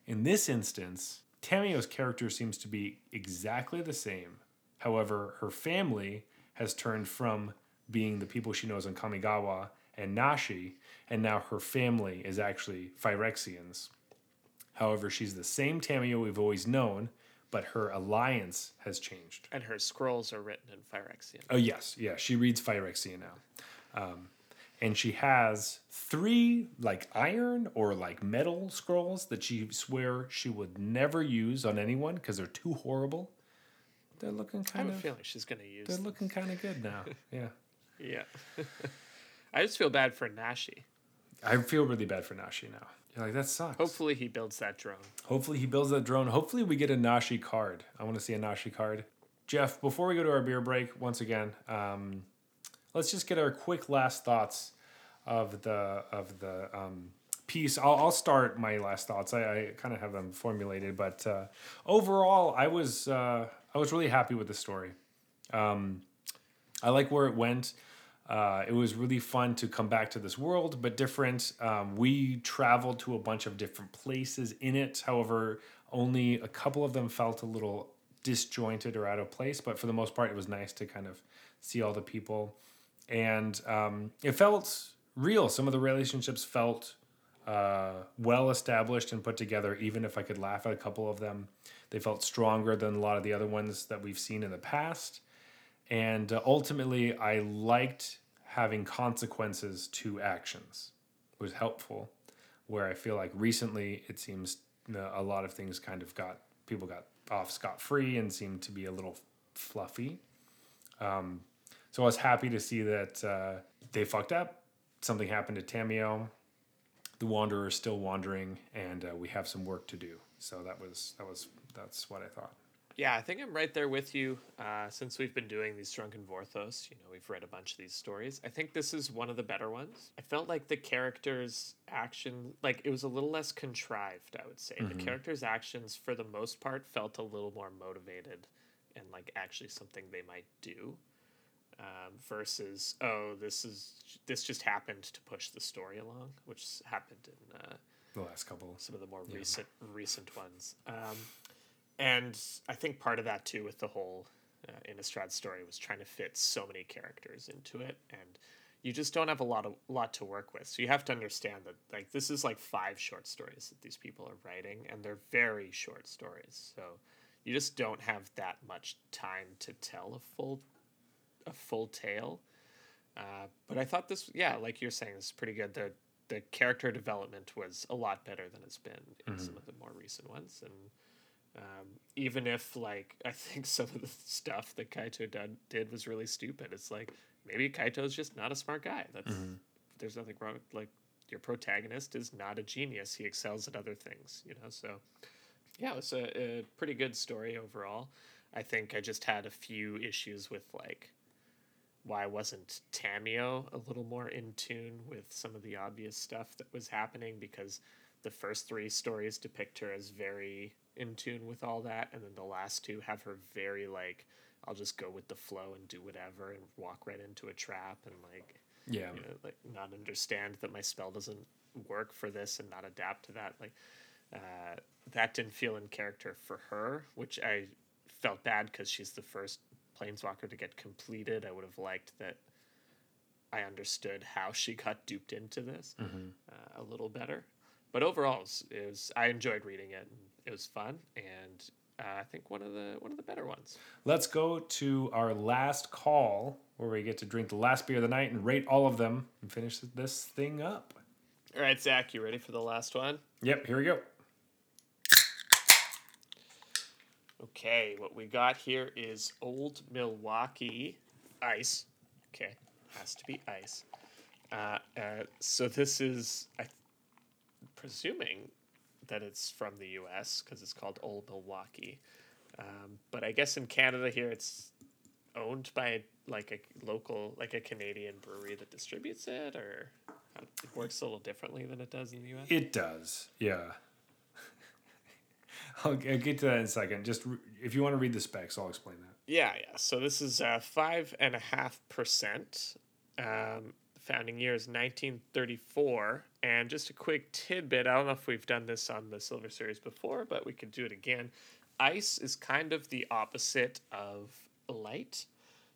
In this instance, Tamiyo's character seems to be exactly the same. However, her family has turned from being the people she knows in Kamigawa and Nashi, and now her family is actually Phyrexians. However, she's the same Tamiyo we've always known, but her alliance has changed. And her scrolls are written in Phyrexian. Oh yes, yeah, she reads Phyrexian now, um, and she has three like iron or like metal scrolls that she swear she would never use on anyone because they're too horrible. They're looking kind I have a of. feeling she's going to use They're them. looking kind of good now. Yeah, Yeah. I just feel bad for Nashi. I feel really bad for Nashi now. You're like that sucks. Hopefully he builds that drone. Hopefully he builds that drone. Hopefully we get a Nashi card. I want to see a Nashi card. Jeff, before we go to our beer break, once again, um, let's just get our quick last thoughts of the of the um, piece. I'll, I'll start my last thoughts. I, I kind of have them formulated, but uh, overall, I was uh, I was really happy with the story. Um, I like where it went. Uh, it was really fun to come back to this world, but different. Um, we traveled to a bunch of different places in it. However, only a couple of them felt a little disjointed or out of place. But for the most part, it was nice to kind of see all the people, and um, it felt real. Some of the relationships felt uh, well established and put together. Even if I could laugh at a couple of them, they felt stronger than a lot of the other ones that we've seen in the past. And uh, ultimately, I liked having consequences to actions. It was helpful. Where I feel like recently, it seems a lot of things kind of got people got off scot free and seemed to be a little fluffy. Um, so I was happy to see that uh, they fucked up. Something happened to Tamiyo. The Wanderer is still wandering, and uh, we have some work to do. So that was that was that's what I thought. Yeah, I think I'm right there with you. Uh, since we've been doing these Drunken Vorthos, you know, we've read a bunch of these stories. I think this is one of the better ones. I felt like the characters' action, like it was a little less contrived. I would say the characters' actions, for the most part, felt a little more motivated and like actually something they might do. Um, versus, oh, this is this just happened to push the story along, which happened in uh, The last couple. some of the more recent recent ones. Um, and I think part of that too with the whole uh, Innistrad story was trying to fit so many characters into it, and you just don't have a lot of lot to work with. So you have to understand that like this is like five short stories that these people are writing, and they're very short stories. So you just don't have that much time to tell a full a full tale. Uh, but I thought this, yeah, like you're saying, is pretty good. The the character development was a lot better than it's been in some of the more recent ones, and um, even if like I think some of the stuff that Kaito done, did was really stupid, it's like maybe Kaito's just not a smart guy. That's there's nothing wrong. with Like your protagonist is not a genius; he excels at other things, you know. So yeah, it was a, a pretty good story overall. I think I just had a few issues with like why wasn't Tamiyo a little more in tune with some of the obvious stuff that was happening because the first three stories depict her as very in tune with all that and then the last two have her very like I'll just go with the flow and do whatever and walk right into a trap and like Yeah. you know, like not understand that my spell doesn't work for this and not adapt to that. Like uh, that didn't feel in character for her, which I felt bad because she's the first planeswalker to get completed. I would have liked that. I understood how she got duped into this uh, a little better, but overall, it was, it was I enjoyed reading it. And it was fun, and uh, I think one of the one of the better ones. Let's go to our last call where we get to drink the last beer of the night and rate all of them and finish this thing up. All right, Zach, you ready for the last one? Yep, here we go. Okay, what we got here is Old Milwaukee Ice. Okay, has to be ice. Uh, uh, so this is, I, presuming that it's from the U.S. because it's called Old Milwaukee. Um, but I guess in Canada here it's owned by like a local, like a Canadian brewery that distributes it, or it works a little differently than it does in the U.S. It does, yeah. I'll, I'll get to that in a second. Just re- if you want to read the specs, I'll explain that. Yeah, yeah. So this is uh, five and a half percent. Um, founding year is 1934. And just a quick tidbit I don't know if we've done this on the Silver Series before, but we could do it again. Ice is kind of the opposite of light.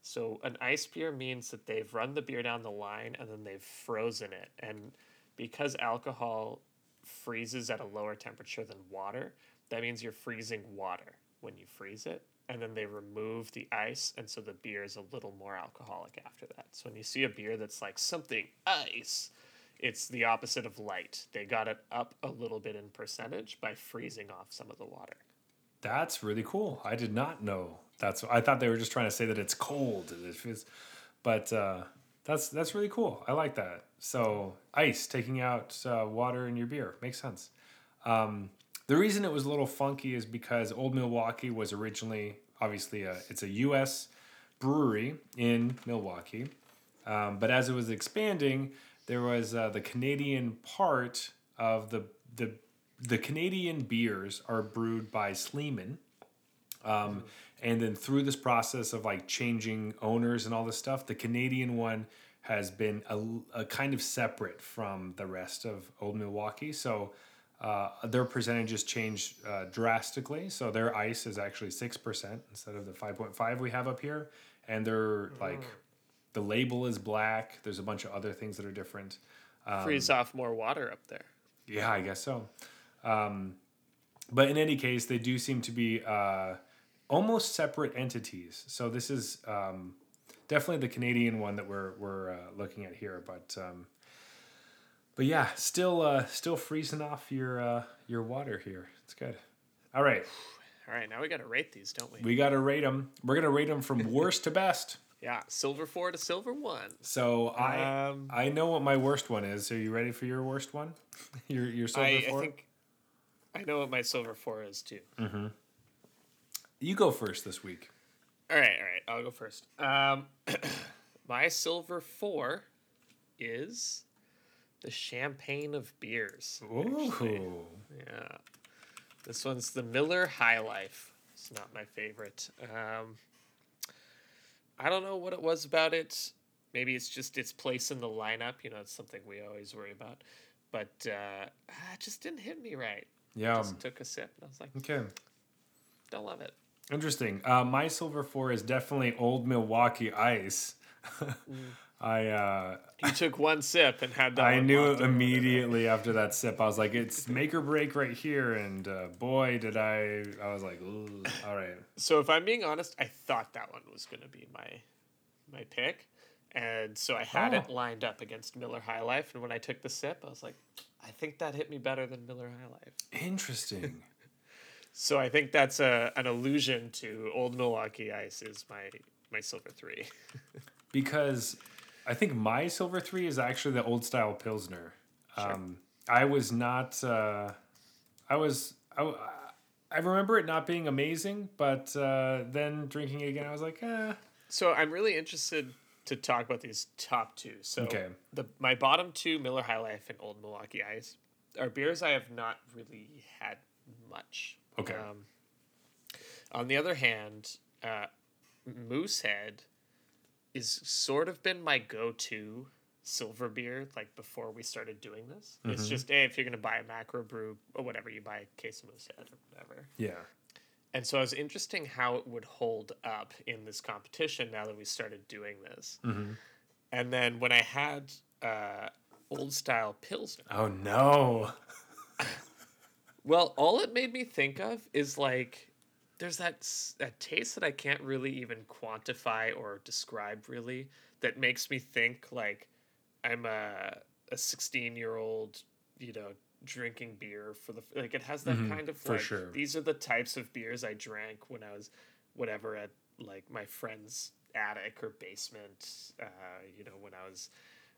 So an ice beer means that they've run the beer down the line and then they've frozen it. And because alcohol freezes at a lower temperature than water, that means you're freezing water when you freeze it. And then they remove the ice, and so the beer is a little more alcoholic after that. So when you see a beer that's like something ice, it's the opposite of light. They got it up a little bit in percentage by freezing off some of the water. That's really cool. I did not know. That's I thought they were just trying to say that it's cold. But uh, that's that's really cool. I like that. So ice taking out uh, water in your beer makes sense. Um, the reason it was a little funky is because Old Milwaukee was originally obviously a, it's a U.S. brewery in Milwaukee, um, but as it was expanding, there was uh, the Canadian part of the the the Canadian beers are brewed by Sleeman. Um, and then through this process of like changing owners and all this stuff, the Canadian one has been a, a kind of separate from the rest of Old Milwaukee. So uh, their percentages change uh, drastically. So their ice is actually 6% instead of the 5.5 we have up here. And they're like, the label is black. There's a bunch of other things that are different. Freeze off more water up there. Yeah, I guess so. Um, but in any case, they do seem to be uh, almost separate entities. So this is um, definitely the Canadian one that we're we're uh, looking at here. But um, but yeah, still uh, still freezing off your uh, your water here. It's good. All right, All right, now we got to rate these, don't we? we got to rate them. We're gonna rate them from worst to best. Yeah, silver four to silver one. So I Um, I know what my worst one is. Are you ready for your worst one? your your silver I, I four. think I know what my silver four is too. you go first this week. All right, all right, I'll go first. Um, my silver four is the champagne of beers. actually. Ooh. Yeah. This one's the Miller High Life. It's not my favorite. Um, I don't know what it was about it. Maybe it's just its place in the lineup. You know, it's something we always worry about. But uh, ah, it just didn't hit me right. Yeah. I Just took a sip and I was like, Okay. don't love it. Interesting. Uh, my silver four is definitely Old Milwaukee Ice. I uh, You took one sip and had that. I knew it immediately after that sip. I was like, it's make or break right here, and uh, boy, did I! I was like, Ooh, all right. So if I'm being honest, I thought that one was going to be my my pick, and so I had it Oh. lined up against Miller High Life. And when I took the sip, I was like, I think that hit me better than Miller High Life. Interesting. So I think that's a an allusion to Old Milwaukee Ice is my my silver three. because I think my silver three is actually the old style pilsner. Um, I was not. Uh, I was. I, I remember it not being amazing, but uh, then drinking it again, I was like, eh. So I'm really interested to talk about these top two. So Okay. the my bottom two, Miller High Life and Old Milwaukee Ice, are beers I have not really had much. Okay. Um, on the other hand, uh, Moosehead is sort of been my go-to silver beer. Like before we started doing this, it's just hey, if you're gonna buy a macro brew or whatever, you buy a case of Moosehead or whatever. Yeah. And so it was interesting how it would hold up in this competition now that we started doing this. And then when I had uh, old style Pilsner, Oh no. well, all it made me think of is like there's that, that taste that I can't really even quantify or describe really that makes me think like I'm a, a 16 year old, you know, drinking beer for the like it has that kind of for like sure. these are the types of beers I drank when I was whatever at like my friend's attic or basement uh, you know when I was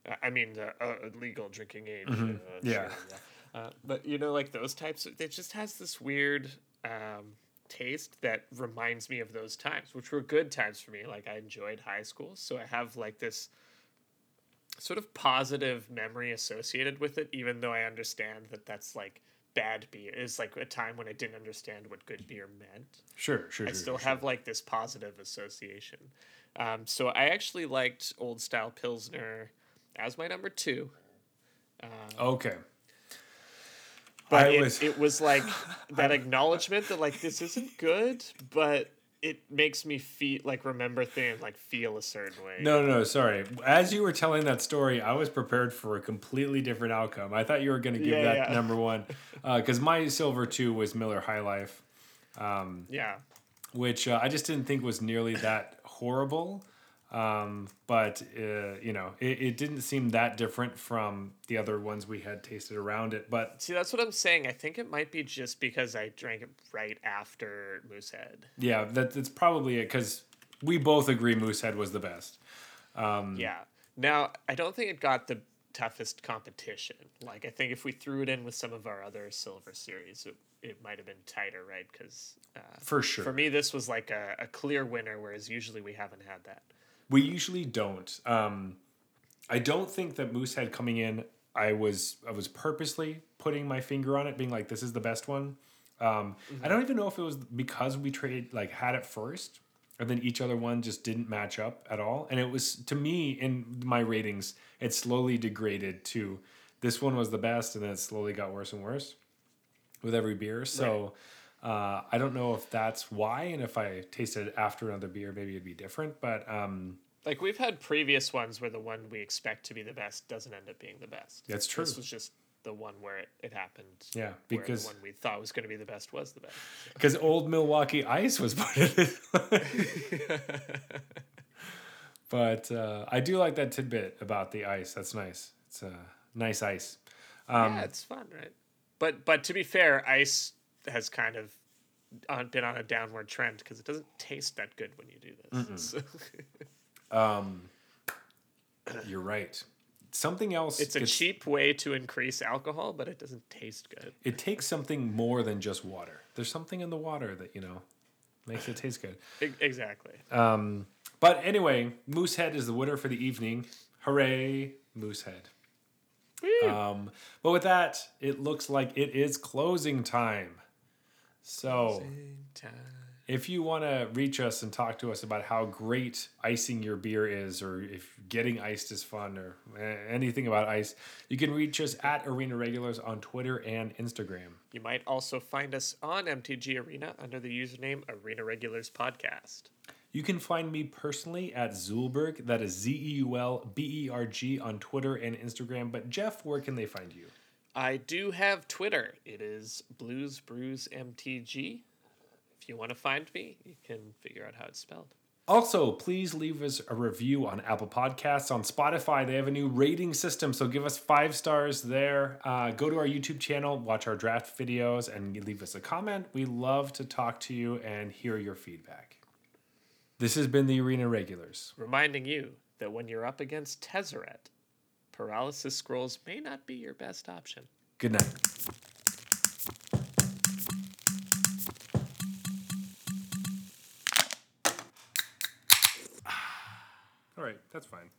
uh, I mean uh, uh, legal drinking age uh, Mm-hmm. Yeah. sure, yeah. Uh, but you know like those types of, it just has this weird um, taste that reminds me of those times which were good times for me like I enjoyed high school so I have like this sort of positive memory associated with it, even though I understand that that's like bad beer. It's like a time when I didn't understand what good beer meant. Sure, sure. I sure, still sure. have like this positive association. Um, so I actually liked Old Style Pilsner as my number two. Okay. But it, was- it was like that acknowledgement that like this isn't good, but it makes me feel like remember things like feel a certain way. No, no, no, sorry. As you were telling that story, I was prepared for a completely different outcome. I thought you were going to give Yeah, that yeah. number one because my silver two was Miller High Life, Yeah. which uh, I just didn't think was nearly that horrible. Um, but uh, you know, it, it didn't seem that different from the other ones we had tasted around it. But See, that's what I'm saying. I think it might be just because I drank it right after Moosehead. yeah, that, that's probably it because we both agree Moosehead was the best. Yeah. Now, I don't think it got the toughest competition. Like, I think if we threw it in with some of our other silver series, it, it might have been tighter, right? Because uh, For sure. for me, this was like a, a clear winner, whereas usually we haven't had that. We usually don't. Um, I don't think that Moosehead coming in, I was I was purposely putting my finger on it, being like, "This is the best one." Um, I don't even know if it was because we trade like had it first, and then each other one just didn't match up at all. And it was to me in my ratings, it slowly degraded to this one was the best, and then it slowly got worse and worse with every beer. So. Uh, I don't know if that's why, and if I tasted it after another beer, maybe it'd be different. But um, Like, we've had previous ones where the one we expect to be the best doesn't end up being the best. That's true. This was just the one where it, it happened. Yeah, where because- the one we thought was going to be the best was the best. Because old Milwaukee Ice was part of it. but uh, I do like that tidbit about the ice. That's nice. It's a nice ice. Um, yeah, it's fun, right? But but to be fair, ice has kind of on, been on a downward trend because it doesn't taste that good when you do this. So, You're right. Something else. it's a gets- cheap way to increase alcohol, but it doesn't taste good. It takes something more than just water. There's something in the water that you know makes it taste good. Exactly. Um, but anyway, Moosehead is the winner for the evening. Hooray, Moosehead. Woo! Um, but with that, it looks like it is closing time. So. If you want to reach us and talk to us about how great icing your beer is, or if getting iced is fun, or eh, anything about ice, you can reach us at Arena Regulars on Twitter and Instagram. You might also find us on MTG Arena under the username Arena Regulars Podcast. You can find me personally at Zeulberg, that is Z E U L B E R G on Twitter and Instagram. But Jeff, where can they find you? I do have Twitter. It is Blues Brews MTG. If you want to find me, you can figure out how it's spelled. Also, please leave us a review on Apple Podcasts. On Spotify, they have a new rating system, so give us five stars there. Uh, go to our YouTube channel, watch our draft videos, and leave us a comment. We love to talk to you and hear your feedback. This has been the Arena Regulars. reminding you that when you're up against Tezzeret, paralysis scrolls may not be your best option. Good night. All right, that's fine.